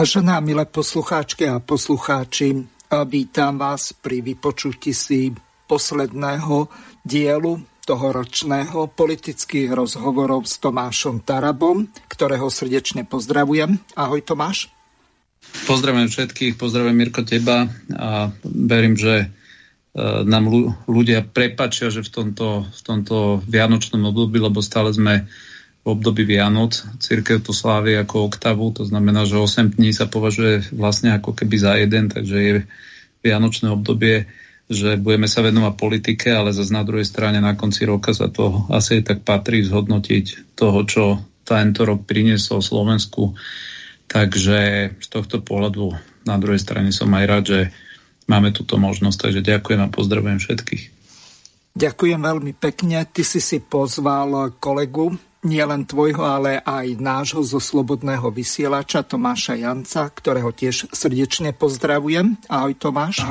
Vážené a milé poslucháčky a poslucháči, vítam vás pri vypočutí si posledného dielu toho ročného politických rozhovorov s Tomášom Tarabom, ktorého srdečne pozdravujem. Ahoj Tomáš. Pozdravujem všetkých, pozdravujem Mirko teba a verím, že e, nám ľudia prepačia, že v tomto, v tomto vianočnom období, lebo stále sme období Vianoc. Církev to slávi ako oktavu, to znamená, že 8 dní sa považuje vlastne ako keby za jeden, takže je Vianočné obdobie, že budeme sa venovať politike, ale zase na druhej strane na konci roka sa to asi tak patrí zhodnotiť toho, čo tento rok priniesol Slovensku. Takže z tohto pohľadu na druhej strane som aj rád, že máme túto možnosť, takže ďakujem a pozdravujem všetkých. Ďakujem veľmi pekne. Ty si si pozval kolegu nielen tvojho, ale aj nášho zo Slobodného vysielača Tomáša Janca, ktorého tiež srdečne pozdravujem. Ahoj Tomáš.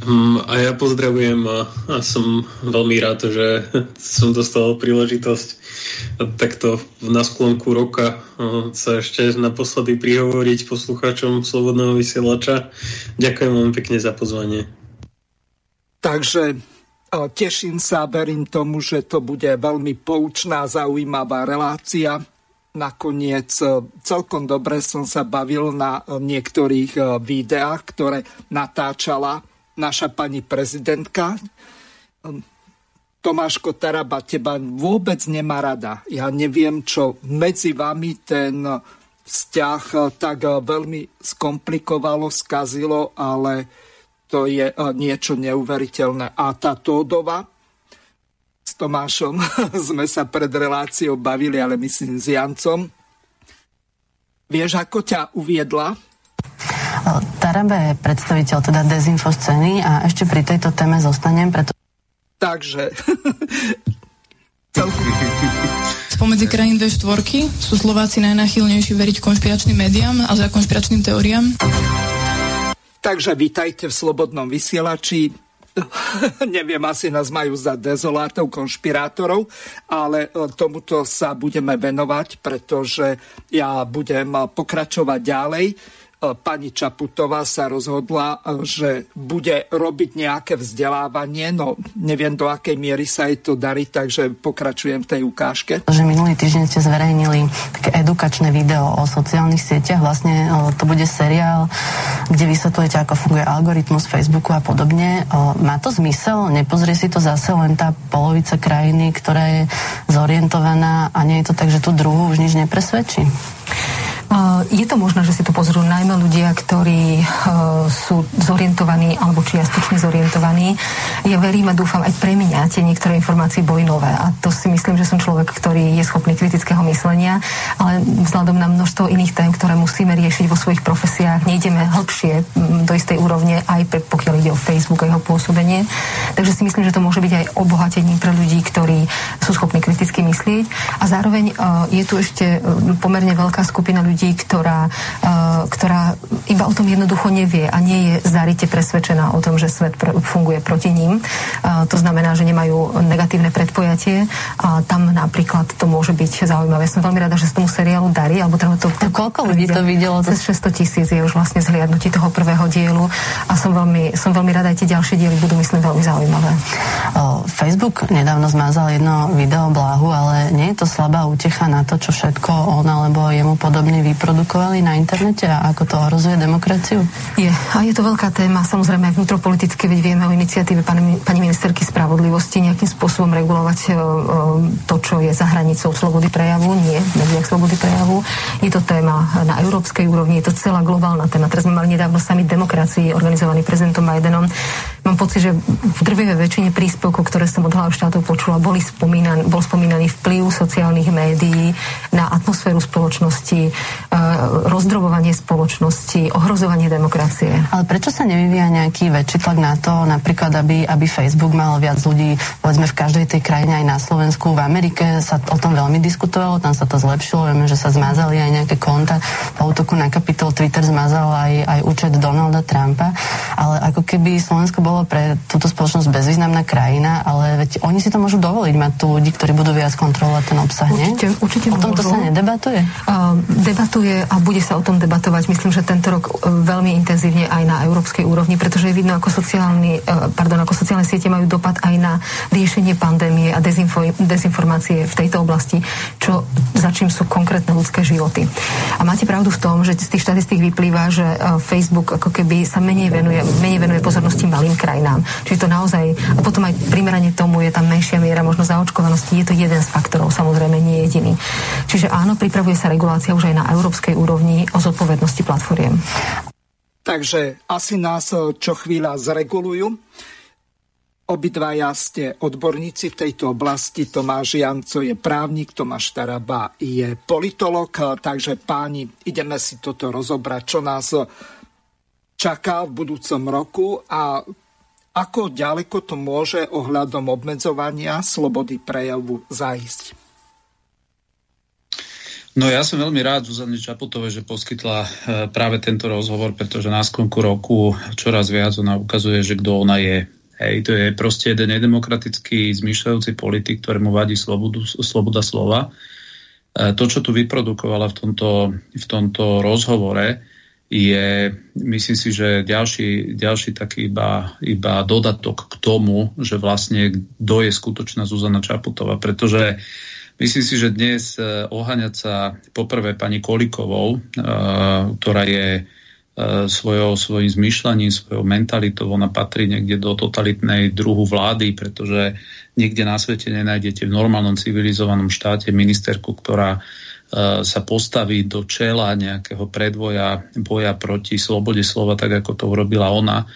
Um, a ja pozdravujem a, a som veľmi rád, že som dostal príležitosť takto na sklonku roka sa ešte naposledy prihovoriť poslucháčom Slobodného vysielača. Ďakujem veľmi pekne za pozvanie. Takže Teším sa, verím tomu, že to bude veľmi poučná, zaujímavá relácia. Nakoniec e, celkom dobre som sa bavil na e, niektorých e, videách, ktoré natáčala naša pani prezidentka. Tomáško Taraba teba vôbec nemá rada. Ja neviem, čo medzi vami ten vzťah tak veľmi skomplikovalo, skazilo, ale to je eh, niečo neuveriteľné. A tá Tódova s Tomášom sme sa pred reláciou bavili, ale myslím s Jancom. Vieš, ako ťa uviedla? Tarabe je predstaviteľ teda dezinfoscény a ešte pri tejto téme zostanem, preto... Takže... Spomedzi krajín V4 sú Slováci najnáchylnejší veriť konšpiračným médiám a za konšpiračným teóriám. Takže vítajte v Slobodnom vysielači. Neviem, asi nás majú za dezolátov, konšpirátorov, ale e, tomuto sa budeme venovať, pretože ja budem pokračovať ďalej pani Čaputová sa rozhodla, e, že bude robiť nejaké vzdelávanie, no neviem do akej miery sa jej to darí, takže pokračujem v tej ukážke. Že minulý týždeň ste zverejnili také edukačné video o sociálnych sieťach, vlastne e, to bude seriál, kde vysvetľujete, ako funguje algoritmus Facebooku a podobne. Má to zmysel? Nepozrie si to zase len tá polovica krajiny, ktorá je zorientovaná a nie je to tak, že tú druhú už nič nepresvedčí? Je to možné, že si to pozrú najmä ľudia, ktorí e, sú zorientovaní alebo čiastočne zorientovaní. Ja verím a dúfam, aj pre mňa tie niektoré informácie boli nové. A to si myslím, že som človek, ktorý je schopný kritického myslenia, ale vzhľadom na množstvo iných tém, ktoré musíme riešiť vo svojich profesiách, nejdeme hĺbšie do istej úrovne, aj pre, pokiaľ ide o Facebook a jeho pôsobenie. Takže si myslím, že to môže byť aj obohatením pre ľudí, ktorí sú schopní kriticky myslieť. A zároveň uh, je tu ešte pomerne veľká skupina ľudí, ľudí, ktorá, uh, ktorá iba o tom jednoducho nevie a nie je zarite presvedčená o tom, že svet pr- funguje proti ním. Uh, to znamená, že nemajú negatívne predpojatie a tam napríklad to môže byť zaujímavé. Som veľmi rada, že sa tomu seriálu darí, alebo teda to, to koľko ľudí to videlo? Cez 600 tisíc je už vlastne zhliadnutí toho prvého dielu a som veľmi, som veľmi rada, aj tie ďalšie diely budú, myslím, veľmi zaujímavé. Facebook nedávno zmazal jedno video bláhu, ale nie je to slabá útecha na to, čo všetko on alebo jemu podobný vyprodukujú publikovali na internete a ako to ohrozuje demokraciu? Je. A je to veľká téma, samozrejme aj vnútropolitické, veď vieme o iniciatíve pani, pani ministerky spravodlivosti nejakým spôsobom regulovať uh, to, čo je za hranicou slobody prejavu, nie v slobody prejavu. Je to téma na európskej úrovni, je to celá globálna téma. Teraz sme mali nedávno sami demokracii organizovaný prezidentom Bidenom. Mám pocit, že v drvivej väčšine príspevkov, ktoré som od hlav štátov počula, boli spomínan, bol spomínaný vplyv sociálnych médií na atmosféru spoločnosti, rozdrobovanie spoločnosti, ohrozovanie demokracie. Ale prečo sa nevyvíja nejaký väčší tlak na to, napríklad, aby, aby Facebook mal viac ľudí, povedzme v každej tej krajine, aj na Slovensku, v Amerike sa o tom veľmi diskutovalo, tam sa to zlepšilo, vieme, že sa zmazali aj nejaké konta. Po útoku na kapitol Twitter zmazal aj, aj účet Donalda Trumpa, ale ako keby Slovensko bolo pre túto spoločnosť bezvýznamná krajina, ale veď oni si to môžu dovoliť mať tu ľudí, ktorí budú viac kontrolovať ten obsah, určite, nie? Určite O tomto sa nedebatuje? Uh, debatuje a bude sa o tom debatovať, myslím, že tento rok uh, veľmi intenzívne aj na európskej úrovni, pretože je vidno, ako, sociálny, uh, pardon, ako sociálne siete majú dopad aj na riešenie pandémie a dezinfo, dezinformácie v tejto oblasti, čo za čím sú konkrétne ľudské životy. A máte pravdu v tom, že z tých štatistík vyplýva, že uh, Facebook ako keby sa menej venuje, menej venuje pozornosti malým krajinám. Čiže to naozaj, a potom aj primerane tomu je tam menšia miera možno zaočkovanosti, je to jeden z faktorov, samozrejme nie jediný. Čiže áno, pripravuje sa regulácia už aj na európskej úrovni o zodpovednosti platformiem. Takže asi nás eh, čo chvíľa zregulujú. Obidvaja ste odborníci v tejto oblasti. Tomáš Janco je právnik, Tomáš Taraba je politolog. Takže páni, ideme si toto rozobrať, čo nás čaká v budúcom roku a ako ďaleko to môže ohľadom obmedzovania slobody prejavu zaísť. No ja som veľmi rád Zuzane Čaputovej, že poskytla e, práve tento rozhovor, pretože na sklonku roku čoraz viac ona ukazuje, že kto ona je. Hej, to je proste jeden nedemokratický zmyšľajúci politik, ktorému vadí slobodu, sloboda slova. E, to, čo tu vyprodukovala v tomto, v tomto rozhovore, je, myslím si, že ďalší, ďalší taký iba, iba dodatok k tomu, že vlastne kto je skutočná Zuzana Čaputová, pretože Myslím si, že dnes e, oháňať sa poprvé pani Kolikovou, e, ktorá je e, svojou, svojím zmyšľaním, svojou mentalitou, ona patrí niekde do totalitnej druhu vlády, pretože nikde na svete nenájdete v normálnom civilizovanom štáte ministerku, ktorá sa postaví do čela nejakého predvoja boja proti slobode slova, tak ako to urobila ona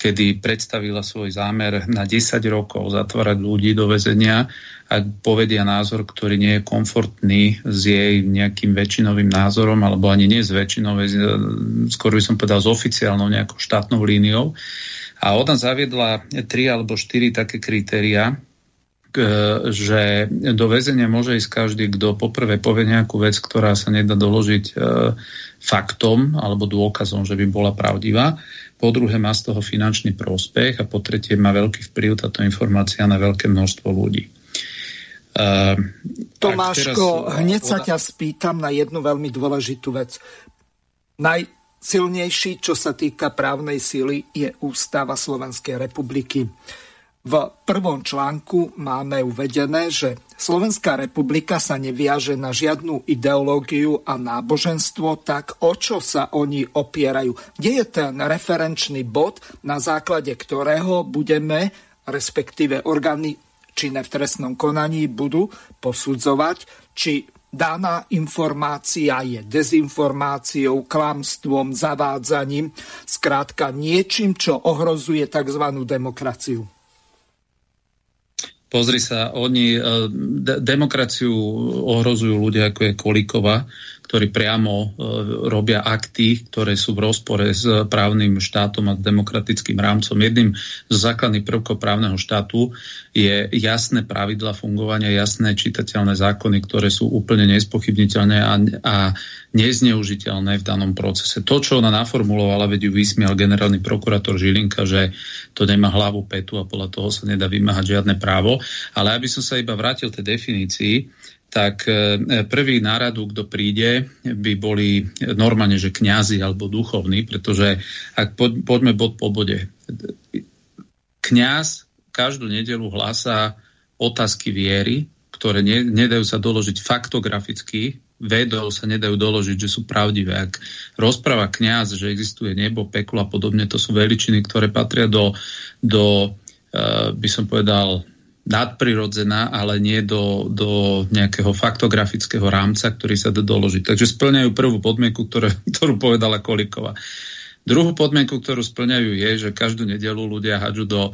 kedy predstavila svoj zámer na 10 rokov zatvárať ľudí do väzenia, ak povedia názor, ktorý nie je komfortný s jej nejakým väčšinovým názorom, alebo ani nie s väčšinovým, skôr by som povedal s oficiálnou nejakou štátnou líniou. A ona zaviedla tri alebo štyri také kritéria, že do väzenia môže ísť každý, kto poprvé povie nejakú vec, ktorá sa nedá doložiť e, faktom alebo dôkazom, že by bola pravdivá po druhé má z toho finančný prospech a po tretie má veľký vplyv táto informácia na veľké množstvo ľudí. Uh, Tomáško, teraz... hneď sa ťa spýtam na jednu veľmi dôležitú vec. Najsilnejší, čo sa týka právnej sily, je Ústava Slovenskej republiky. V prvom článku máme uvedené, že Slovenská republika sa neviaže na žiadnu ideológiu a náboženstvo, tak o čo sa oni opierajú? Kde je ten referenčný bod, na základe ktorého budeme, respektíve orgány činné v trestnom konaní budú posudzovať, či daná informácia je dezinformáciou, klamstvom, zavádzaním, skrátka niečím, čo ohrozuje tzv. demokraciu. Pozri sa, oni e, de- demokraciu ohrozujú ľudia, ako je Kolíková, ktorí priamo e, robia akty, ktoré sú v rozpore s právnym štátom a demokratickým rámcom. Jedným z základných prvkov právneho štátu je jasné pravidla fungovania, jasné čitateľné zákony, ktoré sú úplne nespochybniteľné a, a nezneužiteľné v danom procese. To, čo ona naformulovala, veď ju vysmial generálny prokurátor Žilinka, že to nemá hlavu petu a podľa toho sa nedá vymáhať žiadne právo. Ale aby som sa iba vrátil tej definícii, tak e, prvý náradu, kto príde, by boli normálne, že kňazi alebo duchovní, pretože ak poďme bod po bode. Kňaz každú nedelu hlásá otázky viery, ktoré ne, nedajú sa doložiť faktograficky, vedou sa nedajú doložiť, že sú pravdivé. Ak rozpráva kňaz, že existuje nebo, peklo a podobne, to sú veličiny, ktoré patria do, do uh, by som povedal, nadprirodzená, ale nie do, do nejakého faktografického rámca, ktorý sa dá doložiť. Takže splňajú prvú podmienku, ktoré, ktorú povedala Kolikova. Druhú podmienku, ktorú splňajú, je, že každú nedelu ľudia hadžu do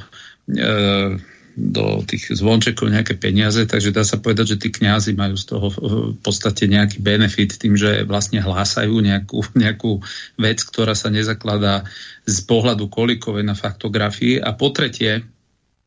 e, do tých zvončekov nejaké peniaze, takže dá sa povedať, že tí kňazi majú z toho v podstate nejaký benefit tým, že vlastne hlásajú nejakú, nejakú vec, ktorá sa nezakladá z pohľadu kolikovej na faktografii. A po tretie,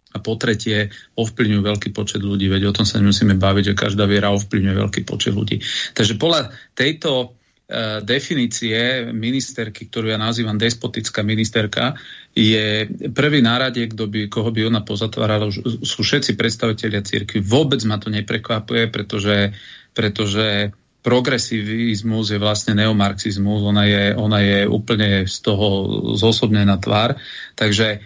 a po tretie ovplyvňujú veľký počet ľudí, veď o tom sa nemusíme baviť, že každá viera ovplyvňuje veľký počet ľudí. Takže podľa tejto E, definície ministerky, ktorú ja nazývam despotická ministerka, je prvý nárade, kto by, koho by ona pozatvárala, sú všetci predstavitelia cirkvi. Vôbec ma to neprekvapuje, pretože, pretože progresivizmus je vlastne neomarxizmus, ona je, ona je úplne z toho zosobnená tvár. Takže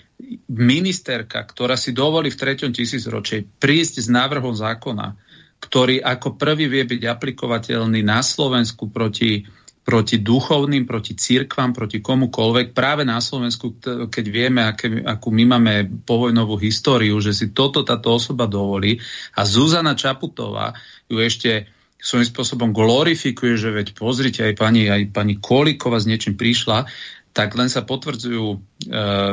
ministerka, ktorá si dovolí v treťom tisícročí prísť s návrhom zákona, ktorý ako prvý vie byť aplikovateľný na Slovensku proti, proti duchovným, proti církvam, proti komukolvek. Práve na Slovensku, keď vieme, aké, akú my máme povojnovú históriu, že si toto táto osoba dovolí a Zuzana Čaputová ju ešte svojím spôsobom glorifikuje, že veď pozrite, aj pani, aj pani Kolikova s niečím prišla, tak len sa potvrdzujú e,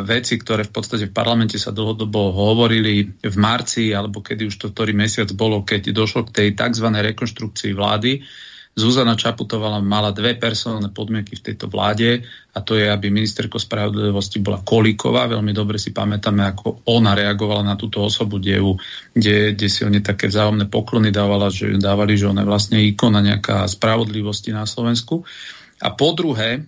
veci, ktoré v podstate v parlamente sa dlhodobo hovorili v marci, alebo kedy už to ktorý mesiac bolo, keď došlo k tej tzv. rekonštrukcii vlády. Zuzana Čaputová mala dve personálne podmienky v tejto vláde a to je, aby ministerko spravodlivosti bola Kolíková. Veľmi dobre si pamätáme, ako ona reagovala na túto osobu, kde, ju, kde, kde si oni také vzájomné poklony dávala, že, dávali, že ona je vlastne ikona nejaká spravodlivosti na Slovensku. A po druhé,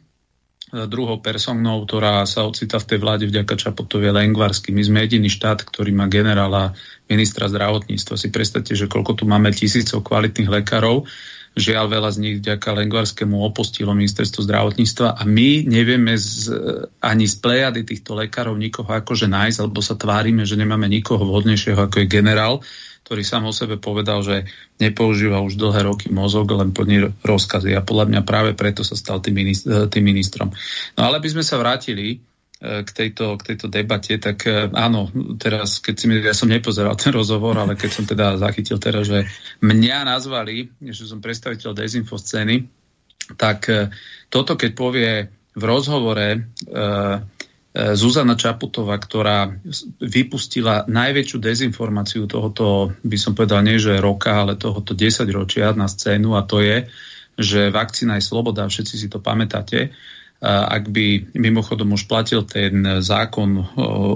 druhou personou, ktorá sa ocita v tej vláde vďaka Čapotovi Lengvarsky. My sme jediný štát, ktorý má generála ministra zdravotníctva. Si predstavte, že koľko tu máme tisícov kvalitných lekárov, Žiaľ, veľa z nich vďaka Lengvarskému opustilo ministerstvo zdravotníctva a my nevieme z, ani z plejady týchto lekárov nikoho akože nájsť, alebo sa tvárime, že nemáme nikoho vhodnejšieho ako je generál, ktorý sám o sebe povedal, že nepoužíva už dlhé roky mozog, len plní rozkazy. A podľa mňa práve preto sa stal tým, ministr, tým ministrom. No ale by sme sa vrátili e, k tejto, k tejto debate, tak e, áno, teraz, keď si mi, ja som nepozeral ten rozhovor, ale keď som teda zachytil teraz, že mňa nazvali, že som predstaviteľ dezinfoscény, tak e, toto, keď povie v rozhovore Zuzana Čaputová, ktorá vypustila najväčšiu dezinformáciu tohoto, by som povedal, nie že roka, ale tohoto 10 ročia na scénu a to je, že vakcína je sloboda, všetci si to pamätáte. Ak by mimochodom už platil ten zákon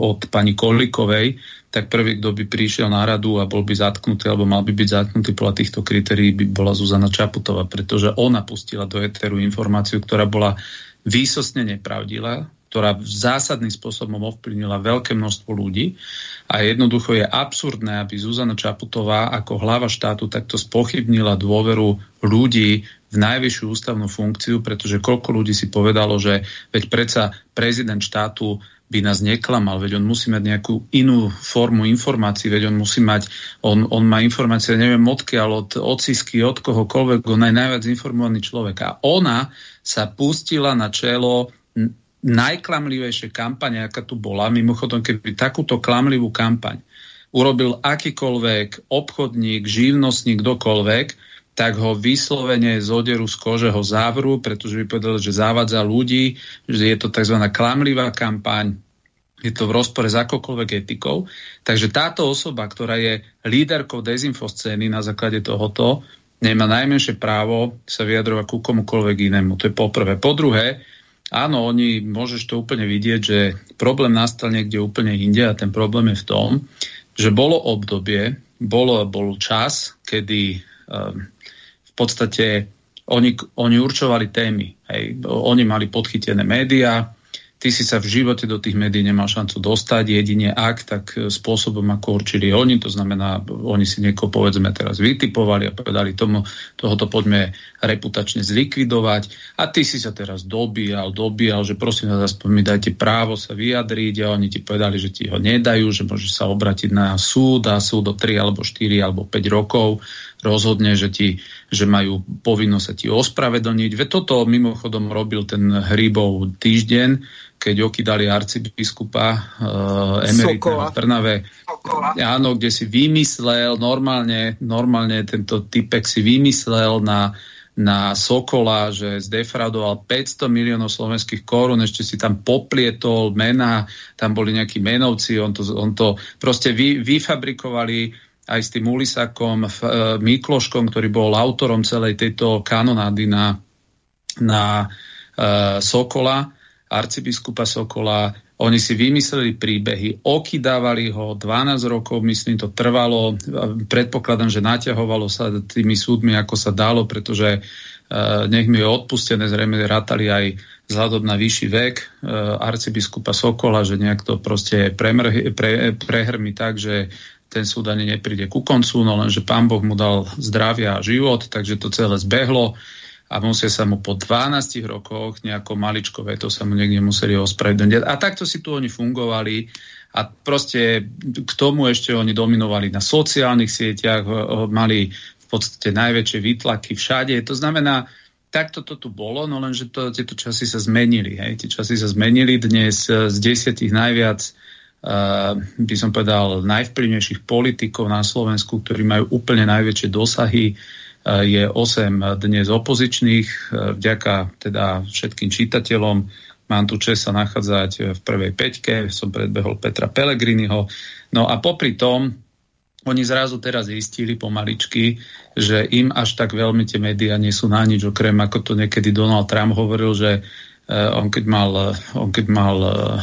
od pani Kolikovej, tak prvý, kto by prišiel na radu a bol by zatknutý, alebo mal by byť zatknutý podľa týchto kritérií, by bola Zuzana Čaputová, pretože ona pustila do eteru informáciu, ktorá bola výsostne nepravdivá, ktorá zásadným spôsobom ovplyvnila veľké množstvo ľudí a jednoducho je absurdné, aby Zuzana Čaputová ako hlava štátu takto spochybnila dôveru ľudí v najvyššiu ústavnú funkciu, pretože koľko ľudí si povedalo, že veď predsa prezident štátu by nás neklamal, veď on musí mať nejakú inú formu informácií, veď on musí mať, on, on má informácie, neviem odkiaľ, od ocisky, od kohokoľvek, on je najviac informovaný človek. A ona sa pustila na čelo najklamlivejšie kampane, aká tu bola. Mimochodom, keby takúto klamlivú kampaň urobil akýkoľvek obchodník, živnostník, kdokoľvek, tak ho vyslovene z z kože ho zavru, pretože by povedal, že zavádza ľudí, že je to tzv. klamlivá kampaň, je to v rozpore s akokoľvek etikou. Takže táto osoba, ktorá je líderkou dezinfoscény na základe tohoto, nemá najmenšie právo sa vyjadrovať ku komukoľvek inému. To je poprvé. Po druhé, Áno, oni, môžeš to úplne vidieť, že problém nastal niekde úplne inde a ten problém je v tom, že bolo obdobie, bolo, bol čas, kedy um, v podstate oni, oni určovali témy. Hej. Oni mali podchytené médiá, ty si sa v živote do tých médií nemal šancu dostať, jedine ak, tak e, spôsobom, ako určili oni, to znamená, oni si niekoho povedzme teraz vytipovali a povedali tomu, tohoto poďme reputačne zlikvidovať. A ty si sa teraz dobíjal, dobíjal, že prosím vás, aspoň mi dajte právo sa vyjadriť. A oni ti povedali, že ti ho nedajú, že môžeš sa obratiť na súd a súd do 3 alebo 4 alebo 5 rokov rozhodne, že, ti, že majú povinnosť sa ti ospravedlniť. Veď toto mimochodom robil ten Hríbov týždeň, keď okydali arcibiskupa uh, emeritného v Trnave. Áno, kde si vymyslel, normálne, normálne tento typek si vymyslel na, na Sokola, že zdefraudoval 500 miliónov slovenských korún, ešte si tam poplietol mena, tam boli nejakí menovci, on to, on to proste vy, vyfabrikovali aj s tým Ulisakom, uh, Mikloškom, ktorý bol autorom celej tejto kanonády na, na uh, Sokola arcibiskupa Sokola. Oni si vymysleli príbehy, okydávali ho, 12 rokov, myslím, to trvalo. Predpokladám, že naťahovalo sa tými súdmi, ako sa dalo, pretože nech mi je odpustené, zrejme rátali aj vzhľadom na vyšší vek arcibiskupa Sokola, že nejak to proste premrh, pre, prehrmi tak, že ten súd ani nepríde ku koncu, no lenže pán Boh mu dal zdravia a život, takže to celé zbehlo a musia sa mu po 12 rokoch nejako maličkové, to sa mu niekde museli ospravedlniť. A takto si tu oni fungovali a proste k tomu ešte oni dominovali na sociálnych sieťach, mali v podstate najväčšie výtlaky všade. To znamená, takto to tu bolo, no lenže to, tieto časy sa zmenili. Hej. Tie časy sa zmenili dnes z desiatich najviac by som povedal najvplyvnejších politikov na Slovensku, ktorí majú úplne najväčšie dosahy je 8 dnes opozičných, e, vďaka teda všetkým čitateľom. Mám tu čest sa nachádzať v prvej peťke, som predbehol Petra Pelegriniho. No a popri tom, oni zrazu teraz zistili pomaličky, že im až tak veľmi tie médiá nie sú na nič, okrem ako to niekedy Donald Trump hovoril, že on keď mal, on keď mal uh,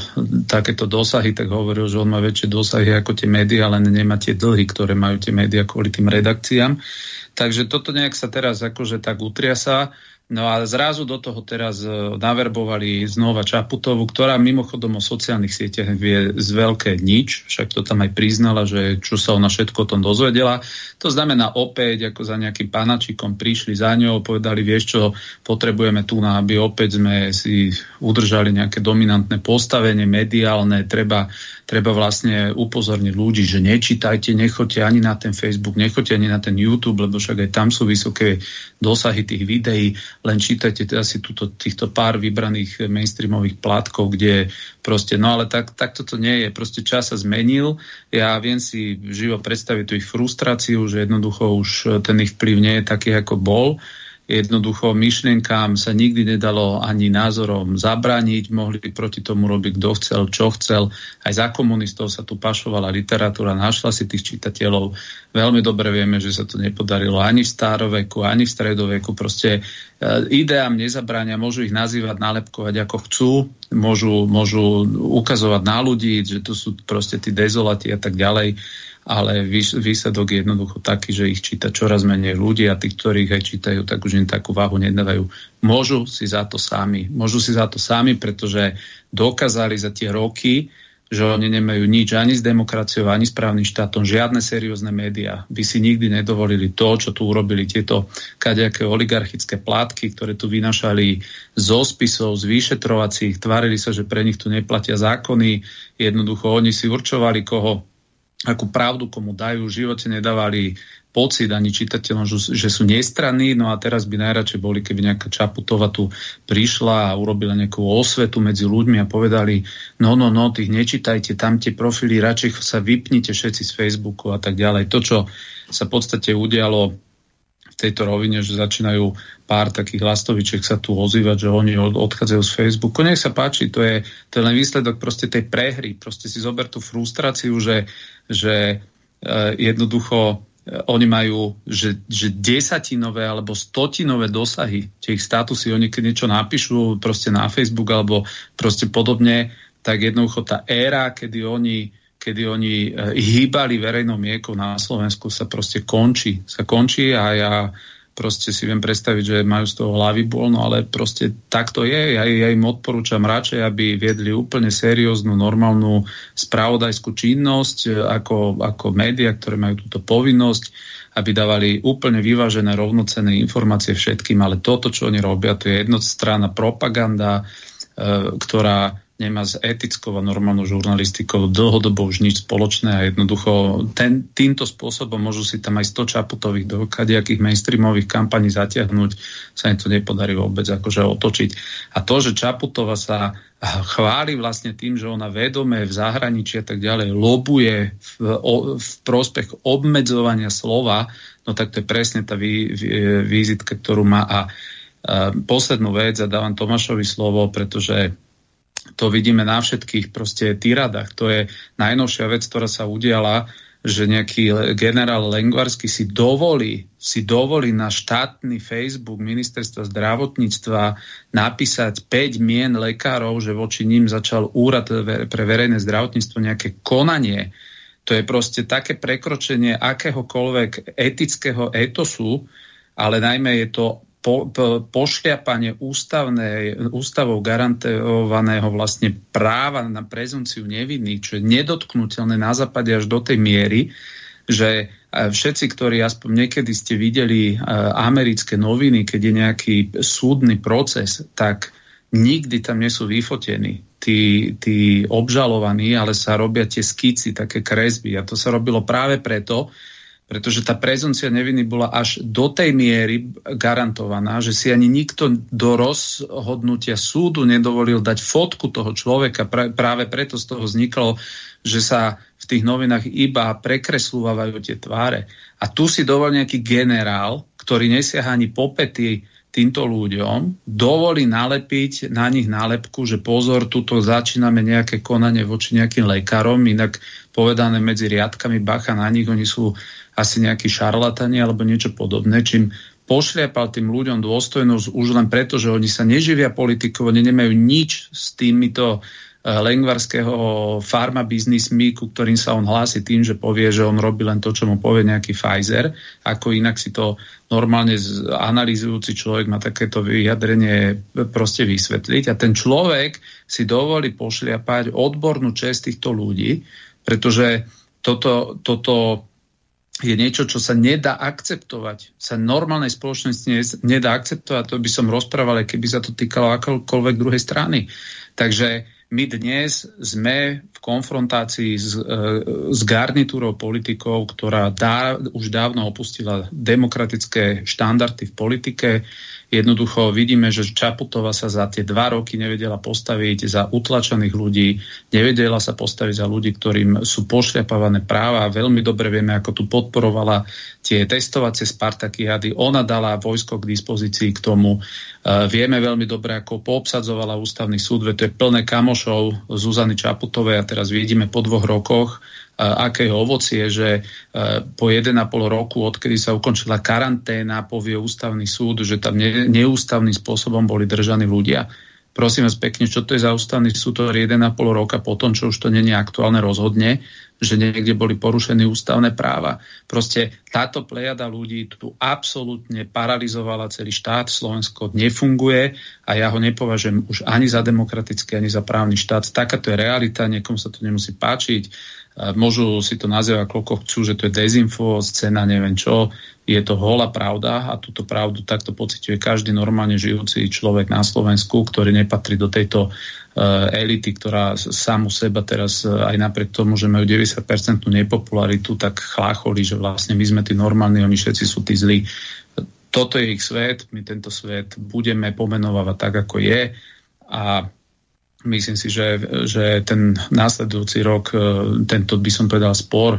takéto dosahy, tak hovoril, že on má väčšie dosahy ako tie médiá, len nemá tie dlhy, ktoré majú tie médiá kvôli tým redakciám. Takže toto nejak sa teraz akože tak utriasa. No a zrazu do toho teraz e, naverbovali znova Čaputovu, ktorá mimochodom o sociálnych sieťach vie z veľké nič, však to tam aj priznala, že čo sa ona všetko o tom dozvedela. To znamená opäť, ako za nejakým panačikom prišli za ňou, povedali, vieš čo, potrebujeme tu, aby opäť sme si udržali nejaké dominantné postavenie mediálne, treba treba vlastne upozorniť ľudí, že nečítajte, nechoďte ani na ten Facebook, nechoďte ani na ten YouTube, lebo však aj tam sú vysoké dosahy tých videí, len čítajte teda si túto, týchto pár vybraných mainstreamových plátkov, kde proste, no ale tak, tak toto nie je, proste čas sa zmenil, ja viem si živo predstaviť tú ich frustráciu, že jednoducho už ten ich vplyv nie je taký, ako bol, Jednoducho myšlienkám sa nikdy nedalo ani názorom zabrániť, mohli proti tomu robiť kto chcel, čo chcel. Aj za komunistov sa tu pašovala literatúra, našla si tých čitateľov. Veľmi dobre vieme, že sa to nepodarilo ani v staroveku, ani v stredoveku. Proste e, ideám nezabránia, môžu ich nazývať, nálepkovať ako chcú, môžu, môžu ukazovať na ľudí, že to sú proste tí dezolati a tak ďalej ale výsledok je jednoducho taký, že ich číta čoraz menej ľudí a tí, ktorých aj čítajú, tak už im takú váhu nedávajú. Môžu si za to sami. Môžu si za to sami, pretože dokázali za tie roky, že oni nemajú nič ani s demokraciou, ani s právnym štátom, žiadne seriózne médiá by si nikdy nedovolili to, čo tu urobili tieto kadejaké oligarchické plátky, ktoré tu vynašali zo spisov, z vyšetrovacích, tvárili sa, že pre nich tu neplatia zákony, jednoducho oni si určovali, koho akú pravdu komu dajú, v živote nedávali pocit ani čitateľom, že sú nestranní, no a teraz by najradšej boli, keby nejaká Čaputova tu prišla a urobila nejakú osvetu medzi ľuďmi a povedali, no, no, no, tých nečítajte, tam tie profily, radšej sa vypnite všetci z Facebooku a tak ďalej. To, čo sa v podstate udialo tejto rovine, že začínajú pár takých lastovičiek sa tu ozývať, že oni odchádzajú z Facebooku. Nech sa páči, to je, to len výsledok proste tej prehry. Proste si zober tú frustráciu, že že eh, jednoducho eh, oni majú že, že desatinové alebo stotinové dosahy, tie ich statusy, oni keď niečo napíšu proste na Facebook alebo proste podobne, tak jednoducho tá éra, kedy oni, kedy oni eh, hýbali verejnou miekou na Slovensku sa proste končí. Sa končí a ja proste si viem predstaviť, že majú z toho hlavy bol, no ale proste tak to je. Ja, ja im odporúčam radšej, aby viedli úplne serióznu, normálnu spravodajskú činnosť ako, ako média, ktoré majú túto povinnosť, aby dávali úplne vyvážené, rovnocené informácie všetkým, ale toto, čo oni robia, to je jednostranná propaganda, e, ktorá nemá s etickou a normálnou žurnalistikou dlhodobo už nič spoločné a jednoducho ten, týmto spôsobom môžu si tam aj 100 čaputových do kadejakých mainstreamových kampaní zatiahnuť, sa im to nepodarí vôbec akože otočiť. A to, že Čaputova sa chváli vlastne tým, že ona vedome v zahraničí a tak ďalej lobuje v, o, v prospech obmedzovania slova, no tak to je presne tá vý, vý, vízitka, ktorú má. A, a poslednú vec, a dávam Tomášovi slovo, pretože to vidíme na všetkých proste tyradách. To je najnovšia vec, ktorá sa udiala, že nejaký generál Lengvarsky si dovolí, si dovolí na štátny Facebook ministerstva zdravotníctva napísať 5 mien lekárov, že voči ním začal úrad pre verejné zdravotníctvo nejaké konanie. To je proste také prekročenie akéhokoľvek etického etosu, ale najmä je to po, po, pošliapanie ústavnej, ústavou garantovaného vlastne práva na prezunciu nevinných, čo je nedotknutelné na západe až do tej miery, že e, všetci, ktorí aspoň niekedy ste videli e, americké noviny, keď je nejaký súdny proces, tak nikdy tam nie sú vyfotení tí, tí obžalovaní, ale sa robia tie skici, také kresby. A to sa robilo práve preto, pretože tá prezuncia neviny bola až do tej miery garantovaná, že si ani nikto do rozhodnutia súdu nedovolil dať fotku toho človeka. Práve preto z toho vzniklo, že sa v tých novinách iba prekreslúvajú tie tváre. A tu si dovol nejaký generál, ktorý nesiaha ani popety týmto ľuďom, dovolí nalepiť na nich nálepku, že pozor, tuto začíname nejaké konanie voči nejakým lekárom, inak povedané medzi riadkami bacha na nich, oni sú asi nejakí šarlatani alebo niečo podobné, čím pošliapal tým ľuďom dôstojnosť už len preto, že oni sa neživia politikou, oni nemajú nič s týmito eh, lengvarského farma biznismi, ku ktorým sa on hlási tým, že povie, že on robí len to, čo mu povie nejaký Pfizer, ako inak si to normálne analýzujúci človek má takéto vyjadrenie proste vysvetliť. A ten človek si dovolí pošliapať odbornú čest týchto ľudí, pretože toto, toto je niečo, čo sa nedá akceptovať. Sa normálnej spoločnosti nedá akceptovať. To by som rozprával, keby sa to týkalo akoľvek druhej strany. Takže my dnes sme v konfrontácii s, e, s garnitúrou politikov, ktorá dá, už dávno opustila demokratické štandardy v politike, Jednoducho vidíme, že Čaputová sa za tie dva roky nevedela postaviť za utlačených ľudí, nevedela sa postaviť za ľudí, ktorým sú pošľapávané práva. Veľmi dobre vieme, ako tu podporovala tie testovacie Spartakiady. Ona dala vojsko k dispozícii k tomu. E, vieme veľmi dobre, ako poobsadzovala ústavný súd, veď to je plné kamošov Zuzany Čaputovej a teraz vidíme po dvoch rokoch, aké je ovocie, že e, po 1,5 roku, odkedy sa ukončila karanténa, povie ústavný súd, že tam ne, neústavným spôsobom boli držaní ľudia. Prosím vás pekne, čo to je za ústavný súd, ktorý 1,5 roka potom, čo už to není aktuálne, rozhodne, že niekde boli porušené ústavné práva. Proste táto plejada ľudí tu absolútne paralizovala celý štát. Slovensko nefunguje a ja ho nepovažujem už ani za demokratický, ani za právny štát. Takáto je realita, niekomu sa to nemusí páčiť Môžu si to nazývať koľko chcú, že to je dezinfo, scéna, neviem čo. Je to holá pravda a túto pravdu takto pociťuje každý normálne žijúci človek na Slovensku, ktorý nepatrí do tejto elity, ktorá sám u seba teraz uh, aj napriek tomu, že majú 90% nepopularitu, tak chlácholí, že vlastne my sme tí normálni, oni všetci sú tí zlí. Toto je ich svet, my tento svet budeme pomenovať tak, ako je a myslím si, že, že ten následujúci rok, e, tento by som povedal spor,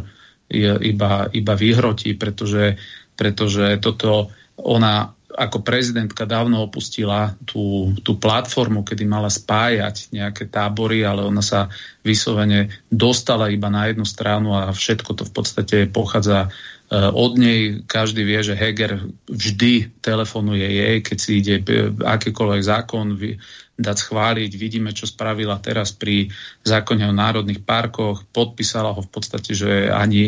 iba, iba vyhrotí, pretože, pretože toto ona ako prezidentka dávno opustila tú, tú platformu, kedy mala spájať nejaké tábory, ale ona sa vyslovene dostala iba na jednu stranu a všetko to v podstate pochádza e, od nej. Každý vie, že Heger vždy telefonuje jej, keď si ide e, akýkoľvek zákon, dať schváliť. Vidíme, čo spravila teraz pri zákone o národných parkoch. Podpísala ho v podstate, že ani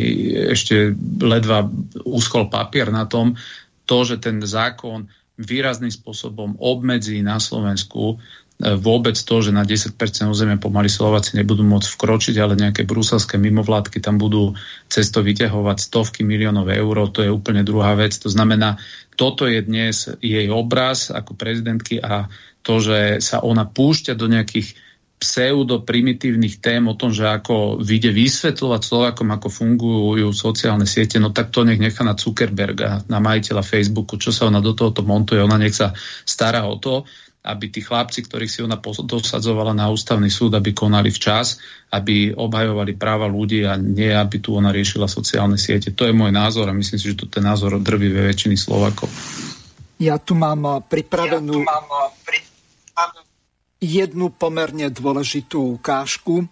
ešte ledva uschol papier na tom. To, že ten zákon výrazným spôsobom obmedzí na Slovensku E, vôbec to, že na 10% územia pomaly Slováci nebudú môcť vkročiť, ale nejaké bruselské mimovládky tam budú cesto vyťahovať stovky miliónov eur, to je úplne druhá vec. To znamená, toto je dnes jej obraz ako prezidentky a to, že sa ona púšťa do nejakých pseudo primitívnych tém o tom, že ako vyjde vysvetľovať Slovakom, ako fungujú sociálne siete, no tak to nech nechá na Zuckerberga, na majiteľa Facebooku, čo sa ona do tohoto montuje, ona nech sa stará o to aby tí chlapci, ktorých si ona dosadzovala na ústavný súd, aby konali včas, aby obhajovali práva ľudí a nie, aby tu ona riešila sociálne siete. To je môj názor a myslím si, že to je názor drví ve väčšiny Slovakov. Ja tu mám eh, pripravenú ja mám eh, pri... jednu pomerne dôležitú ukážku.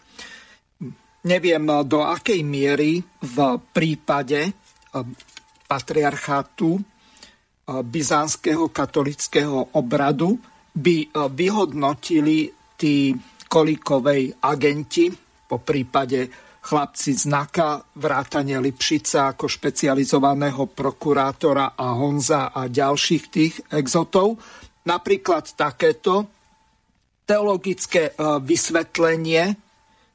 Neviem, eh, do akej miery v prípade patriarchátu byzantského katolického obradu by e, vyhodnotili tí kolikovej agenti, po prípade chlapci z NAKA, vrátane Lipšica ako špecializovaného prokurátora a Honza a ďalších tých exotov. Napríklad takéto teologické e, vysvetlenie,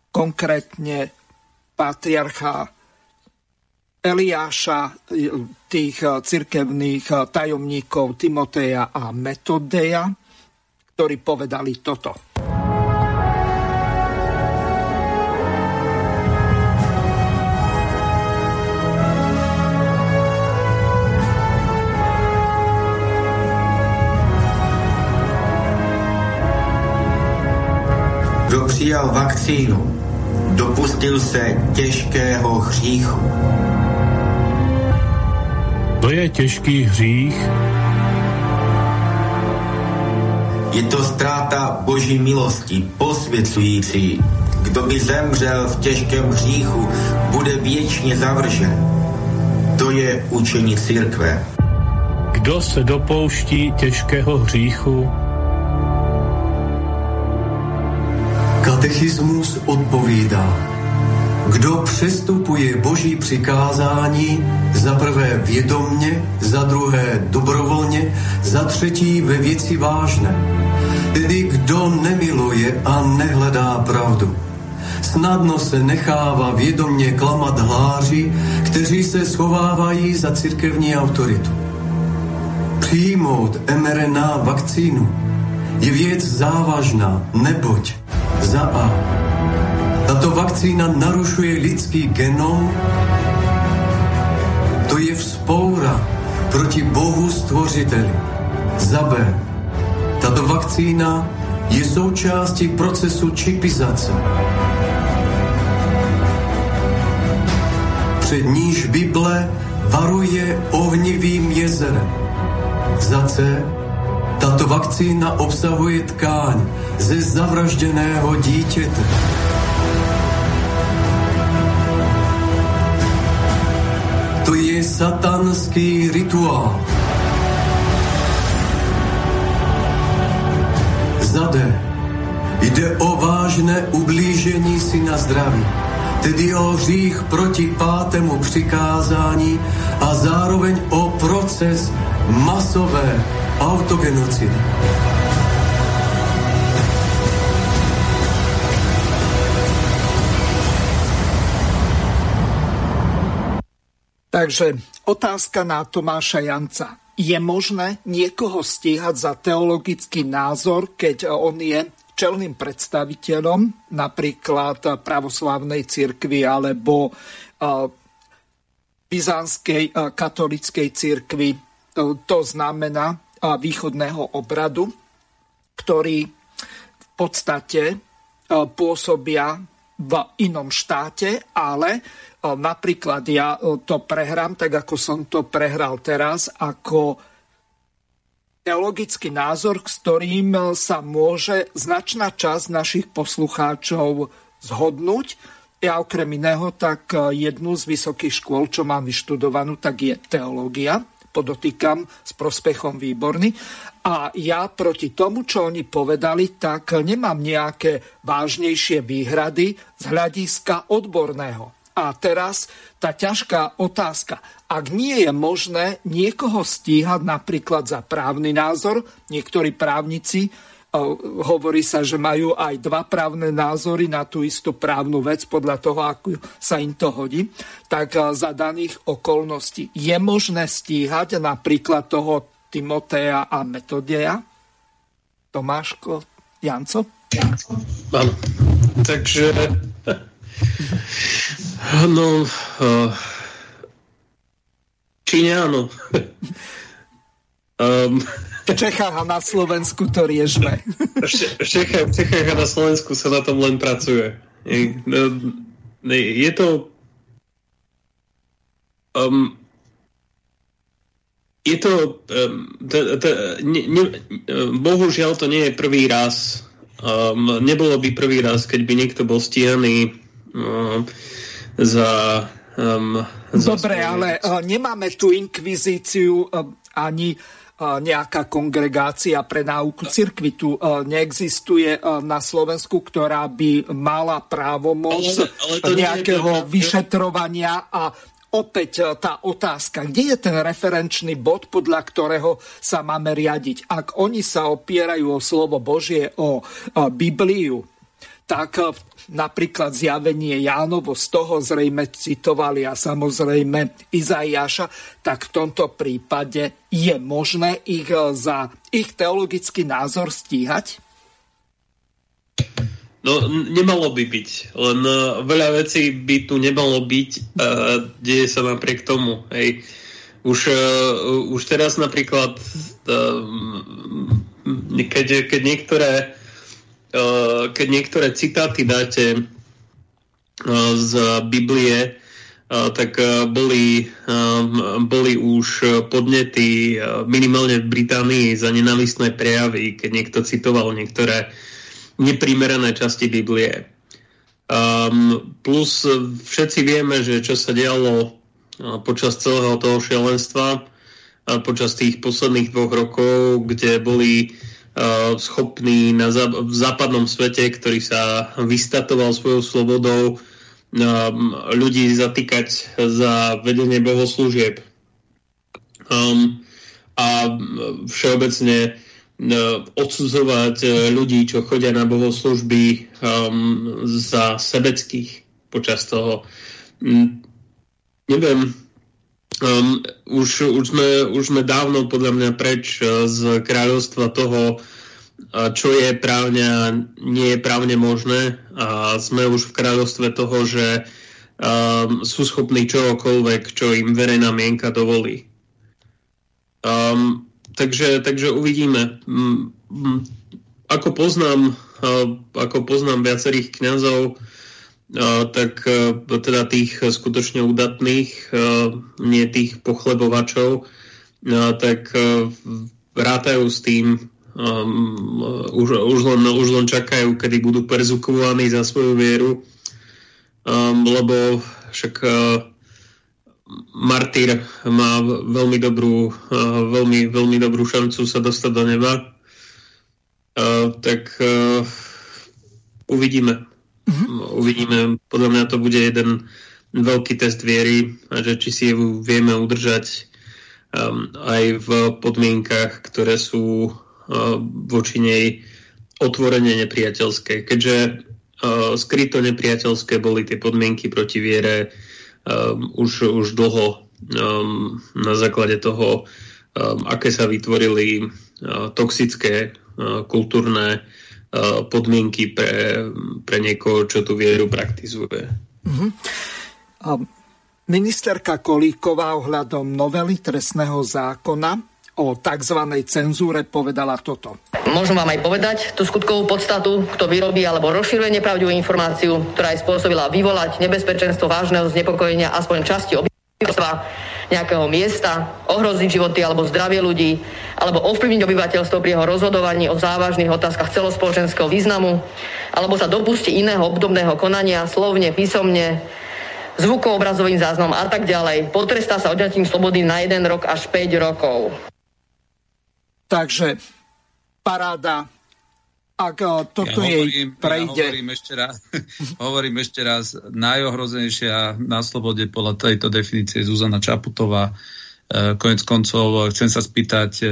konkrétne patriarcha Eliáša, e, tých cirkevných tajomníkov Timoteja a Metodeja, ktorí povedali toto. Přijal vakcínu, dopustil se těžkého hříchu. To je těžký hřích, je to ztráta boží milosti, posvěcující. Kdo by zemřel v těžkém hříchu, bude věčně zavržen. To je učení církve. Kdo se dopouští těžkého hříchu? Katechismus odpovídá. Kdo přestupuje boží přikázání, za prvé vědomně, za druhé dobrovolně, za třetí ve věci vážné. Tedy kdo nemiluje a nehledá pravdu. Snadno se nechává vědomně klamat hláři, kteří se schovávají za církevní autoritu. Přijmout mRNA vakcínu je věc závažná, neboť za A tato vakcína narušuje lidský genom, to je vzpoura proti Bohu stvořiteli. Za B. Tato vakcína je součástí procesu čipizace. Před níž Bible varuje ohnivým jezerem. Za C. Tato vakcína obsahuje tkáň ze zavražděného dítěte. To je satanský rituál. Zade jde o vážné ublížení si na zdraví, tedy o hřích proti pátému přikázání a zároveň o proces masové autogenocidy. Takže otázka na Tomáša Janca. Je možné niekoho stíhať za teologický názor, keď on je čelným predstaviteľom napríklad pravoslávnej cirkvi alebo byzantskej katolickej cirkvi, to znamená východného obradu, ktorí v podstate pôsobia v inom štáte, ale napríklad ja to prehrám tak, ako som to prehral teraz, ako teologický názor, s ktorým sa môže značná časť našich poslucháčov zhodnúť. Ja okrem iného, tak jednu z vysokých škôl, čo mám vyštudovanú, tak je teológia podotýkam s prospechom výborný. A ja proti tomu, čo oni povedali, tak nemám nejaké vážnejšie výhrady z hľadiska odborného. A teraz tá ťažká otázka. Ak nie je možné niekoho stíhať napríklad za právny názor, niektorí právnici hovorí sa, že majú aj dva právne názory na tú istú právnu vec podľa toho, ako sa im to hodí, tak za daných okolností je možné stíhať napríklad toho Timotea a Metodeja? Tomáško, Janco? Áno. Takže No, uh, Číňa áno. um, v Čechách a na Slovensku to riešme. v, Čechách, v Čechách a na Slovensku sa na tom len pracuje. No, je to um, je to um, t, t, ne, ne, bohužiaľ to nie je prvý raz um, nebolo by prvý raz, keď by niekto bol stíhaný um, za... Um, Dobre, za ale uh, nemáme tu inkvizíciu uh, ani uh, nejaká kongregácia pre náuku cirkvi. Tu uh, neexistuje uh, na Slovensku, ktorá by mala právomoc ale, ale nejakého vyšetrovania a opäť tá otázka, kde je ten referenčný bod, podľa ktorého sa máme riadiť. Ak oni sa opierajú o slovo Božie, o Bibliu, tak napríklad zjavenie Jánovo z toho zrejme citovali a samozrejme Izaiáša, tak v tomto prípade je možné ich e, za ich teologický názor stíhať? No, nemalo by byť. Len uh, veľa vecí by tu nemalo byť. Uh, deje sa napriek tomu. Hej. Už, už teraz napríklad keď, keď niektoré keď niektoré citáty dáte eh, z Biblie, eh, tak boli, boli už podnety minimálne v Británii za nenavistné prejavy, keď niekto citoval niektoré neprimerané časti Biblie. Um, plus všetci vieme, že čo sa dialo počas celého toho šialenstva, počas tých posledných dvoch rokov, kde boli Eh, schopný na v západnom svete, ktorý sa vystatoval svojou slobodou, eh, ľudí zatýkať za vedenie bohoslúžieb. Um, a všeobecne uh, odsudzovať ľudí, čo chodia na bohoslužby um, za sebeckých počas toho. Um, neviem, Um, už, už, sme, už sme dávno podľa mňa preč uh, z kráľovstva toho, uh, čo je právne a nie je právne možné a sme už v kráľovstve toho, že um, sú schopní čokoľvek, čo im verejná mienka dovolí. Um, takže, takže uvidíme. Um, ako poznám, uh, ako poznám viacerých kňazov, tak e, teda tých skutočne udatných, e, nie tých pochlebovačov, tak e, rátajú s tým, už, už, len, už len čakajú, kedy budú perzukovaní za svoju vieru, lebo však martýr má veľmi dobrú, veľmi, veľmi dobrú šancu sa dostať do neba. Tak uvidíme. Uvidíme, podľa mňa to bude jeden veľký test viery a že či si ju vieme udržať um, aj v podmienkach, ktoré sú uh, voči nej otvorene nepriateľské. Keďže uh, skryto nepriateľské boli tie podmienky proti viere um, už, už dlho um, na základe toho, um, aké sa vytvorili uh, toxické uh, kultúrne podmienky pre, pre niekoho, čo tú vieru praktizuje. Uh-huh. Ministerka Kolíková ohľadom novely trestného zákona o tzv. cenzúre povedala toto. Môžem vám aj povedať tú skutkovú podstatu, kto vyrobí alebo rozširuje nepravdivú informáciu, ktorá je spôsobila vyvolať nebezpečenstvo vážneho znepokojenia aspoň časti obyvateľstva nejakého miesta, ohroziť životy alebo zdravie ľudí, alebo ovplyvniť obyvateľstvo pri jeho rozhodovaní o závažných otázkach celospoločenského významu, alebo sa dopustí iného obdobného konania, slovne, písomne, zvukov, obrazovým záznam a tak ďalej. Potrestá sa odňatím slobody na 1 rok až 5 rokov. Takže paráda ak toto ja jej prejde. Ja hovorím, ešte raz, hovorím ešte raz, najohrozenejšia na slobode podľa tejto definície Zuzana Čaputová. E, konec koncov chcem sa spýtať, e, e,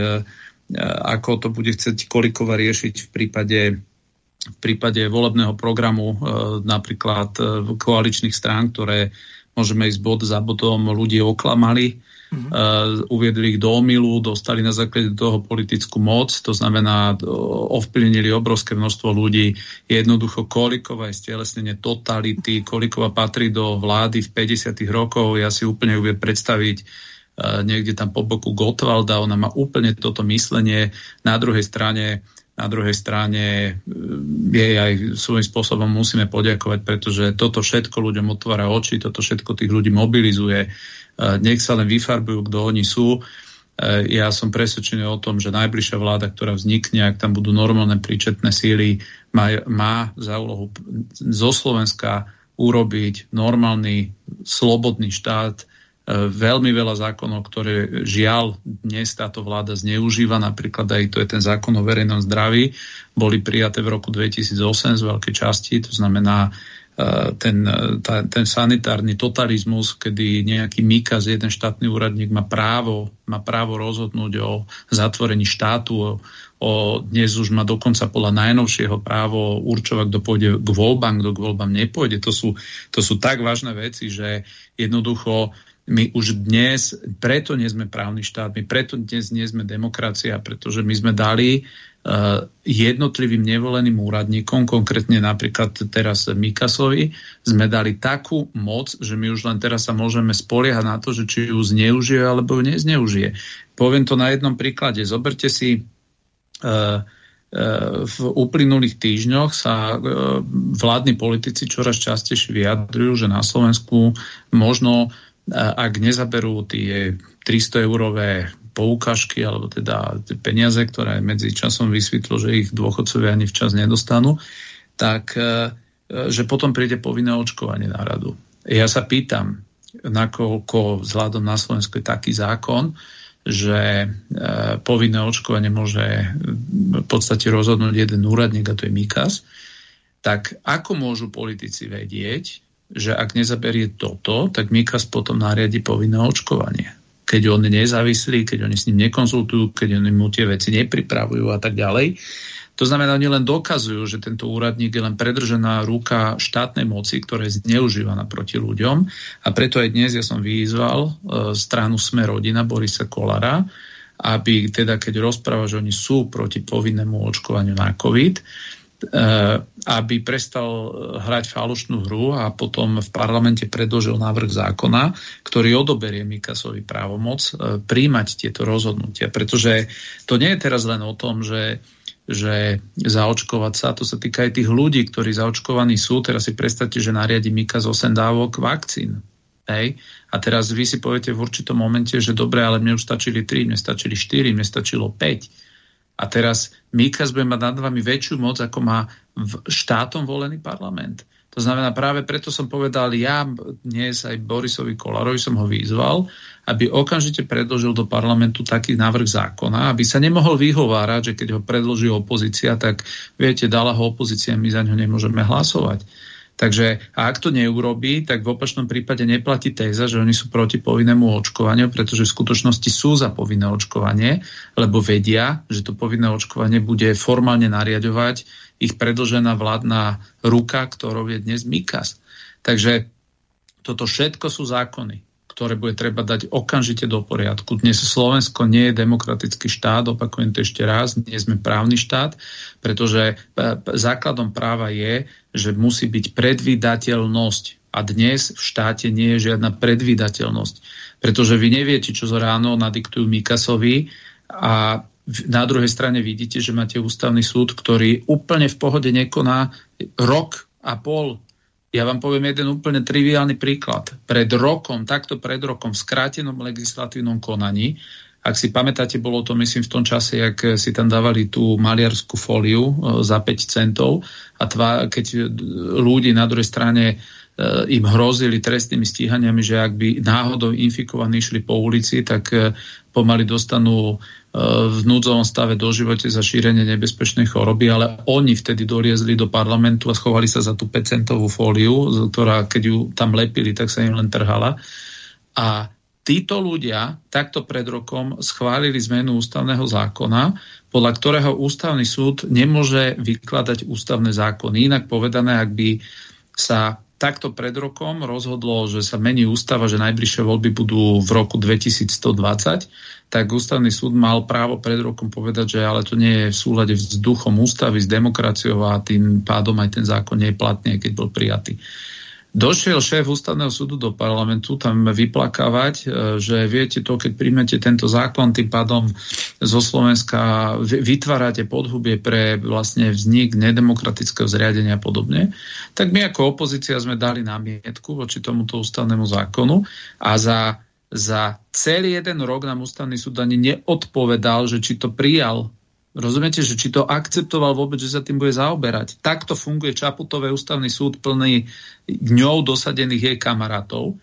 ako to bude chcieť Kolikova riešiť v prípade v prípade volebného programu napríklad koaličných strán, ktoré môžeme ísť bod za bodom ľudí oklamali Mm-hmm. Uh, uviedli ich do omilu, dostali na základe toho politickú moc, to znamená ovplyvnili obrovské množstvo ľudí. Jednoducho Kolikova je stelesnenie totality, Kolikova patrí do vlády v 50. rokov, ja si úplne uviem predstaviť uh, niekde tam po boku Gotwalda, ona má úplne toto myslenie. Na druhej strane na druhej strane jej aj svojím spôsobom musíme poďakovať, pretože toto všetko ľuďom otvára oči, toto všetko tých ľudí mobilizuje nech sa len vyfarbujú, kto oni sú. Ja som presvedčený o tom, že najbližšia vláda, ktorá vznikne, ak tam budú normálne príčetné síly, má, má za úlohu zo Slovenska urobiť normálny, slobodný štát, veľmi veľa zákonov, ktoré žiaľ dnes táto vláda zneužíva, napríklad aj to je ten zákon o verejnom zdraví, boli prijaté v roku 2008 z veľkej časti, to znamená ten, eh, tá, ten sanitárny totalizmus, kedy nejaký Mikas, jeden štátny úradník má právo, má právo rozhodnúť o zatvorení štátu, o, o, dnes už má dokonca podľa najnovšieho právo určovať, kto pôjde k voľbám, kto k voľbám nepôjde. To sú, to sú tak vážne veci, že jednoducho my už dnes, preto nie sme právny štát, my preto dnes nie sme demokracia, pretože my sme dali jednotlivým nevoleným úradníkom, konkrétne napríklad teraz Mikasovi, sme dali takú moc, že my už len teraz sa môžeme spoliehať na to, že či ju zneužije alebo ju nezneužije. Poviem to na jednom príklade. Zoberte si uh, v uplynulých týždňoch sa vládni politici čoraz častejšie vyjadrujú, že na Slovensku možno ak nezaberú tie 300 eurové poukažky alebo teda peniaze, ktoré medzi časom vysvetlo, že ich dôchodcovia ani včas nedostanú, tak e, že potom príde povinné očkovanie na radu. Ja sa pýtam, nakoľko vzhľadom na Slovensku je taký zákon, že e, povinné očkovanie môže v podstate rozhodnúť jeden úradník, a to je Mikas, tak ako môžu politici vedieť, že ak nezaberie toto, tak Mikas potom nariadi povinné očkovanie. Keď on je nezávislý, keď oni s ním nekonzultujú, keď oni mu tie veci nepripravujú a tak ďalej. To znamená, oni len dokazujú, že tento úradník je len predržená ruka štátnej moci, ktorá je zneužívaná proti ľuďom. A preto aj dnes ja som vyzval e, stranu Sme rodina Borisa Kolara, aby teda keď rozpráva, že oni sú proti povinnému očkovaniu na COVID, aby prestal eh, hrať falošnú hru a potom v parlamente predložil návrh zákona, ktorý odoberie Mikasovi právomoc eh, príjmať tieto rozhodnutia. Pretože to nie je teraz len o tom, že že zaočkovať sa, to sa týka aj tých ľudí, ktorí zaočkovaní sú. Teraz si predstavte, že nariadi Mikas 8 dávok vakcín. Hej? A teraz vy si poviete v určitom momente, že dobre, ale mne už stačili 3, mne stačili 4, mne stačilo 5 a teraz Mikas bude mať nad vami väčšiu moc, ako má v štátom volený parlament. To znamená, práve preto som povedal, ja dnes aj Borisovi Kolarovi som ho vyzval, aby okamžite predložil do parlamentu taký návrh zákona, aby sa nemohol vyhovárať, že keď ho predloží opozícia, tak viete, dala ho opozícia, my za ňo nemôžeme hlasovať. Takže ak to neurobí, tak v opačnom prípade neplatí téza, že oni sú proti povinnému očkovaniu, pretože v skutočnosti sú za povinné očkovanie, lebo vedia, že to povinné očkovanie bude formálne nariadovať ich predlžená vládna ruka, ktorou je dnes Mikas. Takže toto všetko sú zákony ktoré bude treba dať okamžite do poriadku. Dnes Slovensko nie je demokratický štát, opakujem to ešte raz, nie sme právny štát, pretože e, základom práva je, že musí byť predvídateľnosť. A dnes v štáte nie je žiadna predvídateľnosť, pretože vy neviete, čo zo ráno nadiktujú Mikasovi a na druhej strane vidíte, že máte ústavný súd, ktorý úplne v pohode nekoná rok a pol ja vám poviem jeden úplne triviálny príklad. Pred rokom, takto pred rokom, v skrátenom legislatívnom konaní, ak si pamätáte, bolo to myslím v tom čase, jak si tam dávali tú maliarskú fóliu e, za 5 centov a tvá, keď ľudí na druhej strane e, im hrozili trestnými stíhaniami, že ak by náhodou infikovaní išli po ulici, tak e, pomaly dostanú v núdzovom stave do živote za šírenie nebezpečnej choroby, ale oni vtedy doliezli do parlamentu a schovali sa za tú 5 fóliu, ktorá keď ju tam lepili, tak sa im len trhala. A títo ľudia takto pred rokom schválili zmenu ústavného zákona, podľa ktorého ústavný súd nemôže vykladať ústavné zákony. Inak povedané, ak by sa takto pred rokom rozhodlo, že sa mení ústava, že najbližšie voľby budú v roku 2120, tak ústavný súd mal právo pred rokom povedať, že ale to nie je v súlade s duchom ústavy, s demokraciou a tým pádom aj ten zákon nie je platný, keď bol prijatý. Došiel šéf ústavného súdu do parlamentu tam vyplakávať, e, že viete to, keď príjmete tento zákon, tým pádom zo Slovenska vytvárate podhubie pre vlastne vznik nedemokratického zriadenia a podobne, tak my ako opozícia sme dali námietku voči tomuto ústavnému zákonu a za, za celý jeden rok nám ústavný súd ani neodpovedal, že či to prijal Rozumiete, že či to akceptoval vôbec, že sa tým bude zaoberať. Takto funguje Čaputové ústavný súd plný dňou dosadených jej kamarátov,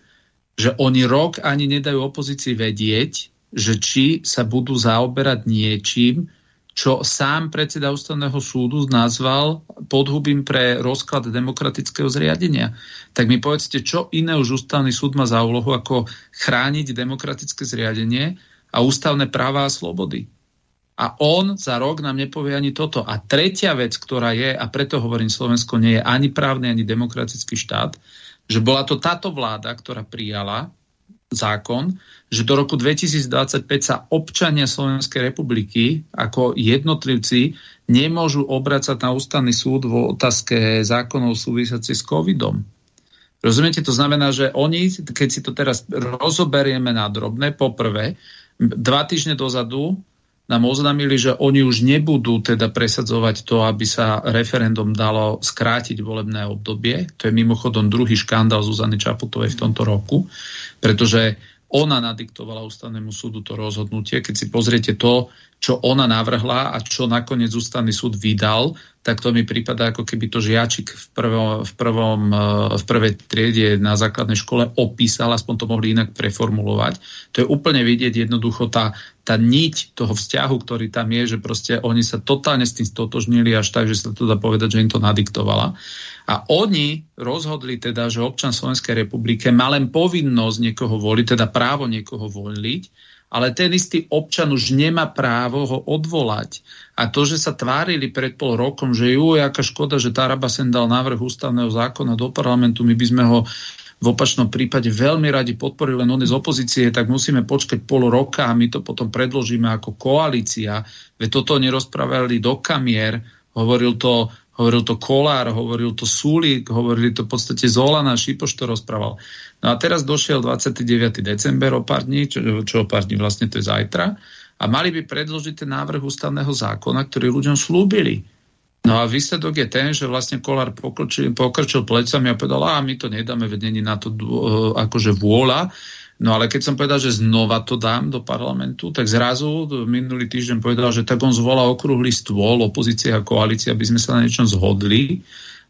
že oni rok ani nedajú opozícii vedieť, že či sa budú zaoberať niečím, čo sám predseda ústavného súdu nazval podhubím pre rozklad demokratického zriadenia. Tak mi povedzte, čo iné už ústavný súd má za úlohu, ako chrániť demokratické zriadenie a ústavné práva a slobody. A on za rok nám nepovie ani toto. A tretia vec, ktorá je, a preto hovorím, Slovensko nie je ani právny, ani demokratický štát, že bola to táto vláda, ktorá prijala zákon, že do roku 2025 sa občania Slovenskej republiky ako jednotlivci nemôžu obracať na ústavný súd vo otázke zákonov súvisiaci s covidom. Rozumiete? To znamená, že oni, keď si to teraz rozoberieme na drobné, poprvé, dva týždne dozadu nám oznámili, že oni už nebudú teda presadzovať to, aby sa referendum dalo skrátiť volebné obdobie. To je mimochodom druhý škandál Zuzany Čaputovej v tomto roku, pretože ona nadiktovala ústavnému súdu to rozhodnutie. Keď si pozriete to, čo ona navrhla a čo nakoniec ústavný súd vydal, tak to mi prípada ako keby to žiačik v, prvom, v, prvom, eh, v prvej triede na základnej škole opísal, aspoň to mohli inak preformulovať. To je úplne vidieť jednoducho tá, tá niť toho vzťahu, ktorý tam je, že proste oni sa totálne s tým stotožnili až tak, že sa to dá povedať, že im to nadiktovala. A oni rozhodli teda, že občan Slovenskej republike má len povinnosť niekoho voliť, teda právo niekoho voliť, ale ten istý občan už nemá právo ho odvolať. A to, že sa tvárili pred pol rokom, že ju, aká škoda, že Taraba sem dal návrh ústavného zákona do parlamentu, my by sme ho v opačnom prípade veľmi radi podporili, len on z opozície, tak musíme počkať pol roka a my to potom predložíme ako koalícia. Veď toto nerozprávali do kamier, hovoril to hovoril to Kolár, hovoril to Súlik, hovorili to v podstate Zolana, Šipoš to rozprával. No a teraz došiel 29. december o pár dní, čo, čo o pár dní vlastne to je zajtra, a mali by predložiť ten návrh ústavného zákona, ktorý ľuďom slúbili. No a výsledok je ten, že vlastne Kolár pokrčil, pokrčil plecami a povedal, a my to nedáme, veď není na to akože vôľa. No ale keď som povedal, že znova to dám do parlamentu, tak zrazu minulý týždeň povedal, že tak on zvolá okrúhly stôl, opozícia a koalícia, aby sme sa na niečom zhodli.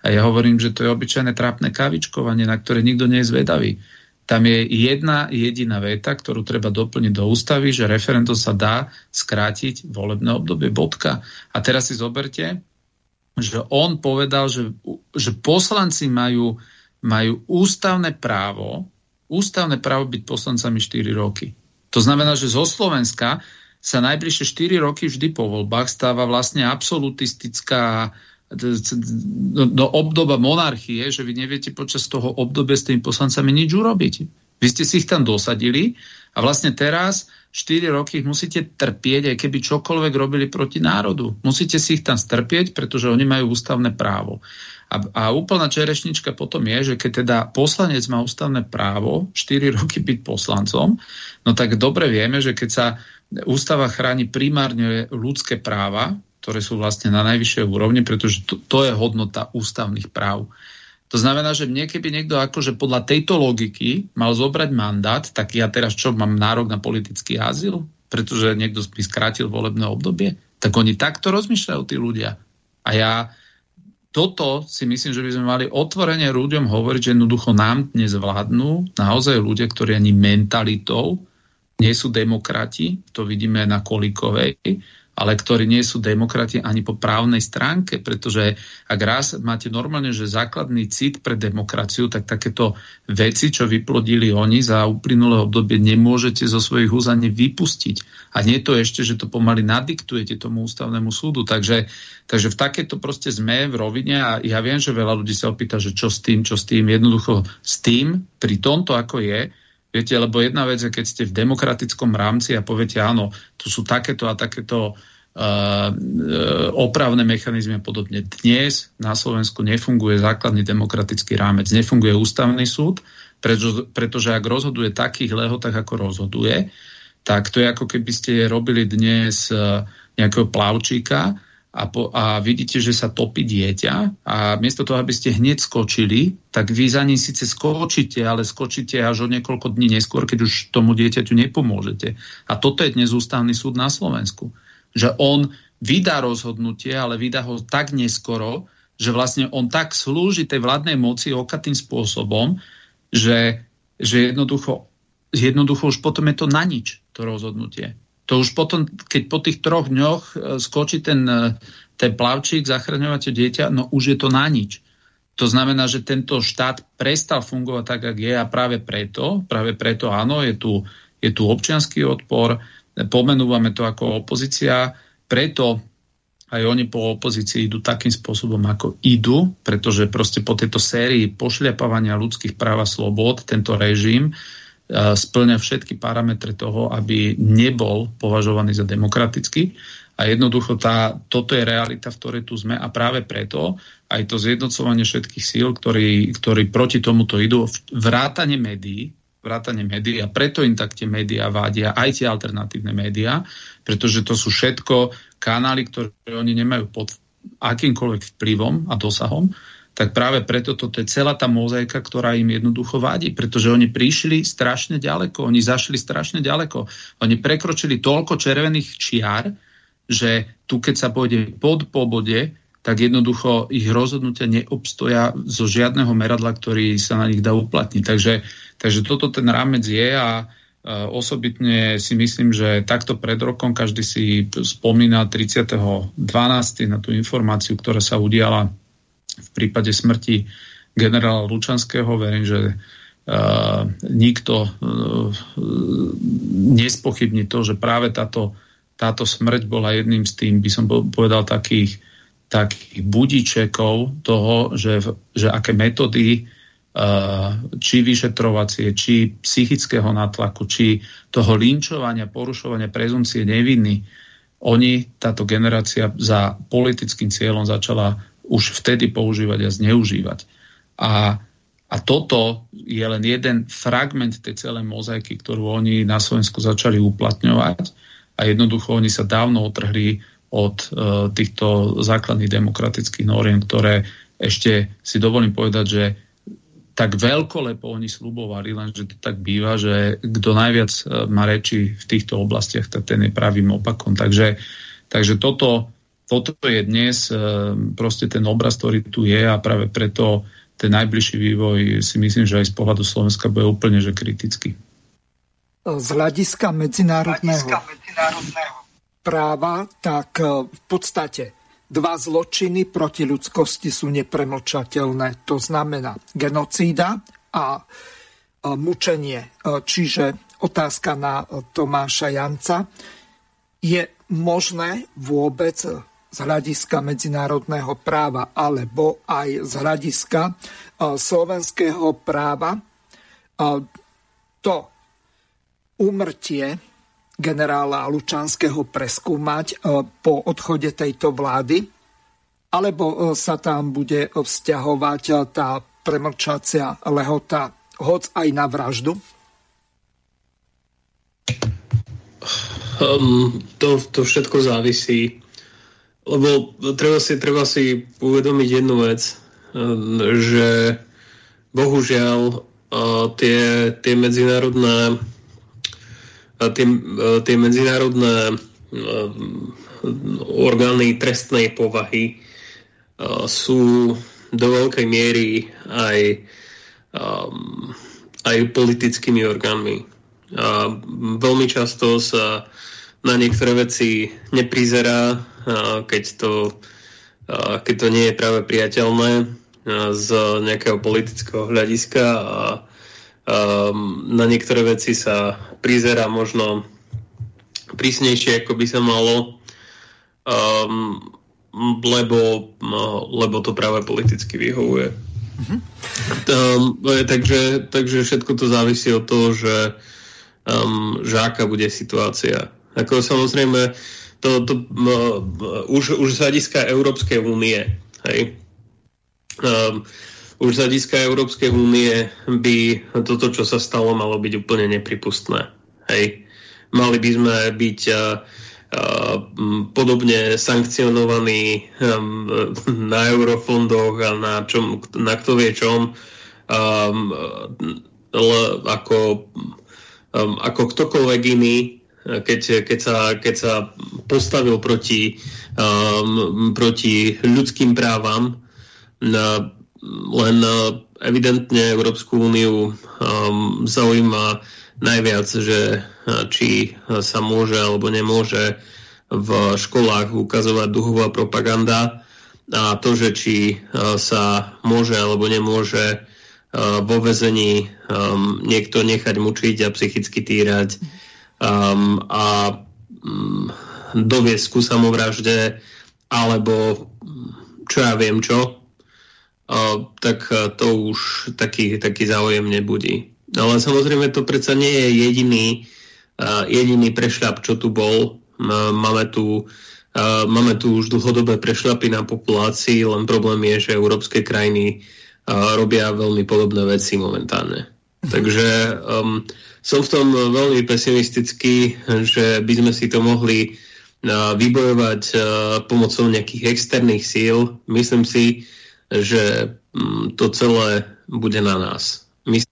A ja hovorím, že to je obyčajné trápne kavičkovanie, na ktoré nikto nie je zvedavý. Tam je jedna jediná veta, ktorú treba doplniť do ústavy, že referendum sa dá skrátiť volebné obdobie. Bodka. A teraz si zoberte, že on povedal, že, že poslanci majú, majú ústavné právo ústavné právo byť poslancami 4 roky. To znamená, že zo Slovenska sa najbližšie 4 roky vždy po voľbách stáva vlastne absolutistická do obdoba monarchie, že vy neviete počas toho obdobia s tými poslancami nič urobiť. Vy ste si ich tam dosadili a vlastne teraz 4 roky ich musíte trpieť, aj keby čokoľvek robili proti národu. Musíte si ich tam strpieť, pretože oni majú ústavné právo. A, a úplná čerešnička potom je, že keď teda poslanec má ústavné právo 4 roky byť poslancom, no tak dobre vieme, že keď sa ústava chráni primárne ľudské práva, ktoré sú vlastne na najvyššej úrovni, pretože to, to je hodnota ústavných práv. To znamená, že mne keby niekto akože podľa tejto logiky mal zobrať mandát, tak ja teraz čo, mám nárok na politický azyl? Pretože niekto by skrátil volebné obdobie? Tak oni takto rozmýšľajú tí ľudia. A ja toto si myslím, že by sme mali otvorene ľuďom hovoriť, že jednoducho nám dnes vládnu naozaj ľudia, ktorí ani mentalitou nie sú demokrati, to vidíme na Kolikovej, ale ktorí nie sú demokrati ani po právnej stránke, pretože ak raz máte normálne, že základný cit pre demokraciu, tak takéto veci, čo vyplodili oni za uplynulé obdobie, nemôžete zo svojich úz vypustiť. A nie to ešte, že to pomaly nadiktujete tomu ústavnému súdu. Takže, takže v takéto proste sme v rovine a ja viem, že veľa ľudí sa opýta, že čo s tým, čo s tým. Jednoducho s tým, pri tomto ako je, Viete, lebo jedna vec je, keď ste v demokratickom rámci a poviete, áno, tu sú takéto a takéto uh, opravné mechanizmy a podobne. Dnes na Slovensku nefunguje základný demokratický rámec, nefunguje ústavný súd, preto, pretože ak rozhoduje takých lehotách, ako rozhoduje, tak to je ako keby ste robili dnes uh, nejakého plavčíka a, po, a vidíte, že sa topí dieťa a miesto toho, aby ste hneď skočili, tak vy za ním síce skočíte, ale skočíte až o niekoľko dní neskôr, keď už tomu dieťaťu nepomôžete. A toto je dnes ústavný súd na Slovensku. Že on vydá rozhodnutie, ale vydá ho tak neskoro, že vlastne on tak slúži tej vládnej moci okatým spôsobom, že, že jednoducho, jednoducho už potom je to na nič, to rozhodnutie to už potom, keď po tých troch dňoch e, skočí ten, e, ten plavčík, zachraňovate dieťa, no už je to na nič. To znamená, že tento štát prestal fungovať tak, ako je a práve preto, práve preto áno, je tu, je tu občianský odpor, pomenúvame to ako opozícia, preto aj oni po opozícii idú takým spôsobom, ako idú, pretože proste po tejto sérii pošliapávania ľudských práv a slobod tento režim splňa všetky parametre toho, aby nebol považovaný za demokratický. A jednoducho tá, toto je realita, v ktorej tu sme a práve preto aj to zjednocovanie všetkých síl, ktorí, ktorí proti tomuto idú, vrátane médií, vrátane médií a preto im tak tie médiá vádia, aj tie alternatívne médiá, pretože to sú všetko kanály, ktoré oni nemajú pod akýmkoľvek vplyvom a dosahom tak práve preto toto je celá tá mozaika, ktorá im jednoducho vadí, pretože oni prišli strašne ďaleko, oni zašli strašne ďaleko. Oni prekročili toľko červených čiar, že tu keď sa pôjde pod pobode, tak jednoducho ich rozhodnutia neobstoja zo žiadneho meradla, ktorý sa na nich dá uplatniť. Takže, takže toto ten rámec je a osobitne si myslím, že takto pred rokom každý si spomína 30.12. na tú informáciu, ktorá sa udiala v prípade smrti generála Lučanského verím, že uh, nikto uh, nespochybní to, že práve táto, táto smrť bola jedným z tým, by som povedal, takých, takých budičekov toho, že, že aké metódy uh, či vyšetrovacie, či psychického natlaku, či toho linčovania, porušovania prezumcie nevinný, oni, táto generácia za politickým cieľom začala už vtedy používať a zneužívať. A, a toto je len jeden fragment tej celej mozaiky, ktorú oni na Slovensku začali uplatňovať a jednoducho oni sa dávno otrhli od e, týchto základných demokratických noriem, ktoré ešte si dovolím povedať, že tak veľkolepo oni slubovali, lenže to tak býva, že kto najviac e, má reči v týchto oblastiach, tak ten je pravým opakom. Takže, takže toto toto je dnes e, proste ten obraz, ktorý tu je a práve preto ten najbližší vývoj si myslím, že aj z pohľadu Slovenska bude úplne že kritický. Z hľadiska medzinárodného, medzinárodného práva, tak e, v podstate dva zločiny proti ľudskosti sú nepremlčateľné. To znamená genocída a e, mučenie. Čiže otázka na Tomáša Janca. Je možné vôbec z hľadiska medzinárodného práva alebo aj z hľadiska e, slovenského práva e, to úmrtie generála Lučanského preskúmať e, po odchode tejto vlády, alebo sa tam bude vzťahovať tá premlčacia lehota hoc aj na vraždu? Um, to, to všetko závisí lebo treba si, treba si uvedomiť jednu vec, eh, že bohužiaľ eh, tie, tie medzinárodné eh, tie, tie medzinárodné orgány trestnej povahy sú do veľkej miery aj, aj politickými orgánmi. A veľmi často sa na niektoré veci neprizerá, keď to, keď to nie je práve priateľné z nejakého politického hľadiska a na niektoré veci sa prizerá možno prísnejšie, ako by sa malo, lebo, lebo to práve politicky vyhovuje. Mm-hmm. Um, takže, takže všetko to závisí od toho, že, um, že aká bude situácia. Ako samozrejme, to, to uh, už, už z hľadiska Európskej únie, hej, um, už z hľadiska Európskej únie by toto, čo sa stalo, malo byť úplne nepripustné. Hej. Mali by sme byť uh, uh, podobne sankcionovaní um, na eurofondoch a na, čom, na kto vie čom, um, ako, um, ako ktokoľvek iný, keď, keď, sa, keď sa postavil proti, um, proti ľudským právam. Na, len uh, evidentne Európsku úniu um, zaujíma najviac, že uh, či sa môže alebo nemôže v školách ukazovať duhová propaganda a to, že či uh, sa môže alebo nemôže vo vezení um, niekto nechať mučiť a psychicky týrať um, a um, doviesť ku samovražde alebo čo ja viem čo, uh, tak uh, to už taký, taký záujem nebudí. Ale samozrejme to predsa nie je jediný, uh, jediný prešľap, čo tu bol. Uh, máme tu Uh, máme tu už dlhodobé prešľapy na populácii, len problém je, že európske krajiny uh, robia veľmi podobné veci momentálne. Mhm. Takže um, som v tom veľmi pesimistický, že by sme si to mohli vybojovať pomocou nejakých externých síl. Myslím si, že mm, to celé bude na nás. My...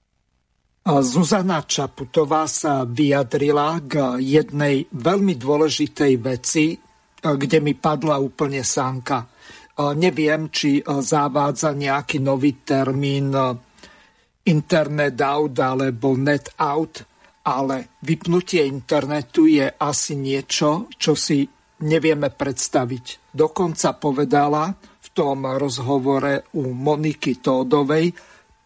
Zuzana Čaputová sa vyjadrila k jednej veľmi dôležitej veci, kde mi padla úplne sánka. Neviem, či zavádza nejaký nový termín internet out alebo net out, ale vypnutie internetu je asi niečo, čo si nevieme predstaviť. Dokonca povedala v tom rozhovore u Moniky Tódovej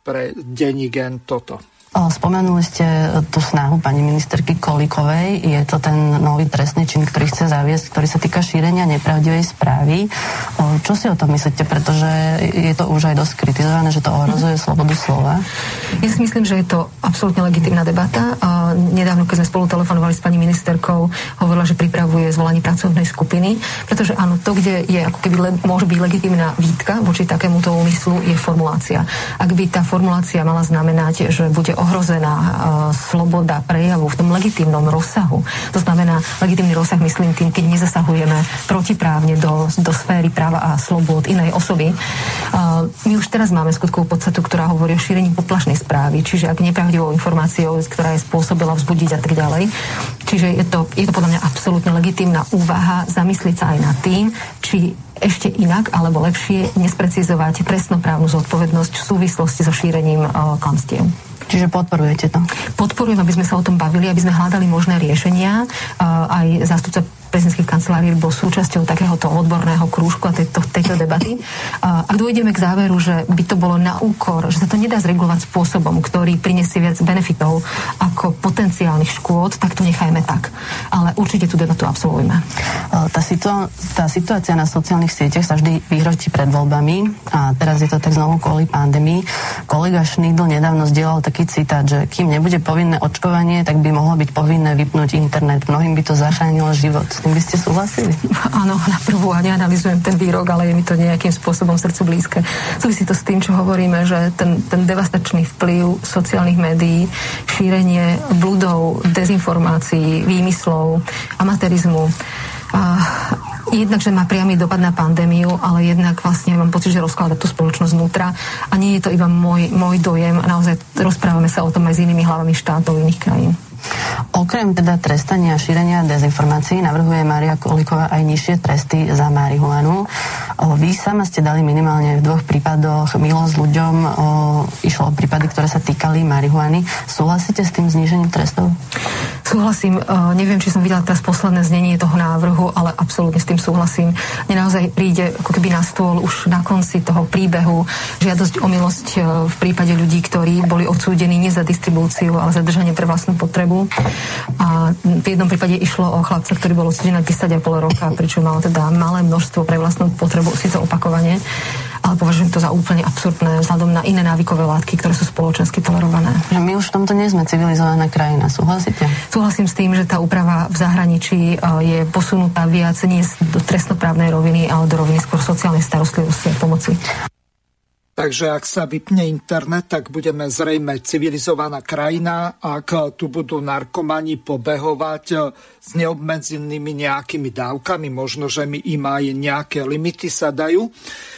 pre Denigen toto. Spomenuli ste tú snahu pani ministerky Kolikovej. Je to ten nový trestný čin, ktorý chce zaviesť, ktorý sa týka šírenia nepravdivej správy. Čo si o tom myslíte? Pretože je to už aj dosť kritizované, že to ohrozuje slobodu slova. Ja si myslím, že je to absolútne legitimná debata. Nedávno, keď sme spolu telefonovali s pani ministerkou, hovorila, že pripravuje zvolanie pracovnej skupiny, pretože áno, to, kde je ako keby le, môže byť legitimná výtka voči takémuto úmyslu, je formulácia. Ak by tá formulácia mala znamenať, že bude ohrozená uh, sloboda prejavu v tom legitímnom rozsahu. To znamená, legitímny rozsah myslím tým, keď nezasahujeme protiprávne do, do sféry práva a slobod inej osoby. Uh, my už teraz máme skutkovú podstatu, ktorá hovorí o šírení poplašnej správy, čiže ak nepravdivou informáciou, ktorá je spôsobila vzbudiť a tak ďalej. Čiže je to, je to podľa mňa absolútne legitímna úvaha zamyslieť sa aj nad tým, či ešte inak alebo lepšie nesprecizovať presnoprávnu zodpovednosť v súvislosti so šírením uh, klamstiev. Čiže podporujete to? Podporujem, aby sme sa o tom bavili, aby sme hľadali možné riešenia. Aj zástupca prezidentských kancelárií bol súčasťou takéhoto odborného krúžku a tejto, tejto debaty. Ak dojdeme k záveru, že by to bolo na úkor, že sa to nedá zregulovať spôsobom, ktorý prinesie viac benefitov ako potenciálnych škôd, tak to nechajme tak. Ale určite tú debatu absolvujme. Tá, situa- tá situácia na sociálnych sieťach sa vždy vyhrotí pred voľbami a teraz je to tak znovu kvôli pandémii. Kolega Šnýdl nedávno zdieľal taký citát, že kým nebude povinné očkovanie, tak by mohlo byť povinné vypnúť internet. Mnohým by to zachránilo život. Tým by ste súhlasili? Áno, na prvú a neanalizujem ten výrok, ale je mi to nejakým spôsobom srdcu blízke. Súvisí to s tým, čo hovoríme, že ten, ten devastačný vplyv sociálnych médií, šírenie bludov, dezinformácií, výmyslov, amatérizmu, a jednak, že má priamy dopad na pandémiu, ale jednak vlastne mám pocit, že rozklada tú spoločnosť vnútra a nie je to iba môj, môj dojem, naozaj rozprávame sa o tom aj s inými hlavami štátov iných krajín. Okrem teda trestania a šírenia dezinformácií navrhuje Maria Koliková aj nižšie tresty za marihuanu. Vy sama ste dali minimálne v dvoch prípadoch milosť ľuďom. Išlo o prípady, ktoré sa týkali marihuany. Súhlasíte s tým znížením trestov? Súhlasím. Neviem, či som videla teraz posledné znenie toho návrhu, ale absolútne s tým súhlasím. Mne naozaj príde ako keby na stôl už na konci toho príbehu žiadosť o milosť uh, v prípade ľudí, ktorí boli odsúdení nie za distribúciu, ale za držanie pre vlastnú potrebu. A v jednom prípade išlo o chlapca, ktorý bol odsúdený na 10,5 roka, pričom mal teda malé množstvo pre vlastnú potrebu, síce opakovane ale považujem to za úplne absurdné vzhľadom na iné návykové látky, ktoré sú spoločensky tolerované. Že my už v tomto nie sme civilizovaná krajina, súhlasíte? Súhlasím s tým, že tá úprava v zahraničí e, je posunutá viac nie do trestnoprávnej roviny, ale do roviny skôr sociálnej starostlivosti a pomoci. Takže ak sa vypne internet, tak budeme zrejme civilizovaná krajina. Ak tu budú narkomani pobehovať e, s neobmedzenými nejakými dávkami, možno, že mi im aj nejaké limity sa dajú,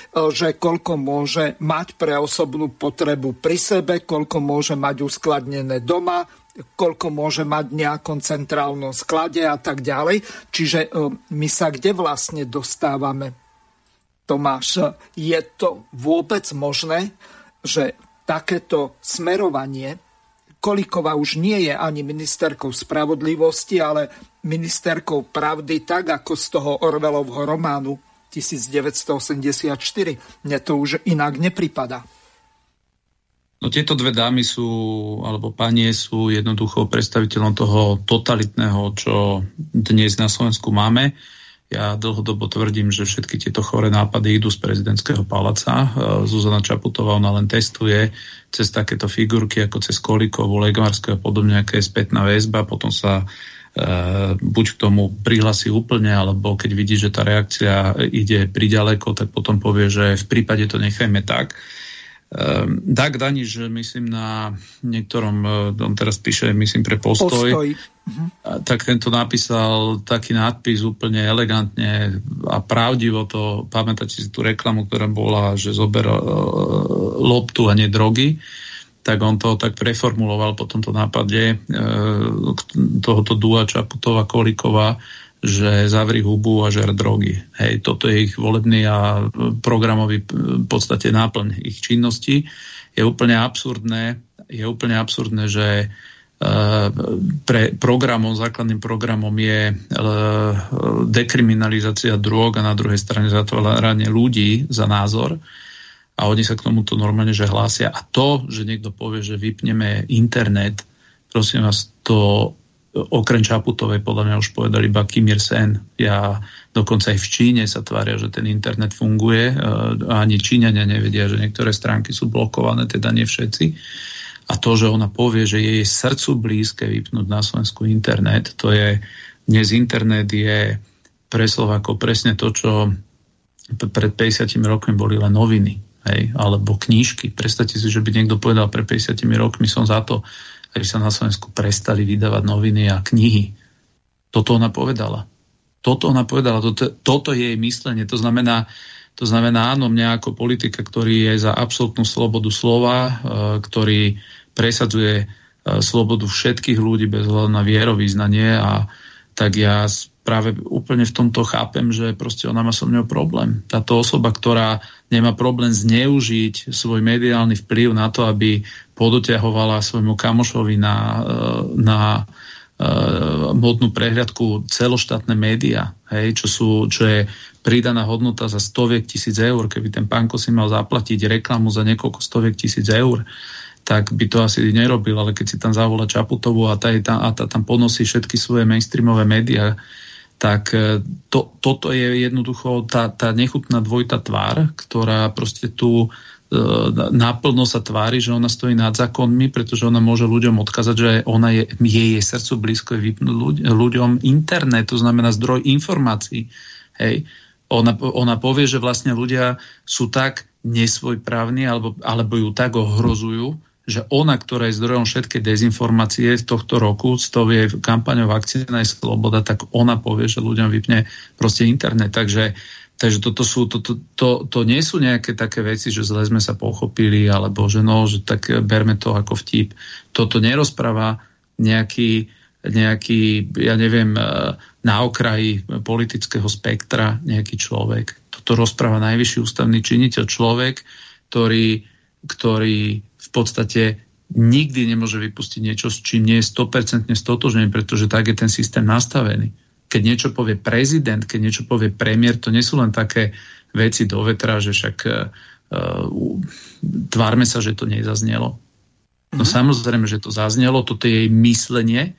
E, že koľko môže mať pre osobnú potrebu pri sebe, koľko môže mať uskladnené doma, koľko môže mať v nejakom centrálnom sklade a tak ďalej. Čiže e, my sa kde vlastne dostávame? Tomáš, je to vôbec možné, že takéto smerovanie Kolikova už nie je ani ministerkou spravodlivosti, ale ministerkou pravdy, tak ako z toho Orvelovho románu 1984. Mne to už inak nepripada. No tieto dve dámy sú, alebo panie sú jednoducho predstaviteľom toho totalitného, čo dnes na Slovensku máme. Ja dlhodobo tvrdím, že všetky tieto chore nápady idú z prezidentského paláca. Zuzana Čaputová ona len testuje cez takéto figurky ako cez Kolikovu, Legvarského a podobne, aké je spätná väzba, potom sa Eh, buď k tomu prihlasí úplne, alebo keď vidí, že tá reakcia ide priďaleko, tak potom povie, že v prípade to nechajme tak. Um, Dag Daniš, myslím na niektorom, eh, on teraz píše, myslím pre postoj, postoj. Uh-huh. tak tento napísal taký nadpis úplne elegantne a pravdivo to, pamätáte si tú reklamu, ktorá bola, že zober uh, loptu a nie drogy. Tak on to tak preformuloval po tomto nápade e, tohoto Dua Čaputová Koliková, že zavri hubu a žer drogy. Hej, toto je ich volebný a programový v podstate náplň ich činnosti. Je úplne absurdné, je úplne absurdné, že e, pre programom, základným programom je e, dekriminalizácia drog a na druhej strane zatváranie ľudí za názor a oni sa k tomuto normálne že hlásia. A to, že niekto povie, že vypneme internet, prosím vás, to okrem Čaputovej podľa mňa už povedal iba Kim Il-sen. Ja dokonca aj v Číne sa tvária, že ten internet funguje a ani Číňania nevedia, že niektoré stránky sú blokované, teda nie všetci. A to, že ona povie, že jej srdcu blízke vypnúť na Slovensku internet, to je, dnes internet je pre Slovako presne to, čo pred 50 rokmi boli len noviny hej, alebo knížky. Predstavte si, že by niekto povedal pre 50 rokmi som za to, aby sa na Slovensku prestali vydávať noviny a knihy. Toto ona povedala. Toto ona povedala, toto, toto je jej myslenie. To znamená, to znamená, áno, mňa ako politika, ktorý je za absolútnu slobodu slova, e, ktorý presadzuje e, slobodu všetkých ľudí bez hľadu na vierovýznanie a tak ja práve úplne v tomto chápem, že proste ona má so mňou problém. Táto osoba, ktorá nemá problém zneužiť svoj mediálny vplyv na to, aby podoťahovala svojmu kamošovi na, e, na uh, modnú prehľadku celoštátne médiá, hej, čo, sú, čo je pridaná hodnota za stoviek tisíc eur, keby ten pánko si mal zaplatiť reklamu za niekoľko stoviek tisíc eur, tak by to asi nerobil, ale keď si tam zavolá Čaputovu a tá, a tá tam ponosí všetky svoje mainstreamové médiá, tak e, to, toto je jednoducho tá, tá nechutná dvojitá tvár, ktorá proste tu e, naplno sa tvári, že ona stojí nad zákonmi, pretože ona môže ľuďom odkázať, že ona je, je jej srdcu blízko je vypnúť ľuď, ľuďom internet, to znamená zdroj informácií. Hej. Ona, ona povie, že vlastne ľudia sú tak nesvojprávni alebo, alebo ju tak ohrozujú, že ona, ktorá je zdrojom všetkej dezinformácie z tohto roku, s tou jej kampaňou Vakcína je sloboda, tak ona povie, že ľuďom vypne proste internet. Takže, takže toto sú, to, to, to, to nie sú nejaké také veci, že zle sme sa pochopili, alebo že no, že tak berme to ako vtip. Toto nerozpráva nejaký nejaký, ja neviem, na okraji politického spektra nejaký človek. Toto rozpráva najvyšší ústavný činiteľ, človek, ktorý, ktorý v podstate nikdy nemôže vypustiť niečo, s čím nie je 100% stotožnený, pretože tak je ten systém nastavený. Keď niečo povie prezident, keď niečo povie premiér, to nie sú len také veci do vetra, že však uh, tvárme sa, že to nezaznelo. No mm-hmm. samozrejme, že to zaznelo, toto je jej myslenie,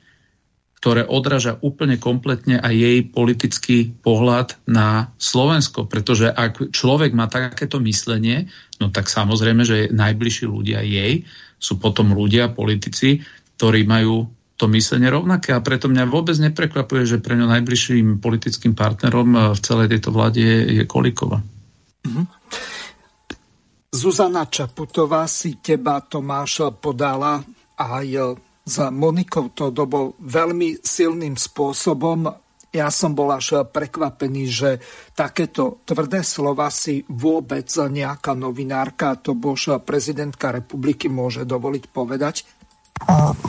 ktoré odráža úplne kompletne aj jej politický pohľad na Slovensko. Pretože ak človek má takéto myslenie, no tak samozrejme, že najbližší ľudia jej sú potom ľudia, politici, ktorí majú to myslenie rovnaké a preto mňa vôbec neprekvapuje, že pre ňo najbližším politickým partnerom eh, v celej tejto vláde je, Kolikova. Mm-hmm. Zuzana Čaputová si teba Tomáš podala aj s Monikou Todobou veľmi silným spôsobom. Ja som bol až prekvapený, že takéto tvrdé slova si vôbec nejaká novinárka, to bož prezidentka republiky môže dovoliť povedať.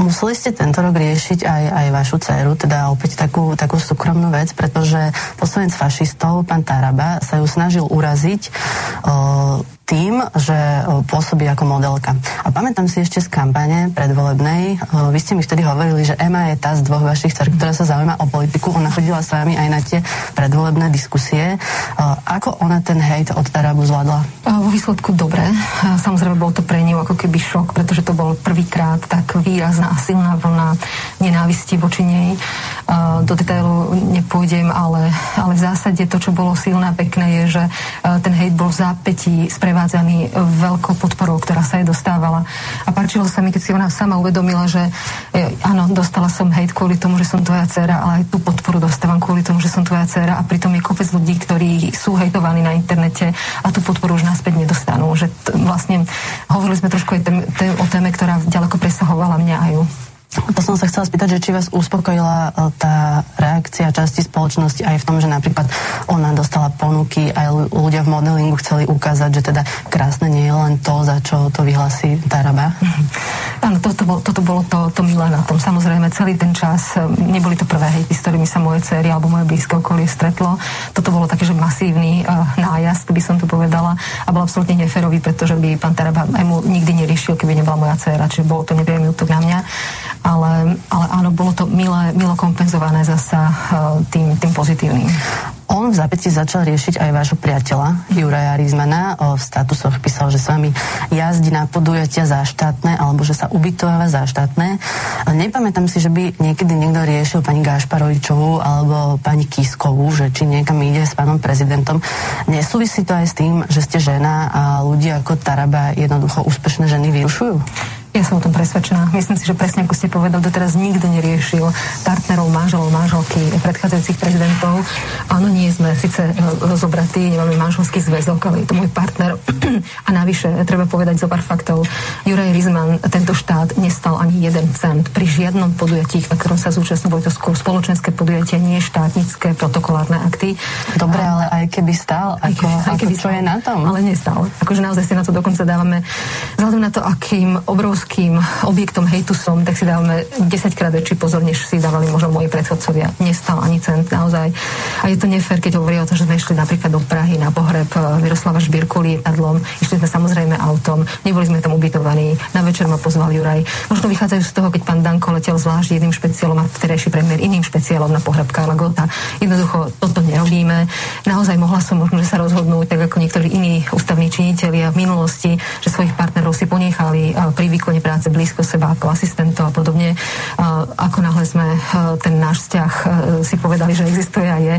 Museli ste tento rok riešiť aj, aj vašu dceru, teda opäť takú, takú súkromnú vec, pretože poslanec fašistov, pán Taraba, sa ju snažil uraziť tým, že pôsobí ako modelka. A pamätám si ešte z kampane predvolebnej, vy ste mi vtedy hovorili, že Ema je tá z dvoch vašich dcer, ktorá sa zaujíma o politiku. Ona chodila s vami aj na tie predvolebné diskusie. Ako ona ten hejt od Tarabu zvládla? Vo výsledku dobre. Samozrejme bol to pre ňu ako keby šok, pretože to bol prvýkrát tak výrazná a silná vlna nenávisti voči nej. Do detailu nepôjdem, ale, ale v zásade to, čo bolo silné a pekné, je, že ten hejt bol v zápätí sprevádzaný sprevádzaný veľkou podporou, ktorá sa jej dostávala. A páčilo sa mi, keď si ona sama uvedomila, že e, áno, dostala som hejt kvôli tomu, že som tvoja dcera, ale aj tú podporu dostávam kvôli tomu, že som tvoja dcera a pritom je kopec ľudí, ktorí sú hejtovaní na internete a tú podporu už naspäť nedostanú. Že t- vlastne hovorili sme trošku aj tém, tém, o téme, ktorá ďaleko presahovala mňa a ju. To som sa chcela spýtať, že či vás uspokojila e, tá reakcia časti spoločnosti aj v tom, že napríklad ona dostala ponuky, aj ľudia v modelingu chceli ukázať, že teda krásne nie je len to, za čo to vyhlasí Taraba. Áno, toto, bol, toto bolo to, to milé na tom. Samozrejme, celý ten čas, e, neboli to prvé hejty, s ktorými sa moje cery alebo moje blízke okolie stretlo. Toto bolo také, že masívny uh, nájazd, by som to povedala, a bol absolútne neferový, pretože by pán Taraba aj mu nikdy neriešil, keby nebola moja dcera, čiže bolo to nepriamy útok na mňa ale, ale áno, bolo to milé, milo kompenzované zasa uh, tým, tým pozitívnym. On v zapätí začal riešiť aj vášho priateľa Juraja Rizmana. O, v statusoch písal, že s vami jazdí na podujatia za štátne alebo že sa ubytováva za štátne. Nepamätám si, že by niekedy niekto riešil pani Gášparovičovú alebo pani Kiskovú, že či niekam ide s pánom prezidentom. Nesúvisí to aj s tým, že ste žena a ľudia ako Taraba jednoducho úspešné ženy vyrušujú? Ja som o tom presvedčená. Myslím si, že presne ako ste povedal, doteraz nikto neriešil partnerov, manželov, manželky predchádzajúcich prezidentov. Áno, nie sme síce e, zobratí, nemáme manželský zväzok, ale je to môj partner. A navyše, treba povedať zo pár faktov. Juraj Rizman tento štát nestal ani jeden cent pri žiadnom podujatí, na ktorom sa zúčastnil. Boli to skôr spoločenské podujatie, nie štátnické protokolárne akty. Dobre, ale aj keby stál, ako, aj keby čo je na tom? Ale nestal. Akože naozaj si na to dokonca dávame, vzhľadom na to, akým obrovským obrovským objektom hejtu som, tak si dávame 10 krát väčší pozor, než si dávali možno moji predchodcovia. Nestal ani cent naozaj. A je to nefér, keď hovorí o tom, že sme išli napríklad do Prahy na pohreb eh, Miroslava Žbírku lietadlom. Išli sme samozrejme autom, neboli sme tam ubytovaní. Na večer ma pozval Juraj. Možno vychádzajú z toho, keď pán Danko letel zvlášť jedným špeciálom a vtedajší premiér iným špeciálom na pohreb Karla Gota. Jednoducho toto nerobíme. Naozaj mohla som možno, že sa rozhodnúť, tak ako niektorí iní ústavní činitelia v minulosti, že svojich partnerov si ponechali eh, pri výkone výkone práce blízko seba ako asistentov a podobne. Ako náhle sme e, ten náš vzťah e, si povedali, že existuje a je,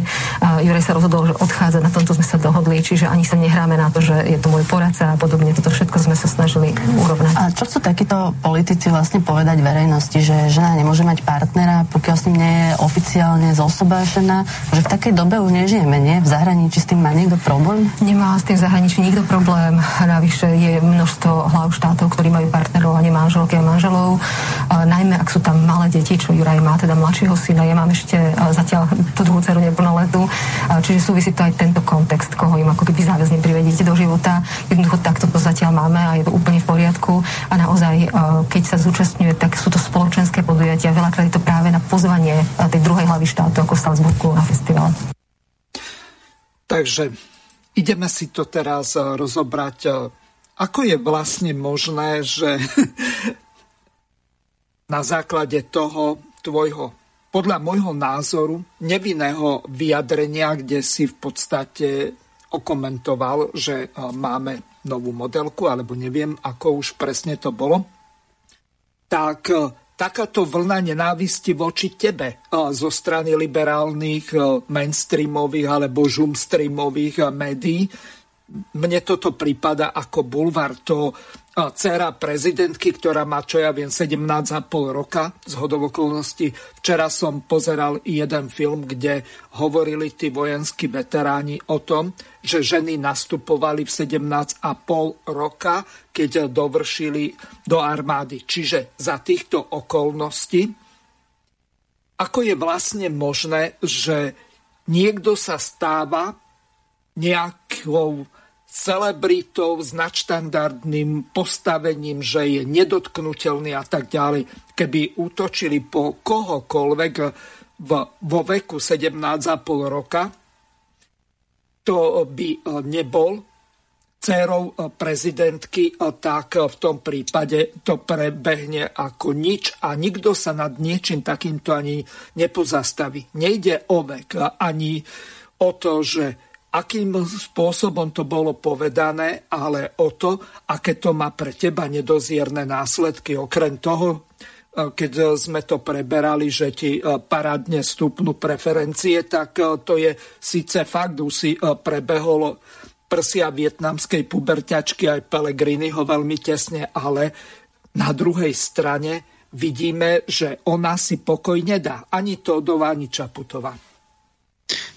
Juraj sa rozhodol, že odchádza, na tomto sme sa dohodli, čiže ani sa nehráme na to, že je to môj poradca a podobne. Toto všetko sme sa snažili urovnať. A čo chcú takíto politici vlastne povedať verejnosti, že žena nemôže mať partnera, pokiaľ s ním nie je oficiálne zosobášená, že v takej dobe už nežijeme, nie? V zahraničí s tým má niekto problém? Nemá s tým v zahraničí nikto problém. Navyše je množstvo hlav štátov, ktorí majú partnerov a strane manželky a manželov, najmä ak sú tam malé deti, čo Juraj má, teda mladšieho syna, ja mám ešte zatiaľ tú druhú dceru letu, čiže súvisí to aj tento kontext, koho im ako keby záväzne privedíte do života. Jednoducho takto to zatiaľ máme a je to úplne v poriadku a naozaj, keď sa zúčastňuje, tak sú to spoločenské podujatia. Veľakrát je to práve na pozvanie tej druhej hlavy štátu, ako Salzburgu na festival. Takže ideme si to teraz rozobrať. Ako je vlastne možné, že na základe toho tvojho podľa môjho názoru nevinného vyjadrenia, kde si v podstate okomentoval, že e, máme novú modelku, alebo neviem, ako už presne to bolo, tak e, takáto vlna nenávisti voči tebe e, zo strany liberálnych mainstreamových alebo žumstreamových médií, mne toto prípada ako bulvar. To dcera prezidentky, ktorá má, čo ja viem, 17,5 roka z hodovokolnosti. Včera som pozeral jeden film, kde hovorili tí vojenskí veteráni o tom, že ženy nastupovali v 17,5 roka, keď dovršili do armády. Čiže za týchto okolností, ako je vlastne možné, že niekto sa stáva nejakou celebritou s nadštandardným postavením, že je nedotknutelný a tak ďalej. Keby útočili po kohokoľvek v, vo veku 17,5 roka, to by e, nebol dcerou e, prezidentky, e, tak v tom prípade to prebehne ako nič a nikto sa nad niečím takýmto ani nepozastaví. Nejde o vek, ani o to, že akým spôsobom to bolo povedané, ale o to, aké to má pre teba nedozierne následky. Okrem toho, e, keď sme to preberali, že ti e, parádne stupnú preferencie, tak e, to je síce fakt, už si prebehol prsia vietnamskej puberťačky aj Pelegrini ho veľmi tesne, ale na druhej strane vidíme, že ona si pokoj nedá. Ani Todová, ani Čaputová.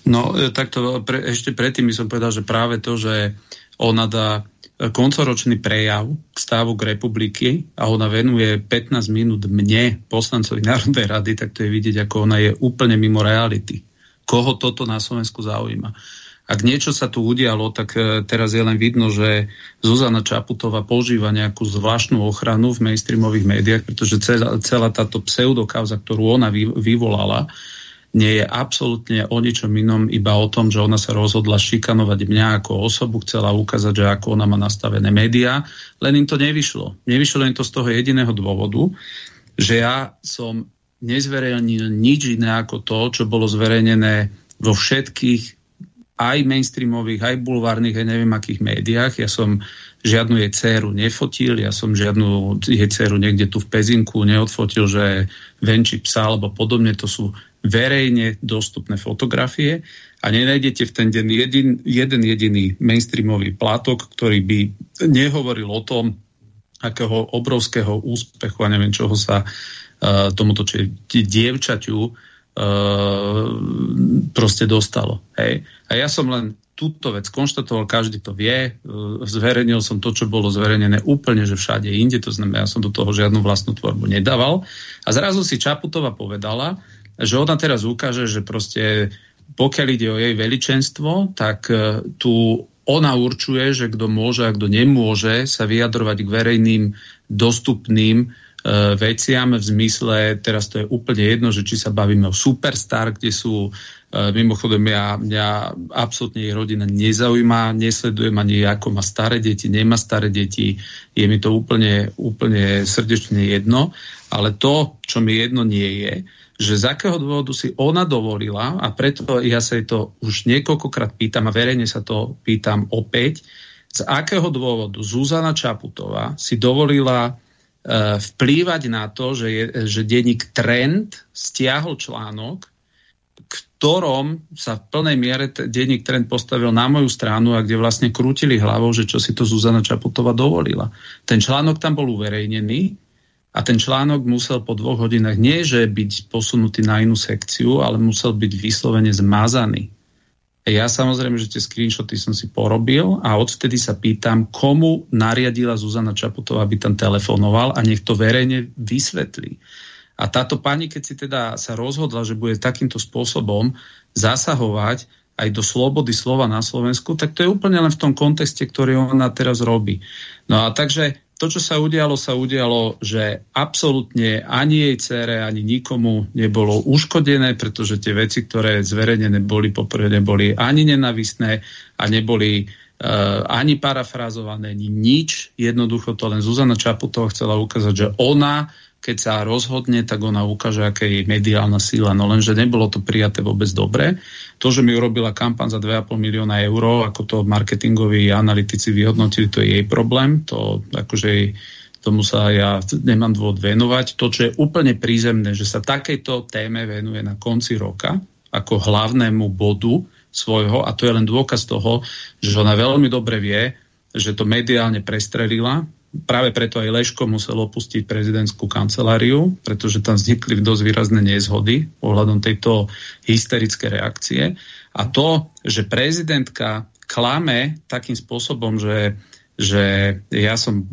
No, e, takto pre, ešte predtým by som povedal, že práve to, že ona dá e, koncoročný prejav k stavu k republiky a ona venuje 15 minút mne, poslancovi Národnej rady, tak to je vidieť, ako ona je úplne mimo reality. Koho toto na Slovensku zaujíma. Ak niečo sa tu udialo, tak e, teraz je len vidno, že Zuzana Čaputová používa nejakú zvláštnu ochranu v mainstreamových médiách, pretože celá, celá táto pseudokauza, ktorú ona vyvolala, nie je absolútne o ničom inom, iba o tom, že ona sa rozhodla šikanovať mňa ako osobu, chcela ukázať, že ako ona má nastavené médiá, len im to nevyšlo. Nevyšlo len to z toho jediného dôvodu, že ja som nezverejnil nič iné ako to, čo bolo zverejnené vo všetkých aj mainstreamových, aj bulvárnych, aj neviem akých médiách. Ja som žiadnu jej dceru nefotil, ja som žiadnu jej dceru niekde tu v Pezinku neodfotil, že venčí psa alebo podobne. To sú verejne dostupné fotografie a nenájdete v ten deň jeden, jeden jediný mainstreamový plátok, ktorý by nehovoril o tom, akého obrovského úspechu a neviem čoho sa uh, tomuto či, dievčaťu uh, proste dostalo. Hej? A ja som len túto vec konštatoval, každý to vie, zverejnil som to, čo bolo zverejnené úplne, že všade inde, to znamená, ja som do toho žiadnu vlastnú tvorbu nedával. A zrazu si Čaputová povedala, že ona teraz ukáže, že proste pokiaľ ide o jej veličenstvo, tak e, tu ona určuje, že kto môže a kto nemôže sa vyjadrovať k verejným dostupným e, veciam v zmysle, teraz to je úplne jedno, že či sa bavíme o Superstar, kde sú e, mimochodom ja, mňa absolútne jej rodina nezaujíma, nesledujem ani ako má staré deti, nemá staré deti, je mi to úplne, úplne srdečne jedno, ale to, čo mi jedno nie je, že z akého dôvodu si ona dovolila, a preto ja sa jej to už niekoľkokrát pýtam a verejne sa to pýtam opäť, z akého dôvodu Zuzana Čaputová si dovolila e, vplývať na to, že, je, že denník Trend stiahol článok, ktorom sa v plnej miere denník Trend postavil na moju stranu a kde vlastne krútili hlavou, že čo si to Zuzana Čaputová dovolila. Ten článok tam bol uverejnený, a ten článok musel po dvoch hodinách nie, že byť posunutý na inú sekciu, ale musel byť vyslovene zmazaný. Ja samozrejme, že tie screenshoty som si porobil a odvtedy sa pýtam, komu nariadila Zuzana Čaputová, aby tam telefonoval a nech to verejne vysvetlí. A táto pani, keď si teda sa rozhodla, že bude takýmto spôsobom zasahovať aj do slobody slova na Slovensku, tak to je úplne len v tom kontexte, ktorý ona teraz robí. No a takže to, čo sa udialo, sa udialo, že absolútne ani jej cere, ani nikomu nebolo uškodené, pretože tie veci, ktoré zverejnené boli, poprvé neboli ani nenavistné a neboli uh, ani parafrazované, ani nič. Jednoducho to len Zuzana Čaputová chcela ukázať, že ona keď sa rozhodne, tak ona ukáže, aká je mediálna síla. No lenže nebolo to prijaté vôbec dobre. To, že mi urobila kampaň za 2,5 milióna eur, ako to marketingoví analytici vyhodnotili, to je jej problém. To akože tomu sa ja nemám dôvod venovať. To, čo je úplne prízemné, že sa takejto téme venuje na konci roka ako hlavnému bodu svojho a to je len dôkaz toho, že ona veľmi dobre vie, že to mediálne prestrelila, práve preto aj Leško musel opustiť prezidentskú kanceláriu, pretože tam vznikli dosť výrazné nezhody ohľadom tejto hysterické reakcie. A to, že prezidentka klame takým spôsobom, že, že ja som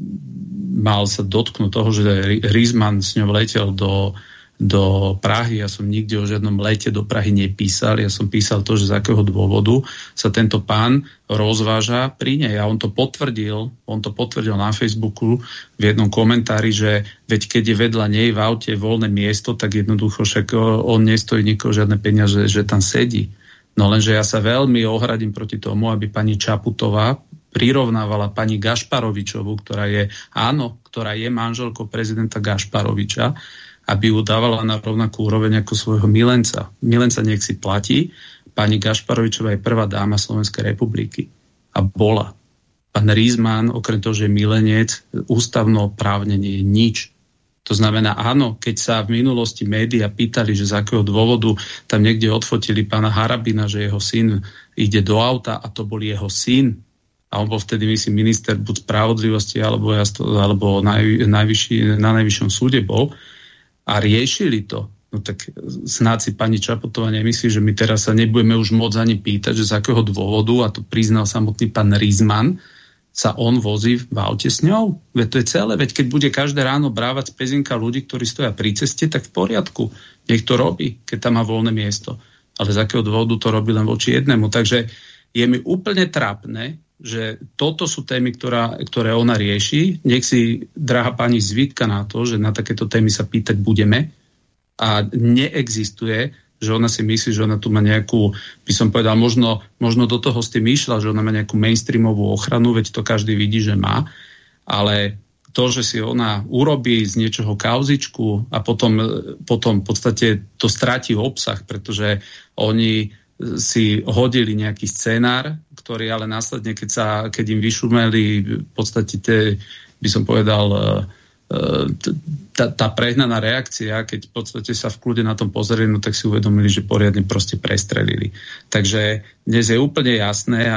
mal sa dotknúť toho, že Rizman s ňou letel do do Prahy. Ja som nikde o žiadnom lete do Prahy nepísal. Ja som písal to, že z akého dôvodu sa tento pán rozváža pri nej. A on to potvrdil, on to potvrdil na Facebooku v jednom komentári, že veď keď je vedľa nej v aute voľné miesto, tak jednoducho však on nestojí nikoho žiadne peniaze, že tam sedí. No lenže ja sa veľmi ohradím proti tomu, aby pani Čaputová prirovnávala pani Gašparovičovú, ktorá je, áno, ktorá je manželkou prezidenta Gašparoviča, aby ju dávala na rovnakú úroveň ako svojho milenca. Milenca nech si platí. Pani Gašparovičová je prvá dáma Slovenskej republiky. A bola. Pán Rizman, okrem toho, že je milenec, ústavno právne nie je nič. To znamená, áno, keď sa v minulosti média pýtali, že z akého dôvodu tam niekde odfotili pána Harabina, že jeho syn ide do auta a to bol jeho syn, a on bol vtedy, myslím, minister buď spravodlivosti alebo, alebo naj, najvyšší, na najvyššom súde bol, a riešili to, no tak snáď si pani Čapotová nemyslí, že my teraz sa nebudeme už môcť ani pýtať, že z akého dôvodu, a to priznal samotný pán Rizman, sa on vozí v aute s ňou. Veď to je celé. Veď keď bude každé ráno brávať z pezinka ľudí, ktorí stoja pri ceste, tak v poriadku. Nech to robí, keď tam má voľné miesto. Ale z akého dôvodu to robí len voči jednému. Takže je mi úplne trápne, že toto sú témy, ktorá, ktoré ona rieši. Nech si, drahá pani, zvítka na to, že na takéto témy sa pýtať budeme a neexistuje, že ona si myslí, že ona tu má nejakú, by som povedal, možno, možno do toho s tým išla, že ona má nejakú mainstreamovú ochranu, veď to každý vidí, že má, ale to, že si ona urobí z niečoho kauzičku a potom, potom v podstate to stráti obsah, pretože oni si hodili nejaký scenár, ktorý ale následne, keď, sa, keď im vyšumeli v podstate tie, by som povedal, e, e, tá prehnaná reakcia, keď v podstate sa v kľude na tom pozreli, no tak si uvedomili, že poriadne proste prestrelili. Takže dnes je úplne jasné,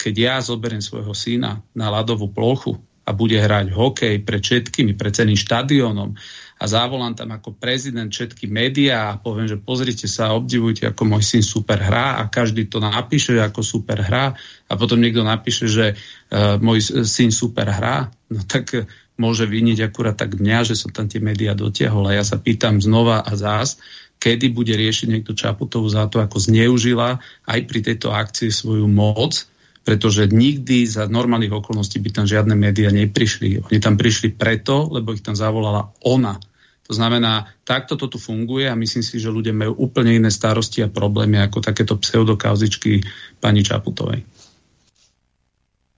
keď ja zoberiem svojho syna na ľadovú plochu a bude hrať hokej pred všetkými, pred celým štadiónom, a zavolám tam ako prezident všetky médiá a poviem, že pozrite sa, obdivujte, ako môj syn super hrá a každý to napíše, ako super hrá. A potom niekto napíše, že uh, môj syn super hrá, no tak uh, môže vyniť akurát tak mňa, že som tam tie médiá dotiahol. A ja sa pýtam znova a zás, kedy bude riešiť niekto Čaputovú za to, ako zneužila aj pri tejto akcii svoju moc, pretože nikdy za normálnych okolností by tam žiadne médiá neprišli. Oni tam prišli preto, lebo ich tam zavolala ona. To znamená, takto to tu funguje a myslím si, že ľudia majú úplne iné starosti a problémy ako takéto pseudokauzičky pani Čaputovej.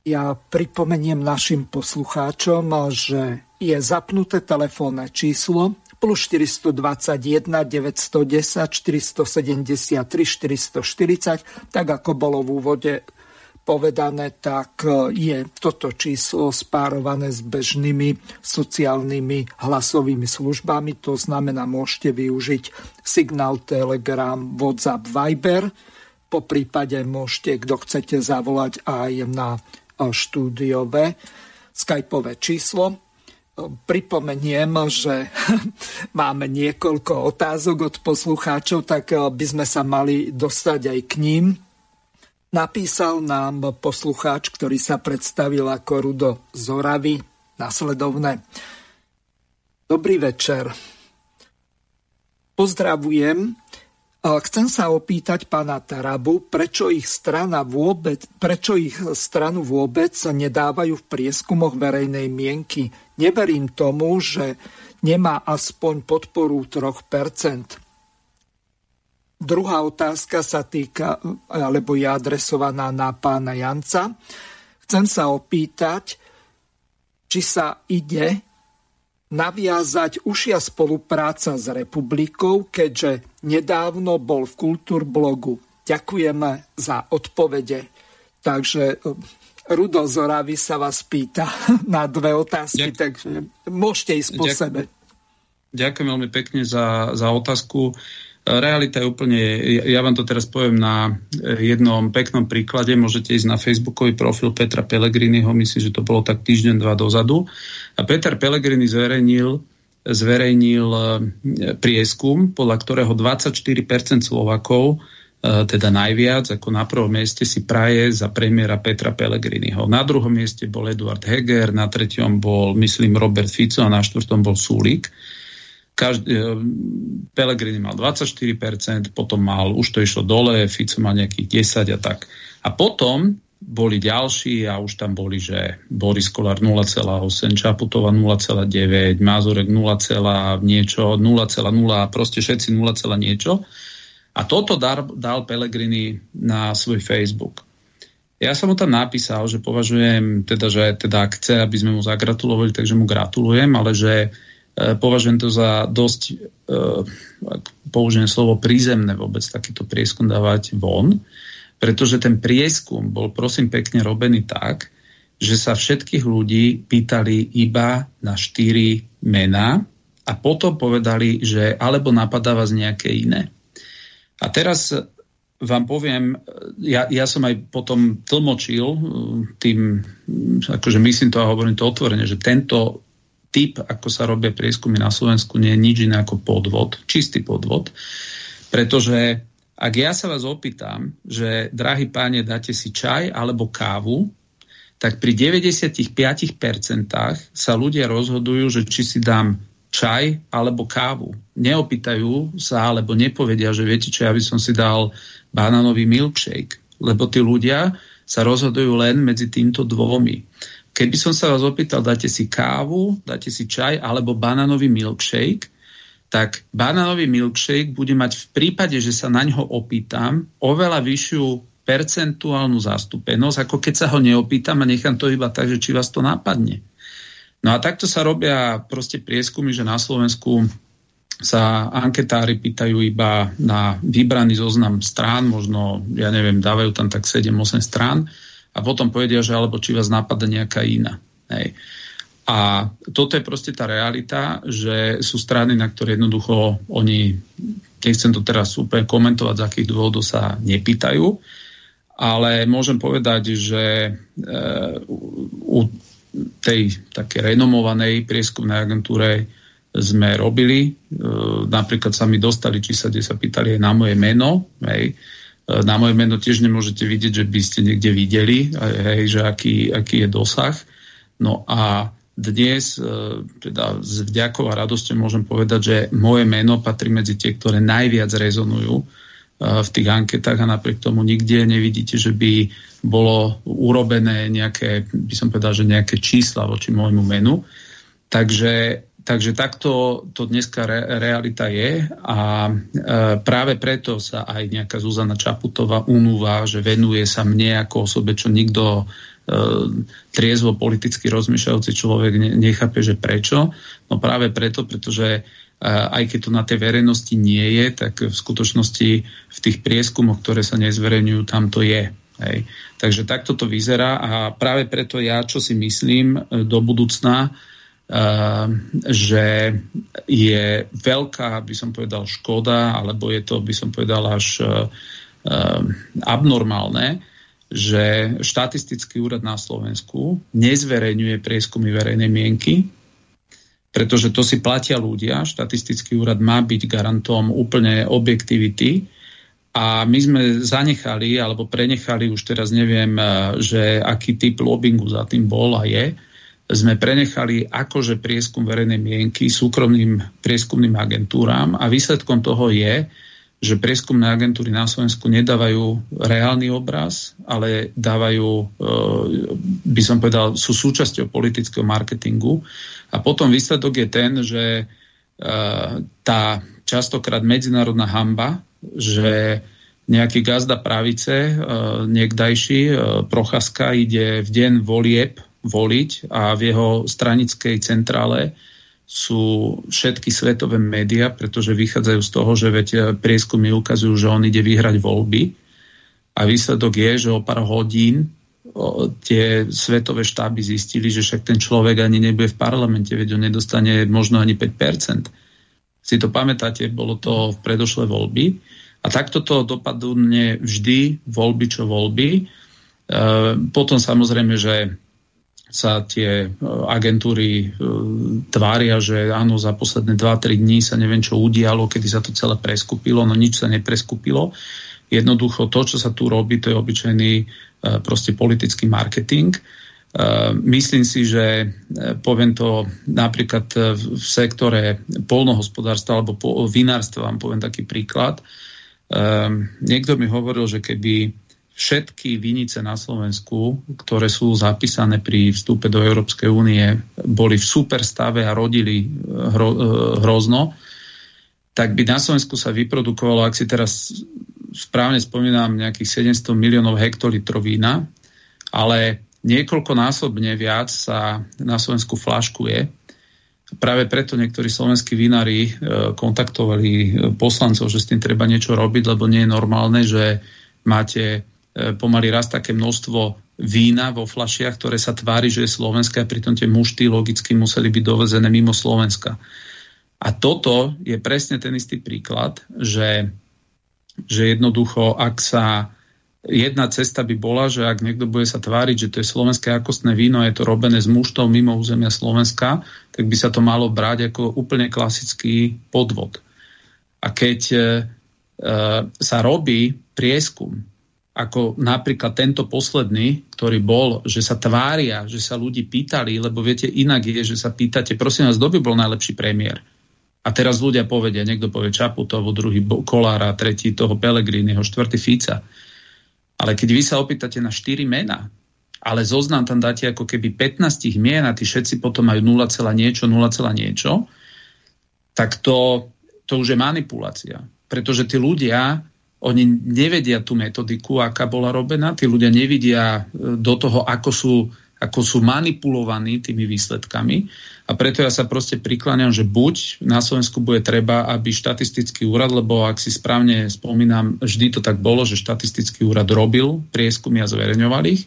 Ja pripomeniem našim poslucháčom, že je zapnuté telefónne číslo plus 421 910 473 440, tak ako bolo v úvode povedané, tak e, je toto číslo spárované s bežnými sociálnymi hlasovými službami. To znamená, môžete využiť signál Telegram, WhatsApp, Viber. Po prípade môžete, kto chcete, zavolať aj na e, štúdiové skypové číslo. E, pripomeniem, že máme niekoľko otázok od poslucháčov, tak by sme sa mali dostať aj k ním. Napísal nám poslucháč, ktorý sa predstavil ako Rudo Zoravy, nasledovné. Dobrý večer. Pozdravujem Chcem sa opýtať pána Tarabu, prečo ich, strana vôbec, prečo ich stranu vôbec nedávajú v prieskumoch verejnej mienky. Neverím tomu, že nemá aspoň podporu 3%. Druhá otázka sa týka, alebo je adresovaná na pána Janca. Chcem sa opýtať, či sa ide naviazať užia spolupráca s republikou, keďže nedávno bol v Kultúrblogu. Ďakujeme za odpovede. Takže eh, Rudo Zoravy sa vás pýta na dve otázky, Ďak... takže môžete ísť po Ďak... sebe. Ďakujem veľmi pekne za, za otázku. Realita je úplne, ja vám to teraz poviem na jednom peknom príklade, môžete ísť na facebookový profil Petra Pellegriniho, myslím, že to bolo tak týždeň, dva dozadu. A Peter Pellegrini zverejnil, zverejnil e, prieskum, podľa ktorého 24% Slovakov, e, teda najviac, ako na prvom mieste si praje za premiéra Petra Pellegriniho. Na druhom mieste bol Eduard Heger, na treťom bol, myslím, Robert Fico a na štvrtom bol Súlik každý, eh, Pelegrini mal 24%, potom mal, už to išlo dole, Fico mal nejakých 10 a tak. A potom boli ďalší a už tam boli, že Boris Kolár 0,8, Čaputová 0,9, Mazurek 0, niečo, 0,0, proste všetci 0, niečo. A toto dal, dal Pelegrini na svoj Facebook. Ja som mu tam napísal, že považujem, teda, že teda ak chce, aby sme mu zagratulovali, takže mu gratulujem, ale že považujem to za dosť, e, použijem slovo prízemné vôbec takýto prieskum dávať von, pretože ten prieskum bol prosím pekne robený tak, že sa všetkých ľudí pýtali iba na štyri mená a potom povedali, že alebo napadá vás nejaké iné. A teraz vám poviem, ja, ja som aj potom tlmočil tým, akože myslím to a hovorím to otvorene, že tento typ, ako sa robia prieskumy na Slovensku, nie je nič iné ako podvod, čistý podvod. Pretože ak ja sa vás opýtam, že drahí páne, dáte si čaj alebo kávu, tak pri 95% sa ľudia rozhodujú, že či si dám čaj alebo kávu. Neopýtajú sa alebo nepovedia, že viete čo, ja by som si dal banánový milkshake. Lebo tí ľudia sa rozhodujú len medzi týmto dvomi. Keby som sa vás opýtal, dáte si kávu, dáte si čaj alebo banánový milkshake, tak banánový milkshake bude mať v prípade, že sa na ňo opýtam, oveľa vyššiu percentuálnu zastúpenosť, ako keď sa ho neopýtam a nechám to iba tak, že či vás to napadne. No a takto sa robia proste prieskumy, že na Slovensku sa anketári pýtajú iba na vybraný zoznam strán, možno, ja neviem, dávajú tam tak 7-8 strán a potom povedia, že alebo či vás napadá nejaká iná. Hej. A toto je proste tá realita, že sú strany, na ktoré jednoducho oni, nechcem to teraz úplne komentovať, z akých dôvodov sa nepýtajú, ale môžem povedať, že e, u tej také renomovanej prieskumnej agentúre sme robili. E, napríklad sa mi dostali, či sa, kde sa pýtali aj na moje meno. Hej. E, na moje meno tiež nemôžete vidieť, že by ste niekde videli, hej, že aký, aký je dosah. No a dnes, e, teda s vďakou a radosťou môžem povedať, že moje meno patrí medzi tie, ktoré najviac rezonujú e, v tých anketách a napriek tomu nikde nevidíte, že by bolo urobené nejaké, by som povedal, že nejaké čísla voči môjmu menu. Takže Takže takto to dneska re, realita je a e, práve preto sa aj nejaká Zuzana Čaputová unúva, že venuje sa mne ako osobe, čo nikto e, triezvo politicky rozmýšľajúci človek ne, nechápe, že prečo. No práve preto, pretože e, aj keď to na tej verejnosti nie je, tak v skutočnosti v tých prieskumoch, ktoré sa nezverejňujú, tam to je. Hej. Takže takto to vyzerá a práve preto ja, čo si myslím e, do budúcna, že je veľká, by som povedal, škoda, alebo je to, by som povedal, až ehm, abnormálne, že štatistický úrad na Slovensku nezverejňuje prieskumy verejnej mienky, pretože to si platia ľudia. Štatistický úrad má byť garantom úplne objektivity a my sme zanechali alebo prenechali, už teraz neviem, že aký typ lobbingu za tým bol a je, sme prenechali akože prieskum verejnej mienky súkromným prieskumným agentúram a výsledkom toho je, že prieskumné agentúry na Slovensku nedávajú reálny obraz, ale dávajú, e, by som povedal, sú súčasťou politického marketingu. A potom výsledok je ten, že e, tá častokrát medzinárodná hamba, že nejaký gazda pravice, e, niekdajší Procházka ide v deň volieb voliť a v jeho stranickej centrále sú všetky svetové médiá, pretože vychádzajú z toho, že veď eh, prieskumy ukazujú, že on ide vyhrať voľby a výsledok je, že o pár hodín tie svetové štáby zistili, že však ten človek ani nebude v parlamente, veď on nedostane možno ani 5%. Si to pamätáte, bolo to v predošlé voľby. A takto to dopadne vždy voľby čo voľby. E, potom samozrejme, že sa tie e, agentúry e, tvária, že áno, za posledné 2-3 dní sa neviem čo udialo, kedy sa to celé preskupilo, no nič sa nepreskupilo. Jednoducho to, čo sa tu robí, to je obyčajný e, proste politický marketing. Myslím si, že poviem to napríklad v sektore polnohospodárstva alebo vinárstva, vám poviem taký príklad. Niekto mi hovoril, že keby všetky vinice na Slovensku, ktoré sú zapísané pri vstupe do Európskej únie, boli v super stave a rodili eh, hro, eh, hrozno, tak by na Slovensku sa vyprodukovalo, ak si teraz správne spomínam, nejakých 700 miliónov hektolitrov vína, ale niekoľkonásobne viac sa na Slovensku flaškuje. Práve preto niektorí slovenskí vinári eh, kontaktovali poslancov, že s tým treba niečo robiť, lebo nie je normálne, že máte pomaly raz také množstvo vína vo flašiach, ktoré sa tvári, že je slovenské a pritom tie mušty logicky museli byť dovezené mimo Slovenska. A toto je presne ten istý príklad, že, že jednoducho, ak sa jedna cesta by bola, že ak niekto bude sa tváriť, že to je slovenské akostné víno a je to robené z muštov mimo územia Slovenska, tak by sa to malo brať ako úplne klasický podvod. A keď e, e sa robí prieskum ako napríklad tento posledný, ktorý bol, že sa tvária, že sa ľudí pýtali, lebo viete, inak je, že sa pýtate, prosím vás, kto by bol najlepší premiér? A teraz ľudia povedia, niekto povie Čaputovo, druhý Kolára, tretí toho Pelegriniho, štvrtý Fica. Ale keď vy sa opýtate na štyri mena, ale zoznam tam dáte ako keby 15 mien a tí všetci potom majú 0, niečo, 0, niečo, tak to, to už je manipulácia. Pretože tí ľudia oni nevedia tú metodiku, aká bola robená, tí ľudia nevidia e, do toho, ako sú, ako sú manipulovaní tými výsledkami. A preto ja sa proste prikláňam, že buď na Slovensku bude treba, aby štatistický úrad, lebo ak si správne spomínam, vždy to tak bolo, že štatistický úrad robil prieskumy a zverejňoval ich,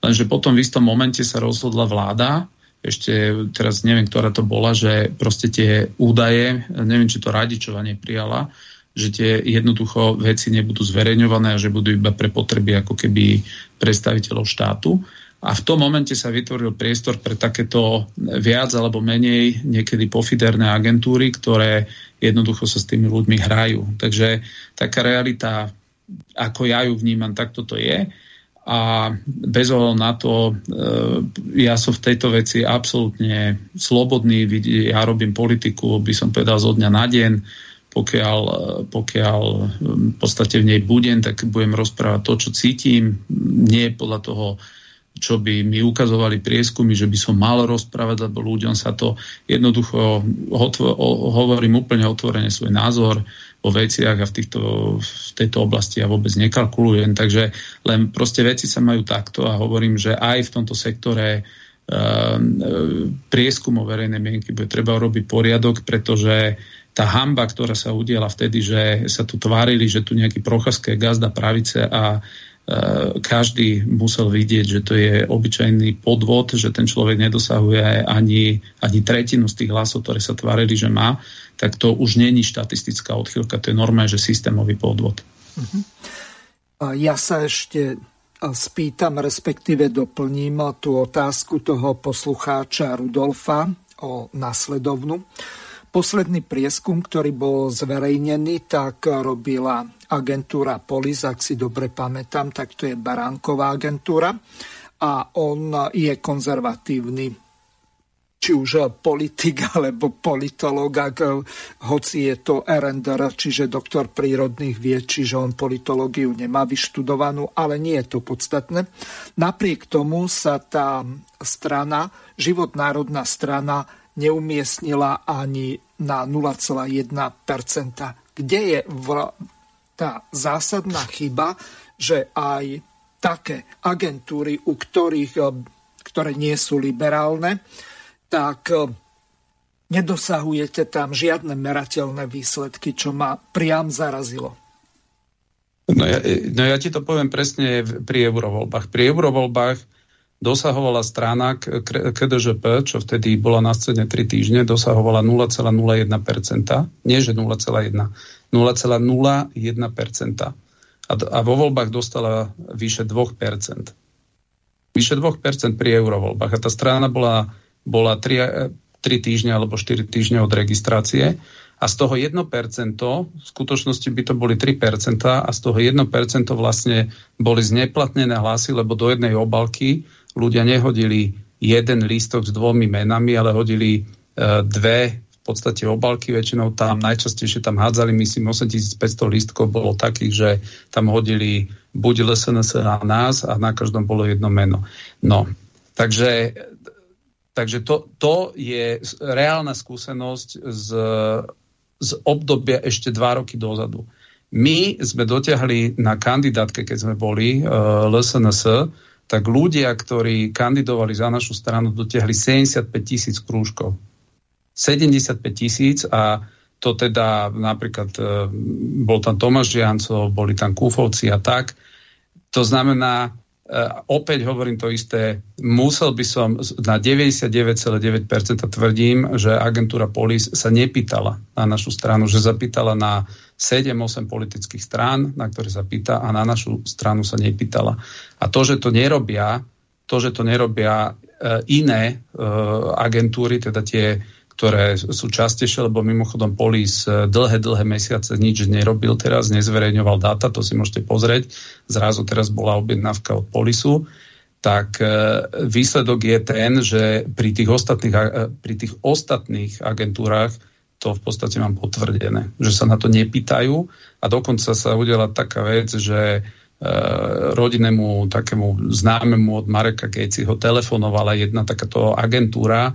lenže potom v istom momente sa rozhodla vláda, ešte teraz neviem, ktorá to bola, že proste tie údaje, neviem, či to Radičova neprijala, že tie jednoducho veci nebudú zverejňované a že budú iba pre potreby ako keby predstaviteľov štátu. A v tom momente sa vytvoril priestor pre takéto viac alebo menej niekedy pofiderné agentúry, ktoré jednoducho sa s tými ľuďmi hrajú. Takže taká realita, ako ja ju vnímam, tak toto je. A bez ohľadu na to, e, ja som v tejto veci absolútne slobodný, ja robím politiku, by som povedal, zo dňa na deň pokiaľ, pokiaľ v podstate v nej budem, tak budem rozprávať to, čo cítim, nie podľa toho, čo by mi ukazovali prieskumy, že by som mal rozprávať, lebo ľuďom sa to jednoducho hovorím úplne otvorene svoj názor o veciach a v, týchto, v tejto oblasti ja vôbec nekalkulujem, takže len proste veci sa majú takto a hovorím, že aj v tomto sektore uh, prieskum o verejnej mienky bude treba robiť poriadok, pretože tá hamba, ktorá sa udiela vtedy, že sa tu tvárili, že tu nejaký procházka gazda pravice a e, každý musel vidieť, že to je obyčajný podvod, že ten človek nedosahuje ani, ani tretinu z tých hlasov, ktoré sa tvárili, že má, tak to už není štatistická odchýlka, to je normálne, že systémový podvod. Uh-huh. Ja sa ešte spýtam, respektíve doplním tú otázku toho poslucháča Rudolfa o nasledovnu. Posledný prieskum, ktorý bol zverejnený, tak robila agentúra Polis, ak si dobre pamätám, tak to je Baránková agentúra a on je konzervatívny. Či už politik alebo politolog, ak, hoci je to RNDR, čiže doktor prírodných vied, čiže on politológiu nemá vyštudovanú, ale nie je to podstatné. Napriek tomu sa tá strana, život národná strana, neumiestnila ani na 0,1%. Kde je tá zásadná chyba, že aj také agentúry, u ktorých, ktoré nie sú liberálne, tak e, nedosahujete tam žiadne merateľné výsledky, čo ma priam zarazilo. No ja, no ja ti to poviem presne pri eurovoľbách. Pri eurovoľbách dosahovala strana KDŽP, čo vtedy bola na scéne 3 týždne, dosahovala 0,01%. Nie, že 0,1. 0,01%. A, a vo voľbách dostala vyše 2%. Vyše 2% pri eurovoľbách. A tá strana bola bola 3, 3 týždne alebo 4 týždne od registrácie a z toho 1%, v skutočnosti by to boli 3% a z toho 1% vlastne boli zneplatnené hlasy, lebo do jednej obalky ľudia nehodili jeden lístok s dvomi menami, ale hodili e, dve v podstate obalky, väčšinou tam najčastejšie tam hádzali, myslím, 8500 lístkov bolo takých, že tam hodili buď LSNS na nás a na každom bolo jedno meno. No, takže Takže to, to je reálna skúsenosť z, z obdobia ešte dva roky dozadu. My sme dotiahli na kandidátke, keď sme boli e, LSNS, tak ľudia, ktorí kandidovali za našu stranu, dotiahli 75 tisíc krúžkov. 75 tisíc a to teda napríklad uh, bol tam Tomáš Žiancov, boli tam Kúfovci a tak. To znamená, opäť hovorím to isté, musel by som na 99,9% tvrdím, že agentúra Polis sa nepýtala na našu stranu, že zapýtala na 7-8 politických strán, na ktoré sa pýta a na našu stranu sa nepýtala. A to, že to nerobia, to, že to nerobia uh, iné uh, agentúry, teda tie ktoré sú častejšie, lebo mimochodom Polis e, dlhé, dlhé mesiace nič nerobil teraz, nezverejňoval dáta, to si môžete pozrieť. Zrazu teraz bola objednávka od Polisu. Tak e, výsledok je ten, že pri tých ostatných, e, pri tých ostatných agentúrach to v podstate mám potvrdené, že sa na to nepýtajú a dokonca sa udela taká vec, že rodinnému takému známemu od Mareka Gejciho telefonovala jedna takáto agentúra,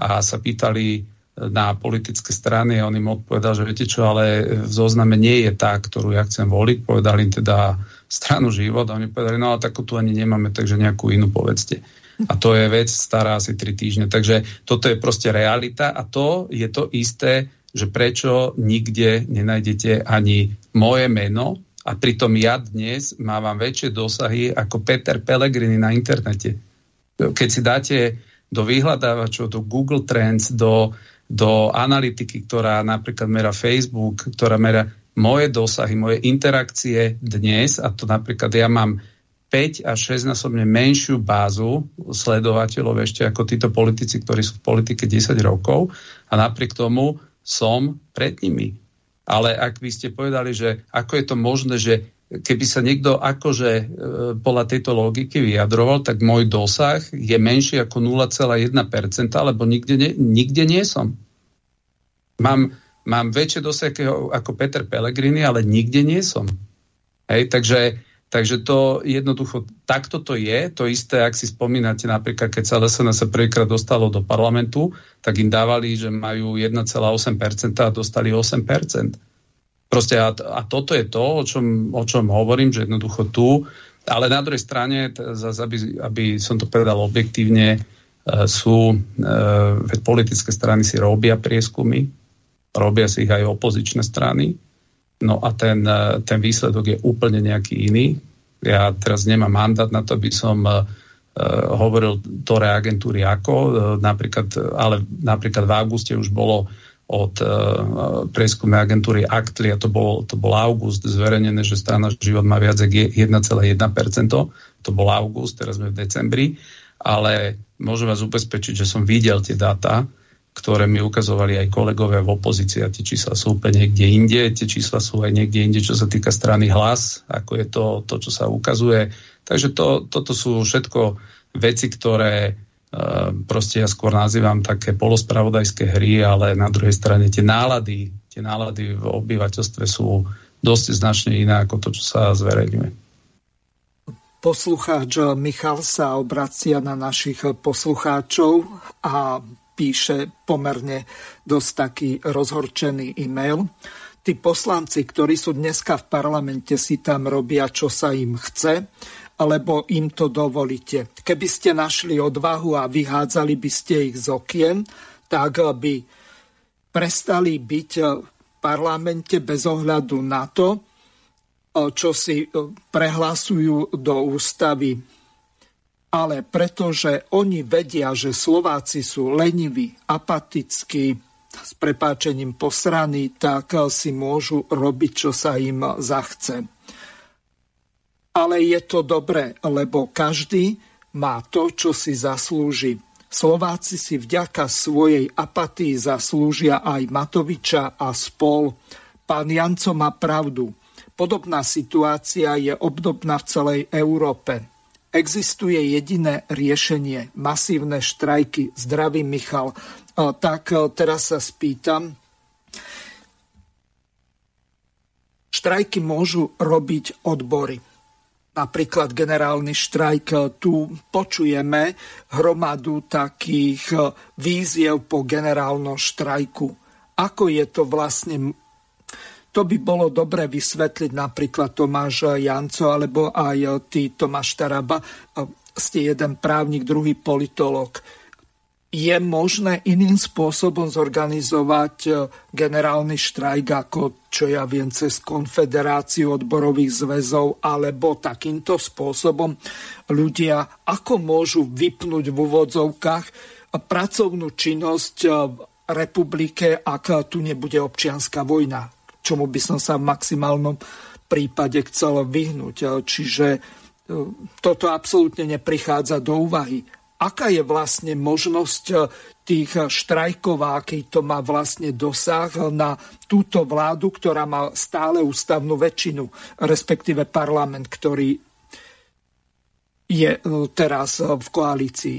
a sa pýtali na politické strany a on im odpovedal, že viete čo, ale v zozname nie je tá, ktorú ja chcem voliť. Povedali im teda stranu život a oni povedali, no ale takú tu ani nemáme, takže nejakú inú povedzte. A to je vec stará asi 3 týždne. Takže toto je proste realita a to je to isté, že prečo nikde nenájdete ani moje meno a pritom ja dnes mávam väčšie dosahy ako Peter Pellegrini na internete. Keď si dáte do vyhľadávačov, do Google Trends, do, do analytiky, ktorá napríklad mera Facebook, ktorá mera moje dosahy, moje interakcie dnes, a to napríklad ja mám 5 až 6 násobne menšiu bázu sledovateľov ešte ako títo politici, ktorí sú v politike 10 rokov a napriek tomu som pred nimi. Ale ak by ste povedali, že ako je to možné, že keby sa niekto akože e, podľa tejto logiky vyjadroval, tak môj dosah je menší ako 0,1%, lebo nikde nie, nikde nie som. Mám, mám väčšie dosahy ako Peter Pellegrini, ale nikde nie som. Hej, takže, takže to jednoducho, takto to je. To isté, ak si spomínate napríklad, keď sa LSN sa prvýkrát dostalo do parlamentu, tak im dávali, že majú 1,8% a dostali 8%. Proste a, a toto je to, o čom, o čom hovorím, že jednoducho tu, ale na druhej strane, zase, aby, aby som to povedal objektívne, e, sú, e, politické strany si robia prieskumy, robia si ich aj opozičné strany, no a ten, e, ten výsledok je úplne nejaký iný. Ja teraz nemám mandát na to, aby som hovoril ktoré agentúry ako, napríklad, ale napríklad v auguste už bolo od uh, prieskumnej agentúry Actli, a to bol, to bol august, zverejnené, že strana život má viac ako 1,1%. To bol august, teraz sme v decembri. Ale môžem vás ubezpečiť, že som videl tie dáta, ktoré mi ukazovali aj kolegovia v opozícii a tie čísla sú úplne niekde inde, tie čísla sú aj niekde inde, čo sa týka strany hlas, ako je to, to čo sa ukazuje. Takže to, toto sú všetko veci, ktoré proste ja skôr nazývam také polospravodajské hry, ale na druhej strane tie nálady, tie nálady v obyvateľstve sú dosť značne iné ako to, čo sa zverejňuje. Poslucháč Michal sa obracia na našich poslucháčov a píše pomerne dosť taký rozhorčený e-mail. Tí poslanci, ktorí sú dneska v parlamente, si tam robia, čo sa im chce alebo im to dovolíte. Keby ste našli odvahu a vyhádzali by ste ich z okien, tak by prestali byť v parlamente bez ohľadu na to, čo si prehlasujú do ústavy. Ale pretože oni vedia, že Slováci sú leniví, apatickí, s prepáčením posraní, tak si môžu robiť, čo sa im zachce ale je to dobré, lebo každý má to, čo si zaslúži. Slováci si vďaka svojej apatii zaslúžia aj Matoviča a spol. Pán Janco má pravdu. Podobná situácia je obdobná v celej Európe. Existuje jediné riešenie, masívne štrajky. Zdravý Michal. Tak teraz sa spýtam. Štrajky môžu robiť odbory napríklad generálny štrajk. Tu počujeme hromadu takých eh, víziev po generálnom štrajku. Ako je to vlastne to by bolo dobre vysvetliť napríklad Tomáš Janco alebo aj eh, ty Tomáš Taraba. Ste jeden právnik, druhý politolog je možné iným spôsobom zorganizovať e, generálny štrajk ako, čo ja viem, cez konfederáciu odborových zväzov, alebo takýmto spôsobom ľudia ako môžu vypnúť v úvodzovkách pracovnú činnosť e, v republike, ak tu nebude občianská vojna, čomu by som sa v maximálnom prípade chcel vyhnúť. E, čiže toto absolútne neprichádza do úvahy aká je vlastne možnosť eh, tých štrajkov a aký to má vlastne dosah na túto vládu, ktorá má stále ústavnú väčšinu, respektíve parlament, ktorý je eh, teraz eh, v koalícii.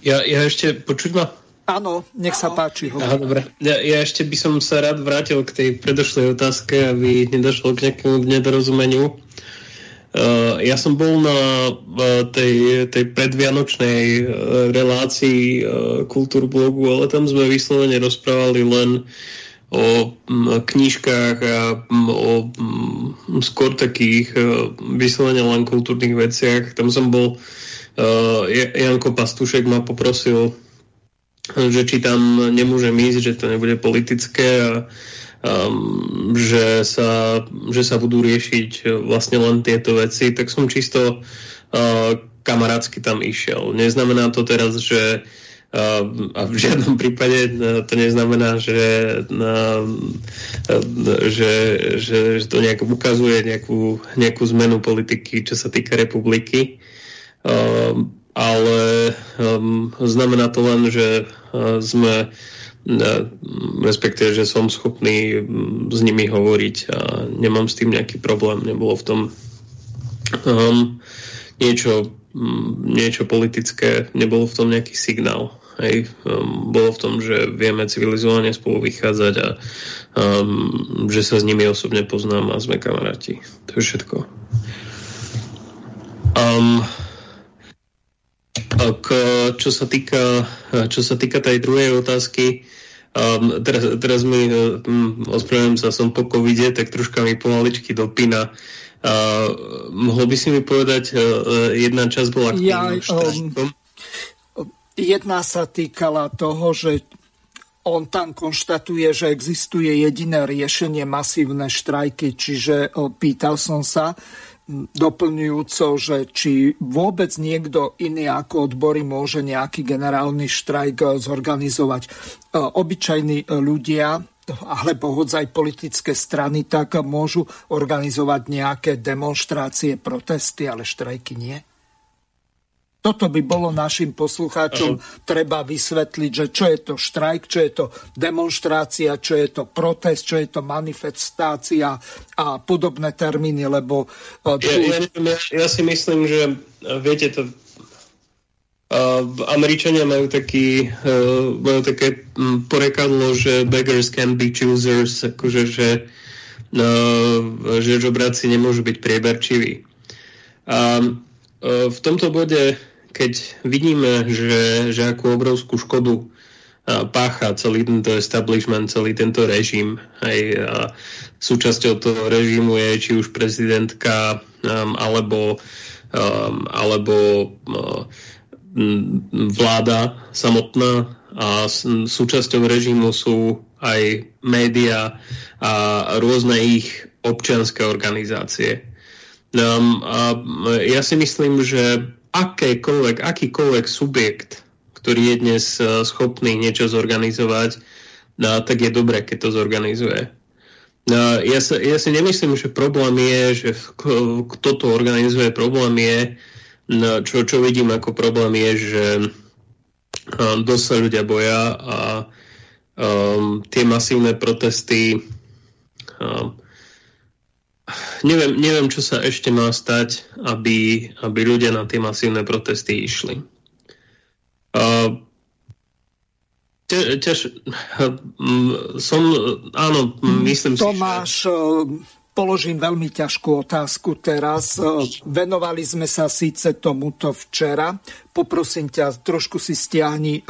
Ja, ja ešte, počuť ma? Áno, nech sa páči. Aha, dobre. Ja, ja ešte by som sa rád vrátil k tej predošlej otázke, aby nedošlo k nejakému nedorozumeniu. Uh, ja som bol na uh, tej, tej predvianočnej uh, relácii uh, blogu, ale tam sme vyslovene rozprávali len o um, knižkách a um, o um, skôr takých vyslovene len kultúrnych veciach. Tam som bol, Janko Pastušek ma poprosil, že či tam nemôžem ísť, že to nebude politické a um, že, sa, že sa budú riešiť uh, vlastne len tieto veci, tak som čisto uh, kamarátsky tam išiel. Neznamená to teraz, že uh, a v žiadnom prípade to neznamená, že, že, že, že to nejak ukazuje nejakú, nejakú zmenu politiky, čo sa týka republiky. Um, ale um, znamená to len, že sme respektíve, že som schopný mm, s nimi hovoriť a nemám s tým nejaký problém. Nebolo v tom um, niečo, um, niečo politické, nebolo v tom nejaký signál. Hej. Um, bolo v tom, že vieme civilizovane spolu vychádzať a um, že sa s nimi osobne poznám a sme kamaráti. To je všetko. Um, k, čo, sa týka, čo sa týka tej druhej otázky, um, teraz, teraz mi, um, ospravedlňujem sa, som po covide, tak troška mi pomaličky dopína. Uh, mohol by si mi povedať, uh, jedna časť bola k ja, um, Jedna sa týkala toho, že on tam konštatuje, že existuje jediné riešenie masívne štrajky, čiže pýtal som sa, doplňujúco, že či vôbec niekto iný ako odbory môže nejaký generálny štrajk eh, zorganizovať. Eh, obyčajní eh, ľudia alebo hodzaj politické strany tak môžu organizovať nejaké demonstrácie, protesty, ale štrajky nie. Toto by bolo našim poslucháčom uh-huh. treba vysvetliť, že čo je to štrajk, čo je to demonstrácia, čo je to protest, čo je to manifestácia a podobné termíny, lebo... Uh, tu... Ja, ja, ja si myslím, že uh, viete to Američania majú, taký, uh, majú také um, porekadlo, že beggars can be choosers, akože, že, uh, že žobráci nemôžu byť prieberčiví. A uh, v tomto bode, keď vidíme, že, že akú obrovskú škodu pácha celý tento establishment, celý tento režim. Hej, a súčasťou toho režimu je či už prezidentka alebo, alebo uh, vláda samotná a súčasťou režimu sú aj média a rôzne ich občianské organizácie. A ja si myslím, že akékoľvek, akýkoľvek subjekt, ktorý je dnes uh, schopný niečo zorganizovať, no, tak je dobré, keď to zorganizuje. No, ja, sa, ja si nemyslím, že problém je, že kto to organizuje. Problém je, No, čo, čo vidím ako problém je, že um, dosť sa ľudia boja a um, tie masívne protesty um, neviem, neviem, čo sa ešte má stať, aby, aby ľudia na tie masívne protesty išli. Uh, Tež, som, áno, myslím Tomáš, si, že položím veľmi ťažkú otázku teraz. E, venovali sme sa síce tomuto včera. Poprosím ťa, trošku si stiahni e,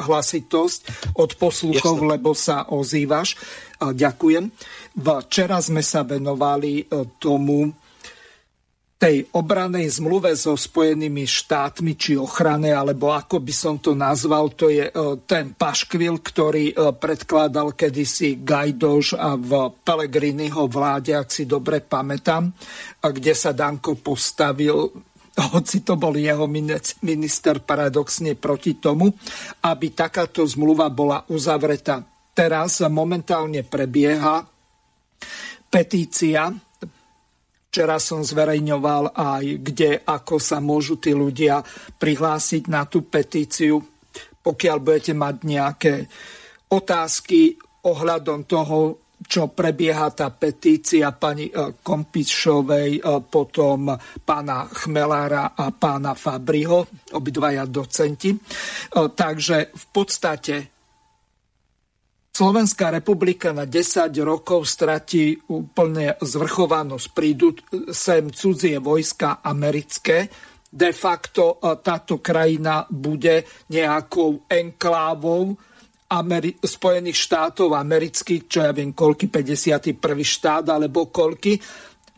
hlasitosť od posluchov, Jasne. lebo sa ozývaš. E, ďakujem. Včera sme sa venovali tomu, tej obranej zmluve so Spojenými štátmi, či ochrane, alebo ako by som to nazval, to je e, ten paškvil, ktorý e, predkladal kedysi Gajdoš a v Pelegriniho vláde, ak si dobre pamätám, kde sa Danko postavil hoci to bol jeho minister paradoxne proti tomu, aby takáto zmluva bola uzavretá. Teraz momentálne prebieha petícia Včera som zverejňoval aj, kde, ako sa môžu tí ľudia prihlásiť na tú petíciu. Pokiaľ budete mať nejaké otázky ohľadom toho, čo prebieha tá petícia pani e, Kompišovej, e, potom pána Chmelára a pána Fabriho, obidvaja docenti. E, takže v podstate Slovenská republika na 10 rokov stratí úplne zvrchovanosť. Prídu sem cudzie vojska americké. De facto táto krajina bude nejakou enklávou Ameri- Spojených štátov amerických, čo ja viem, koľky, 51. štát alebo koľky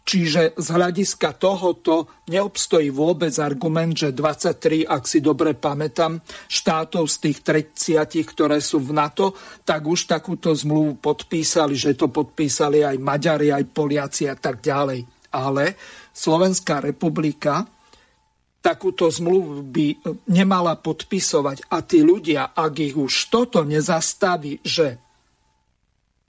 Čiže z hľadiska tohoto neobstojí vôbec argument, že 23, ak si dobre pamätám, štátov z tých 30, ktoré sú v NATO, tak už takúto zmluvu podpísali, že to podpísali aj Maďari, aj Poliaci a tak ďalej. Ale Slovenská republika takúto zmluvu by nemala podpisovať. A tí ľudia, ak ich už toto nezastaví, že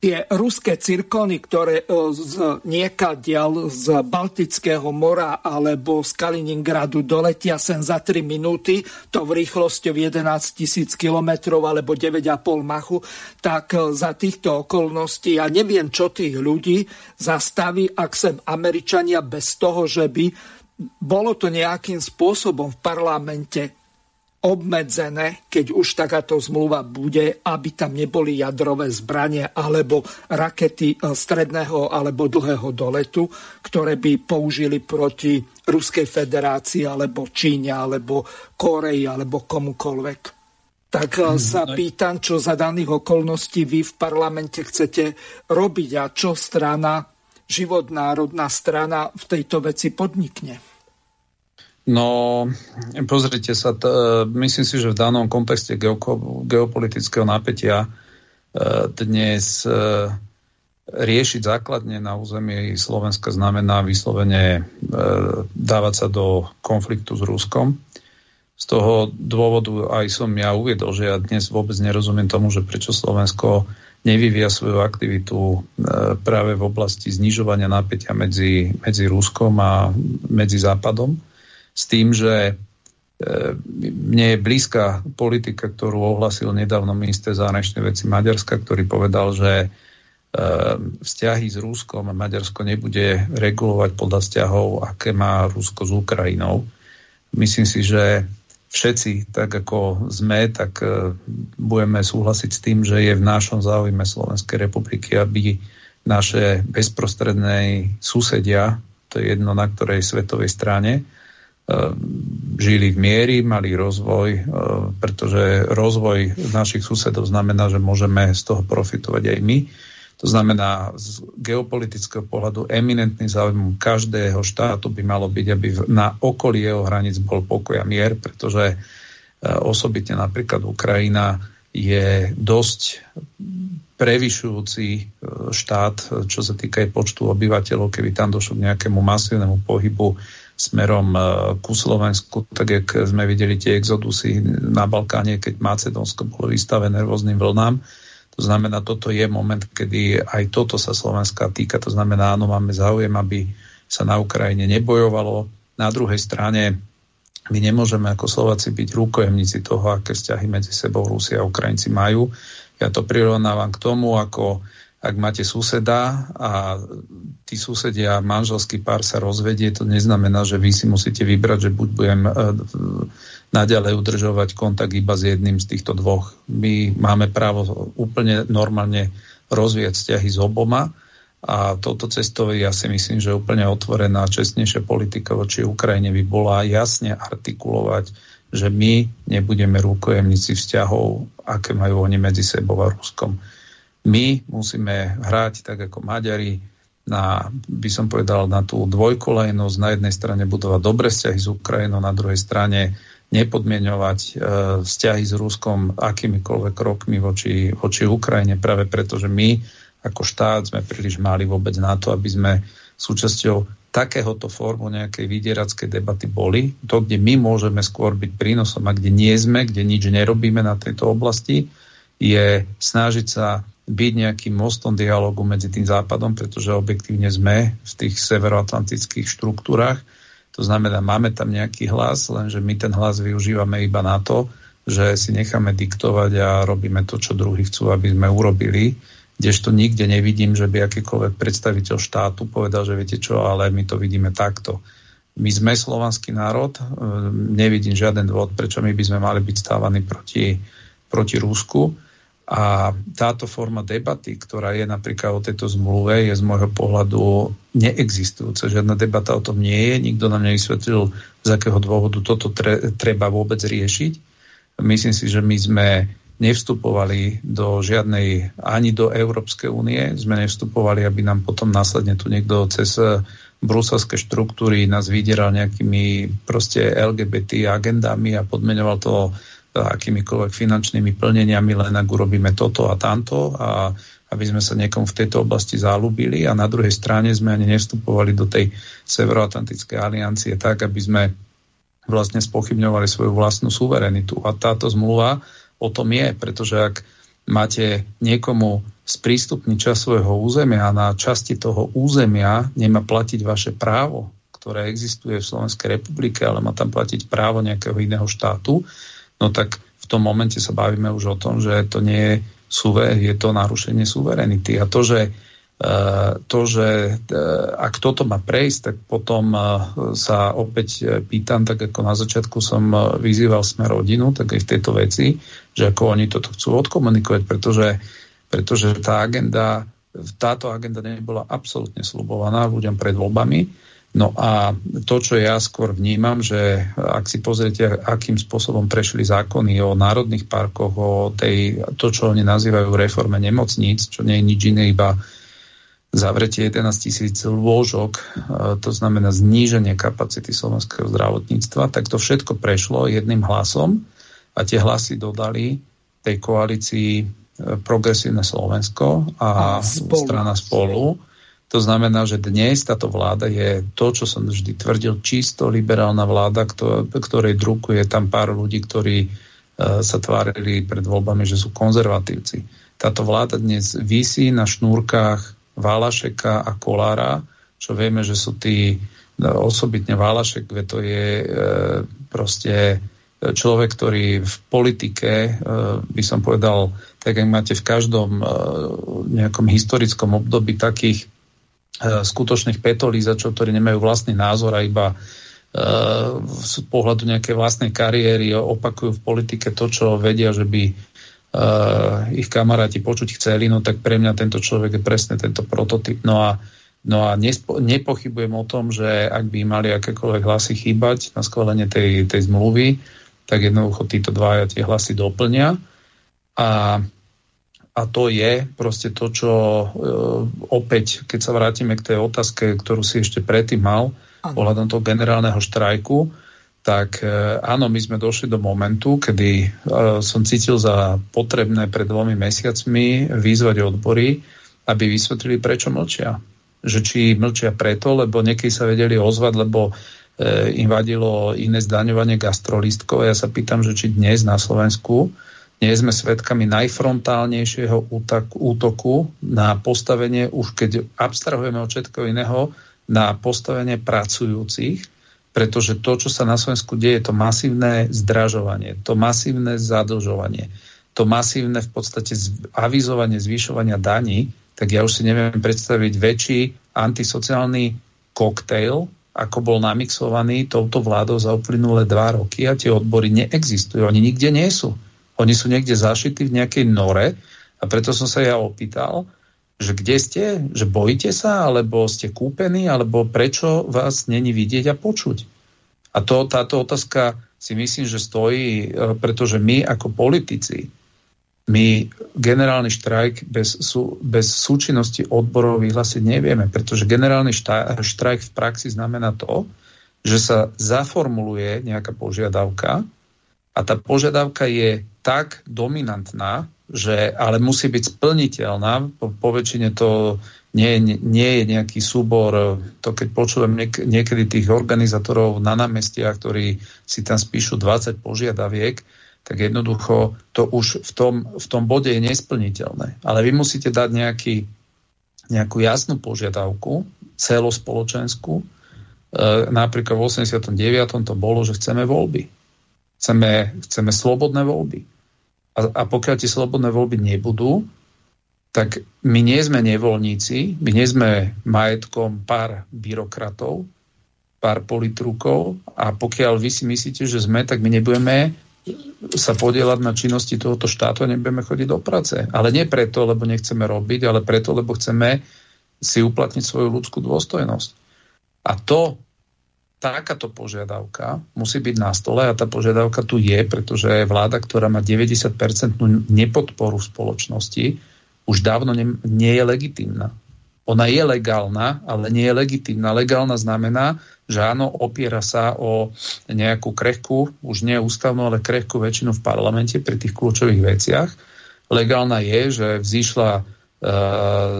tie ruské cirkony, ktoré e, z niekadiaľ z Baltického mora alebo z Kaliningradu doletia sem za 3 minúty, to v rýchlosti 11 tisíc kilometrov alebo 9,5 machu, tak e, za týchto okolností ja neviem, čo tých ľudí zastaví, ak sem Američania bez toho, že by bolo to nejakým spôsobom v parlamente obmedzené, keď už takáto zmluva bude, aby tam neboli jadrové zbranie alebo rakety eh, stredného alebo dlhého doletu, ktoré by použili proti Ruskej federácii alebo Číne alebo Koreji alebo komukoľvek. Tak eh, hmm, sa no pýtam, čo za daných okolností vy v parlamente chcete robiť a čo strana, život národná strana v tejto veci podnikne. No, pozrite sa, t- myslím si, že v danom kontexte geoko- geopolitického napätia e, dnes e, riešiť základne na území Slovenska znamená vyslovene e, dávať sa do konfliktu s Ruskom. Z toho dôvodu aj som ja uviedol, že ja dnes vôbec nerozumiem tomu, že prečo Slovensko nevyvíja svoju aktivitu e, práve v oblasti znižovania napätia medzi, medzi Ruskom a medzi Západom s tým, že e, mne je blízka politika, ktorú ohlasil nedávno minister zahraničnej veci Maďarska, ktorý povedal, že e, vzťahy s Ruskom Maďarsko nebude regulovať podľa vzťahov, aké má Rusko s Ukrajinou. Myslím si, že všetci, tak ako sme, tak budeme súhlasiť s tým, že je v našom záujme Slovenskej republiky, aby naše bezprostrednej susedia, to je jedno na ktorej svetovej strane, žili v miery, mali rozvoj, pretože rozvoj našich susedov znamená, že môžeme z toho profitovať aj my. To znamená, z geopolitického pohľadu eminentný záujem každého štátu by malo byť, aby na okolí jeho hraníc bol pokoj a mier, pretože osobitne napríklad Ukrajina je dosť prevyšujúci štát, čo sa týka aj počtu obyvateľov, keby tam došlo k nejakému masívnemu pohybu smerom e, ku Slovensku, tak jak sme videli tie exodusy na Balkáne, keď Macedónsko bolo vystavené rôznym vlnám. To znamená, toto je moment, kedy aj toto sa Slovenska týka. To znamená, áno, máme záujem, aby sa na Ukrajine nebojovalo. Na druhej strane my nemôžeme ako Slováci byť rukojemníci toho, aké vzťahy medzi sebou Rusia a Ukrajinci majú. Ja to prirovnávam k tomu, ako ak máte suseda a tí susedia, manželský pár sa rozvedie, to neznamená, že vy si musíte vybrať, že buď budem e, naďalej udržovať kontakt iba s jedným z týchto dvoch. My máme právo úplne normálne rozvíjať vzťahy s oboma a touto cestou ja si myslím, že úplne otvorená čestnejšia politika voči Ukrajine by bola jasne artikulovať, že my nebudeme rukojemníci vzťahov, aké majú oni medzi sebou a Ruskom my musíme hrať tak ako Maďari na, by som povedal, na tú dvojkolejnosť. Na jednej strane budovať dobré vzťahy s Ukrajinou, na druhej strane nepodmienovať e, vzťahy s Ruskom akýmikoľvek krokmi voči, voči Ukrajine, práve preto, že my ako štát sme príliš mali vôbec na to, aby sme súčasťou takéhoto formu nejakej vydierackej debaty boli. To, kde my môžeme skôr byť prínosom a kde nie sme, kde nič nerobíme na tejto oblasti, je snažiť sa byť nejakým mostom dialogu medzi tým západom, pretože objektívne sme v tých severoatlantických štruktúrach. To znamená, máme tam nejaký hlas, lenže my ten hlas využívame iba na to, že si necháme diktovať a robíme to, čo druhí chcú, aby sme urobili. Kdežto nikde nevidím, že by akýkoľvek predstaviteľ štátu povedal, že viete čo, ale my to vidíme takto. My sme slovanský národ, nevidím žiaden dôvod, prečo my by sme mali byť stávaní proti, proti Rusku a táto forma debaty, ktorá je napríklad o tejto zmluve, je z môjho pohľadu neexistujúca. Žiadna debata o tom nie je. Nikto nám nevysvetlil, z akého dôvodu toto tre, treba vôbec riešiť. Myslím si, že my sme nevstupovali do žiadnej, ani do Európskej únie. Sme nevstupovali, aby nám potom následne tu niekto cez bruselské štruktúry nás vydieral nejakými proste LGBT agendami a podmenoval to akýmikoľvek finančnými plneniami, len ak urobíme toto a tamto a aby sme sa niekomu v tejto oblasti zalúbili a na druhej strane sme ani nevstupovali do tej Severoatlantickej aliancie tak, aby sme vlastne spochybňovali svoju vlastnú suverenitu. A táto zmluva o tom je, pretože ak máte niekomu sprístupniť čas svojho územia a na časti toho územia nemá platiť vaše právo, ktoré existuje v Slovenskej republike, ale má tam platiť právo nejakého iného štátu, no tak v tom momente sa bavíme už o tom, že to nie je suver, je to narušenie suverenity. A to, že e, to, že e, ak toto má prejsť, tak potom e, sa opäť pýtam, tak ako na začiatku som vyzýval smer rodinu, tak aj v tejto veci, že ako oni toto chcú odkomunikovať, pretože, pretože tá agenda, táto agenda nebola absolútne slubovaná ľuďom pred voľbami No a to, čo ja skôr vnímam, že ak si pozriete, akým spôsobom prešli zákony o národných parkoch, o tej, to, čo oni nazývajú reforme nemocníc, čo nie je nič iné, iba zavretie 11 tisíc lôžok, e, to znamená zníženie kapacity slovenského zdravotníctva, tak to všetko prešlo jedným hlasom a tie hlasy dodali tej koalícii e, Progresívne Slovensko a, a spolu. strana spolu to znamená, že dnes táto vláda je to, čo som vždy tvrdil, čisto liberálna vláda, ktorej druku je tam pár ľudí, ktorí e, sa tvárili pred voľbami, že sú konzervatívci. Táto vláda dnes vysí na šnúrkach Válašeka a Kolára, čo vieme, že sú tí no, osobitne Válašek, to je e, proste človek, ktorý v politike, e, by som povedal, tak ak máte v každom nejakom historickom období takých E, skutočných petolízačov, ktorí nemajú vlastný názor a iba z pohľadu nejakej vlastnej kariéry opakujú v politike to, čo vedia, že by uh, ich kamaráti počuť chceli, no tak pre mňa tento človek je presne tento prototyp. No a, no a nespo, nepochybujem o tom, že ak by mali akékoľvek hlasy chýbať na schválenie tej, tej zmluvy, tak jednoducho títo dvaja tie hlasy doplnia. A a to je proste to, čo e, opäť, keď sa vrátime k tej otázke, ktorú si ešte predtým mal, ohľadom toho generálneho štrajku, tak e, áno, my sme došli do momentu, kedy e, som cítil za potrebné pred dvomi mesiacmi vyzvať odbory, aby vysvetlili, prečo mlčia. Že či mlčia preto, lebo niekedy sa vedeli ozvať, lebo e, im vadilo iné zdaňovanie gastrolístkov. Ja sa pýtam, že či dnes na Slovensku nie sme svedkami najfrontálnejšieho útoku na postavenie, už keď abstrahujeme od všetkého iného, na postavenie pracujúcich, pretože to, čo sa na Slovensku deje, to masívne zdražovanie, to masívne zadlžovanie, to masívne v podstate avizovanie zvyšovania daní, tak ja už si neviem predstaviť väčší antisociálny koktejl, ako bol namixovaný touto vládou za uplynulé dva roky a tie odbory neexistujú. Oni nikde nie sú. Oni sú niekde zašití v nejakej nore a preto som sa ja opýtal, že kde ste, že bojíte sa, alebo ste kúpení, alebo prečo vás není vidieť a počuť. A to, táto otázka si myslím, že stojí, e, pretože my ako politici, my generálny štrajk bez, sú, bez súčinnosti odborov vyhlásiť nevieme, pretože generálny štrajk v praxi znamená to, že sa zaformuluje nejaká požiadavka a tá požiadavka je tak dominantná, že ale musí byť splniteľná. Po, po väčšine to nie, nie je nejaký súbor, to keď počujem niek- niekedy tých organizátorov na námestiach, ktorí si tam spíšu 20 požiadaviek, tak jednoducho to už v tom, v tom bode je nesplniteľné. Ale vy musíte dať nejaký, nejakú jasnú požiadavku, celospoločenskú. E, napríklad v 89. to bolo, že chceme voľby. Chceme, chceme slobodné voľby a, a pokiaľ tie slobodné voľby nebudú, tak my nie sme nevoľníci, my nie sme majetkom pár byrokratov, pár politrukov a pokiaľ vy si myslíte, že sme, tak my nebudeme sa podielať na činnosti tohoto štátu a nebudeme chodiť do práce. Ale nie preto, lebo nechceme robiť, ale preto, lebo chceme si uplatniť svoju ľudskú dôstojnosť. A to, takáto požiadavka musí byť na stole a tá požiadavka tu je, pretože vláda, ktorá má 90% nepodporu v spoločnosti, už dávno ne, nie je legitimná. Ona je legálna, ale nie je legitimná. Legálna znamená, že áno, opiera sa o nejakú krehkú, už nie ústavnú, ale krehkú väčšinu v parlamente pri tých kľúčových veciach. Legálna je, že vzýšla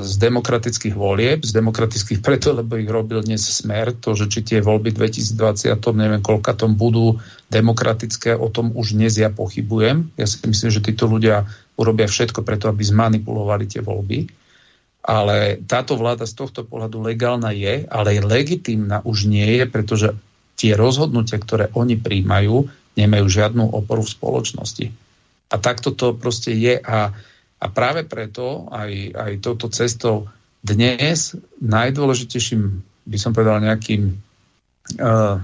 z demokratických volieb, z demokratických preto, lebo ich robil dnes smer, to, že či tie voľby 2020, neviem koľka tom budú demokratické, o tom už dnes ja pochybujem. Ja si myslím, že títo ľudia urobia všetko preto, aby zmanipulovali tie voľby. Ale táto vláda z tohto pohľadu legálna je, ale legitímna už nie je, pretože tie rozhodnutia, ktoré oni príjmajú, nemajú žiadnu oporu v spoločnosti. A takto to proste je a a práve preto aj, aj touto cestou dnes najdôležitejším, by som povedal, nejakým uh,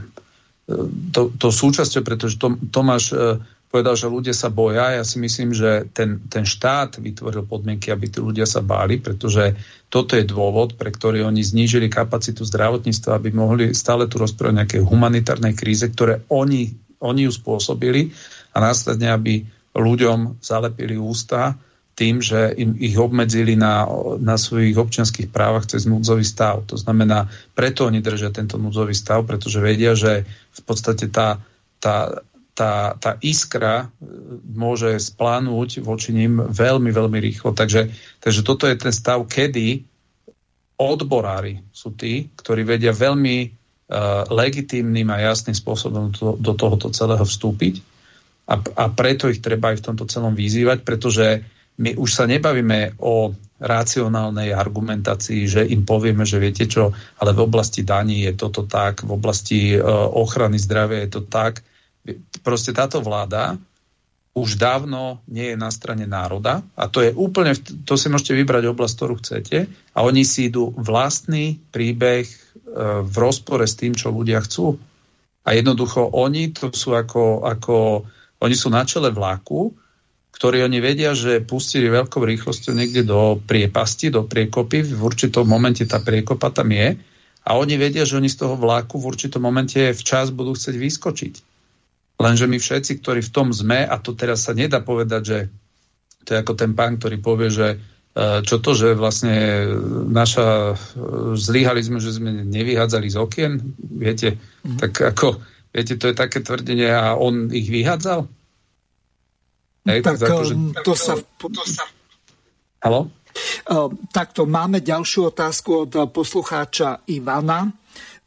to, to súčasťou, pretože to, Tomáš uh, povedal, že ľudia sa boja. Ja si myslím, že ten, ten štát vytvoril podmienky, aby tí ľudia sa báli, pretože toto je dôvod, pre ktorý oni znížili kapacitu zdravotníctva, aby mohli stále tu rozprávať o nejakej humanitárnej kríze, ktoré oni, oni ju spôsobili a následne, aby ľuďom zalepili ústa tým, že im ich obmedzili na, na svojich občianských právach cez núdzový stav. To znamená, preto oni držia tento núdzový stav, pretože vedia, že v podstate tá, tá, tá, tá iskra e, môže splánúť voči ním veľmi, veľmi rýchlo. Takže, takže toto je ten stav, kedy odborári sú tí, ktorí vedia veľmi uh, legitímnym a jasným spôsobom to, do tohoto celého vstúpiť. A, a preto ich treba aj v tomto celom vyzývať, pretože my už sa nebavíme o racionálnej argumentácii, že im povieme, že viete čo, ale v oblasti daní je toto tak, v oblasti uh, ochrany zdravia je to tak. Proste táto vláda už dávno nie je na strane národa a to je úplne, to si môžete vybrať oblasť, ktorú chcete a oni si idú vlastný príbeh uh, v rozpore s tým, čo ľudia chcú. A jednoducho oni to sú ako, ako oni sú na čele vlaku, ktorí oni vedia, že pustili veľkou rýchlosťou niekde do priepasti, do priekopy, v určitom momente tá priekopa tam je a oni vedia, že oni z toho vlaku v určitom momente včas budú chcieť vyskočiť. Lenže my všetci, ktorí v tom sme, a to teraz sa nedá povedať, že to je ako ten pán, ktorý povie, že e, čo to, že vlastne naša, e, zlíhali sme, že sme nevyhádzali z okien, viete, mm. tak ako, viete, to je také tvrdenie a on ich vyhádzal? Hej, tak to, že... Um, to sa... To sa... Halo? Takto máme ďalšiu otázku od poslucháča Ivana.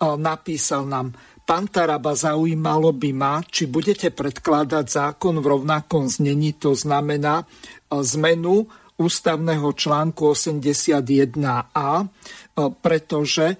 Napísal nám, pán Taraba, zaujímalo by ma, či budete predkladať zákon v rovnakom znení, to znamená zmenu ústavného článku 81a, pretože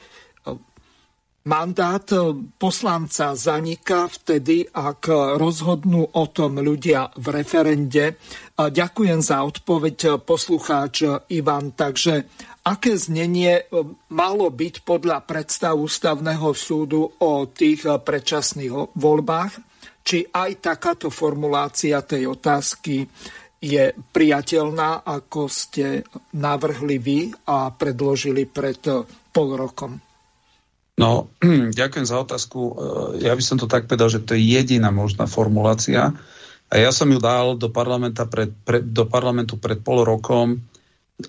Mandát poslanca zaniká vtedy, ak rozhodnú o tom ľudia v referende. Ďakujem za odpoveď poslucháč Ivan. Takže aké znenie malo byť podľa predstav ústavného súdu o tých predčasných voľbách? Či aj takáto formulácia tej otázky je priateľná, ako ste navrhli vy a predložili pred pol rokom? No, ďakujem za otázku. E, ja by som to tak povedal, že to je jediná možná formulácia. A ja som ju dal do, pred, pred, do parlamentu pred pol rokom,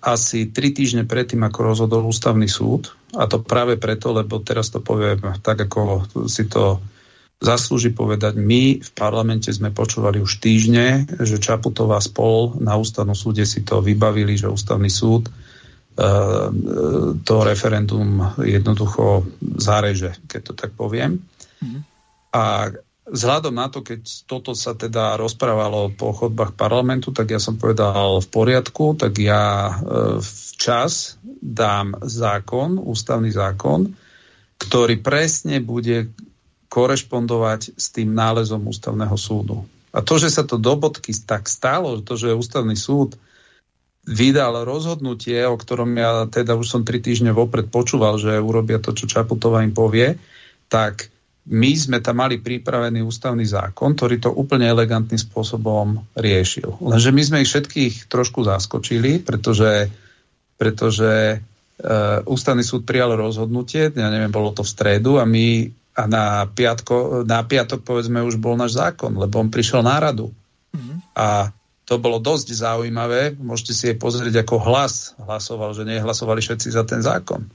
asi tri týždne predtým, ako rozhodol ústavný súd. A to práve preto, lebo teraz to poviem tak, ako si to zaslúži povedať. My v parlamente sme počúvali už týždne, že Čaputová spol na ústavnom súde si to vybavili, že ústavný súd to referendum jednoducho zareže, keď to tak poviem. Mm. A vzhľadom na to, keď toto sa teda rozprávalo po chodbách parlamentu, tak ja som povedal v poriadku, tak ja e, včas dám zákon, ústavný zákon, ktorý presne bude korešpondovať s tým nálezom ústavného súdu. A to, že sa to do bodky tak stalo, to, že ústavný súd vydal rozhodnutie, o ktorom ja teda už som tri týždne vopred počúval, že urobia to, čo Čaputová im povie, tak my sme tam mali pripravený ústavný zákon, ktorý to úplne elegantným spôsobom riešil. Lenže my sme ich všetkých trošku zaskočili, pretože, pretože uh, ústavný súd prijal rozhodnutie, ja neviem, bolo to v stredu a my a na, piatko, na piatok povedzme už bol náš zákon, lebo on prišiel na radu. Mm-hmm. A to bolo dosť zaujímavé. Môžete si jej pozrieť, ako hlas hlasoval, že nehlasovali všetci za ten zákon.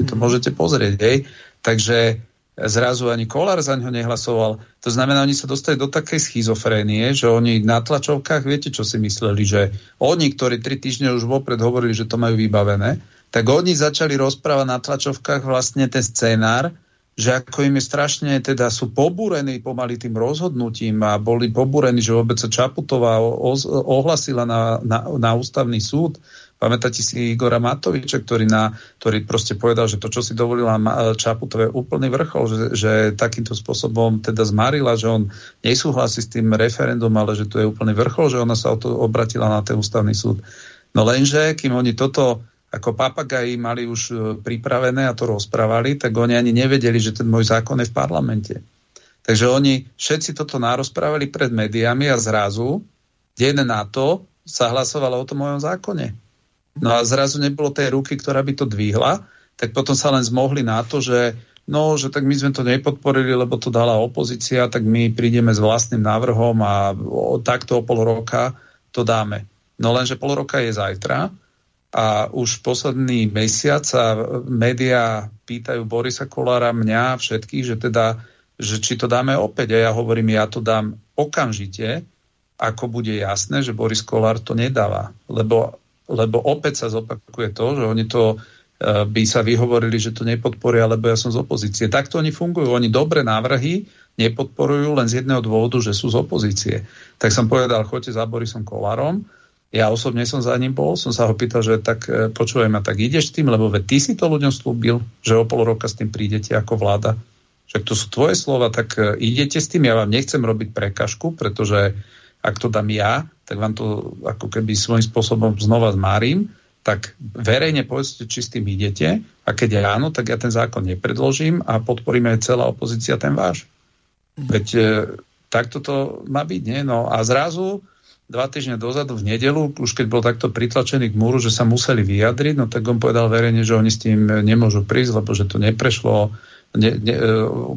To môžete pozrieť, hej. Takže zrazu ani Kolár za ňo nehlasoval. To znamená, oni sa dostali do takej schizofrénie, že oni na tlačovkách, viete, čo si mysleli, že oni, ktorí tri týždne už vopred hovorili, že to majú vybavené, tak oni začali rozprávať na tlačovkách vlastne ten scénár, že ako im je strašne, teda sú pobúrení pomaly tým rozhodnutím a boli pobúrení, že vôbec sa Čaputová ohlasila na, na, na ústavný súd. Pamätáte si Igora Matoviča, ktorý, na, ktorý proste povedal, že to, čo si dovolila Čaputové, je úplný vrchol, že, že takýmto spôsobom teda zmarila, že on nesúhlasí s tým referendum, ale že to je úplný vrchol, že ona sa o to obratila na ten ústavný súd. No lenže, kým oni toto ako papagaji mali už e, pripravené a to rozprávali, tak oni ani nevedeli, že ten môj zákon je v parlamente. Takže oni všetci toto narozprávali pred médiami a zrazu, deň na to, sa hlasovalo o tom mojom zákone. No a zrazu nebolo tej ruky, ktorá by to dvihla, tak potom sa len zmohli na to, že no, že tak my sme to nepodporili, lebo to dala opozícia, tak my prídeme s vlastným návrhom a takto o pol roka to dáme. No lenže pol roka je zajtra a už posledný mesiac sa médiá pýtajú Borisa Kolára, mňa, všetkých, že teda, že či to dáme opäť. A ja hovorím, ja to dám okamžite, ako bude jasné, že Boris Kolár to nedáva. Lebo, lebo opäť sa zopakuje to, že oni to e, by sa vyhovorili, že to nepodporia, lebo ja som z opozície. Takto oni fungujú. Oni dobre návrhy nepodporujú len z jedného dôvodu, že sú z opozície. Tak som povedal, choďte za Borisom Kolárom, ja osobne som za ním bol, som sa ho pýtal, že tak e, počúvaj ma, tak ideš s tým, lebo veď ty si to ľuďom slúbil, že o pol roka s tým prídete ako vláda. Však to sú tvoje slova, tak e, idete s tým, ja vám nechcem robiť prekažku, pretože ak to dám ja, tak vám to ako keby svojím spôsobom znova zmárim, tak verejne povedzte, či s tým idete a keď áno, tak ja ten zákon nepredložím a podporíme aj celá opozícia ten váš. Veď e, takto to má byť, nie? No a zrazu dva týždne dozadu v nedelu, už keď bol takto pritlačený k múru, že sa museli vyjadriť, no tak on povedal verejne, že oni s tým nemôžu prísť, lebo že to neprešlo, ne, ne, e,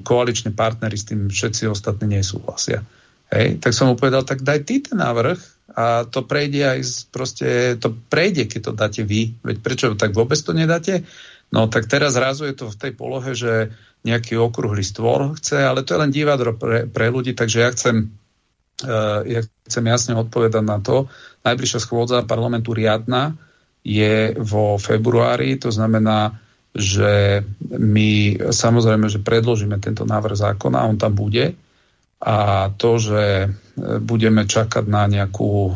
koaliční partnery s tým všetci ostatní nesúhlasia. Hej, tak som mu povedal, tak daj ty ten návrh a to prejde aj z, proste, to prejde, keď to dáte vy. Veď prečo tak vôbec to nedáte? No tak teraz zrazu je to v tej polohe, že nejaký okrúhly stvor chce, ale to je len divadlo pre, pre ľudí, takže ja chcem ja chcem jasne odpovedať na to. Najbližšia schôdza parlamentu riadna je vo februári, to znamená, že my samozrejme, že predložíme tento návrh zákona, on tam bude a to, že eh, budeme čakať na nejakú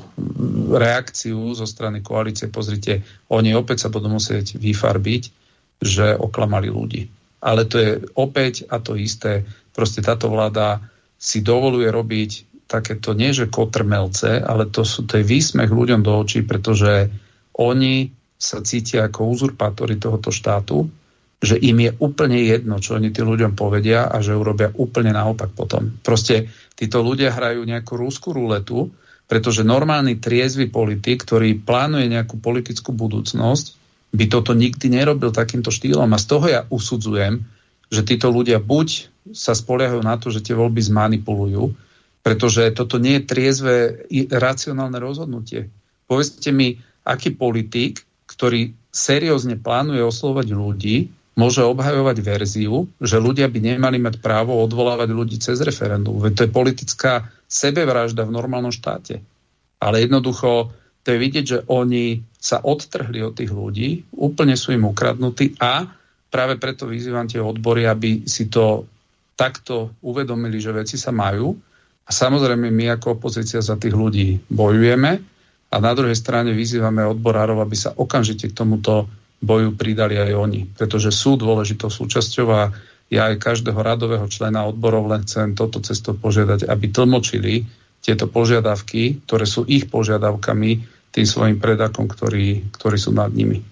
reakciu zo strany koalície, pozrite, oni opäť sa budú musieť vyfarbiť, že oklamali ľudí. Ale to je opäť a to isté, proste táto vláda si dovoluje robiť takéto nie že kotrmelce, ale to, sú, to je výsmech ľuďom do očí, pretože oni sa cítia ako uzurpátori tohoto štátu, že im je úplne jedno, čo oni tým ľuďom povedia a že urobia úplne naopak potom. Proste títo ľudia hrajú nejakú rúskú ruletu, pretože normálny triezvy politik, ktorý plánuje nejakú politickú budúcnosť, by toto nikdy nerobil takýmto štýlom. A z toho ja usudzujem, že títo ľudia buď sa spoliehajú na to, že tie voľby zmanipulujú, pretože toto nie je triezve racionálne rozhodnutie. Povedzte mi, aký politik, ktorý seriózne plánuje oslovať ľudí, môže obhajovať verziu, že ľudia by nemali mať právo odvolávať ľudí cez referendum. Veď to je politická sebevražda v normálnom štáte. Ale jednoducho to je vidieť, že oni sa odtrhli od tých ľudí, úplne sú im ukradnutí a práve preto vyzývam tie odbory, aby si to takto uvedomili, že veci sa majú a samozrejme my ako opozícia za tých ľudí bojujeme a na druhej strane vyzývame odborárov, aby sa okamžite k tomuto boju pridali aj oni, pretože sú dôležitou súčasťou a ja aj každého radového člena odborov len chcem toto cesto požiadať, aby tlmočili tieto požiadavky, ktoré sú ich požiadavkami tým svojim predakom, ktorí, ktorí sú nad nimi.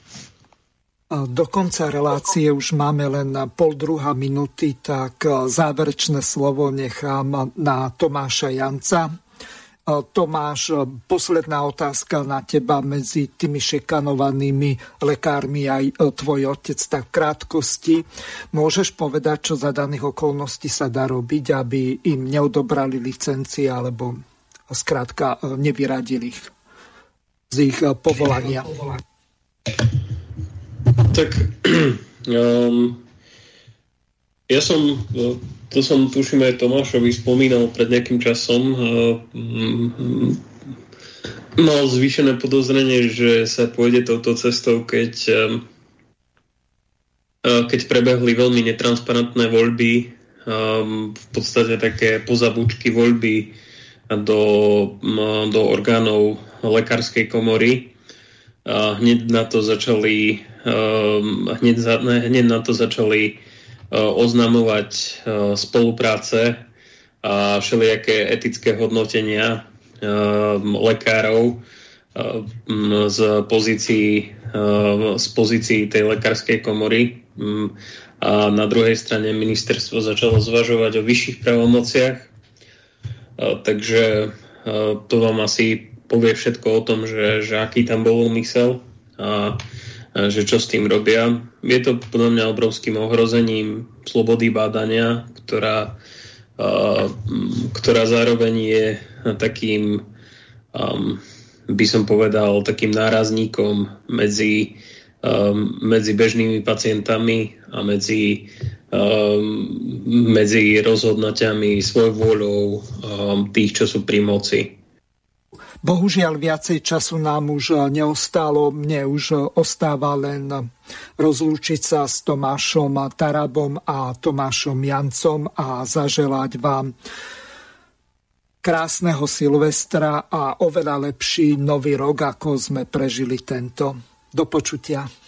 Do konca relácie už máme len pol druhá minúty, tak e, záverečné slovo nechám na Tomáša Janca. E, Tomáš, e, posledná otázka na teba medzi tými šekanovanými lekármi aj tvoj otec, tak v krátkosti. Môžeš povedať, čo za daných okolností sa dá robiť, aby im neodobrali licencie alebo skrátka nevyradili ich z ich povolania? Tak um, ja som, to som tuším aj Tomášovi spomínal pred nejakým časom, um, mal zvýšené podozrenie, že sa pôjde touto cestou, keď, um, keď prebehli veľmi netransparentné voľby, um, v podstate také pozabučky voľby do, do orgánov lekárskej komory. A hneď na to začali hneď, za, hneď na to začali e, oznamovať e, spolupráce a všelijaké etické hodnotenia ehm, lekárov ehm, z pozícií, z pozícií tej lekárskej komory. A na druhej strane ministerstvo začalo zvažovať o vyšších pravomociach. Takže to vám asi povie všetko o tom, že, že aký tam bol úmysel. A že čo s tým robia. Je to podľa mňa obrovským ohrozením slobody bádania, ktorá, ktorá zároveň je takým, um, by som povedal, takým nárazníkom medzi, um, medzi bežnými pacientami a medzi, um, medzi rozhodnutiami svoj vôľou tých, čo sú pri moci. Bohužiaľ viacej času nám už neostalo. Mne už ostáva len rozlúčiť sa s Tomášom Tarabom a Tomášom Jancom a zaželať vám krásneho Silvestra a oveľa lepší nový rok, ako sme prežili tento. Do počutia.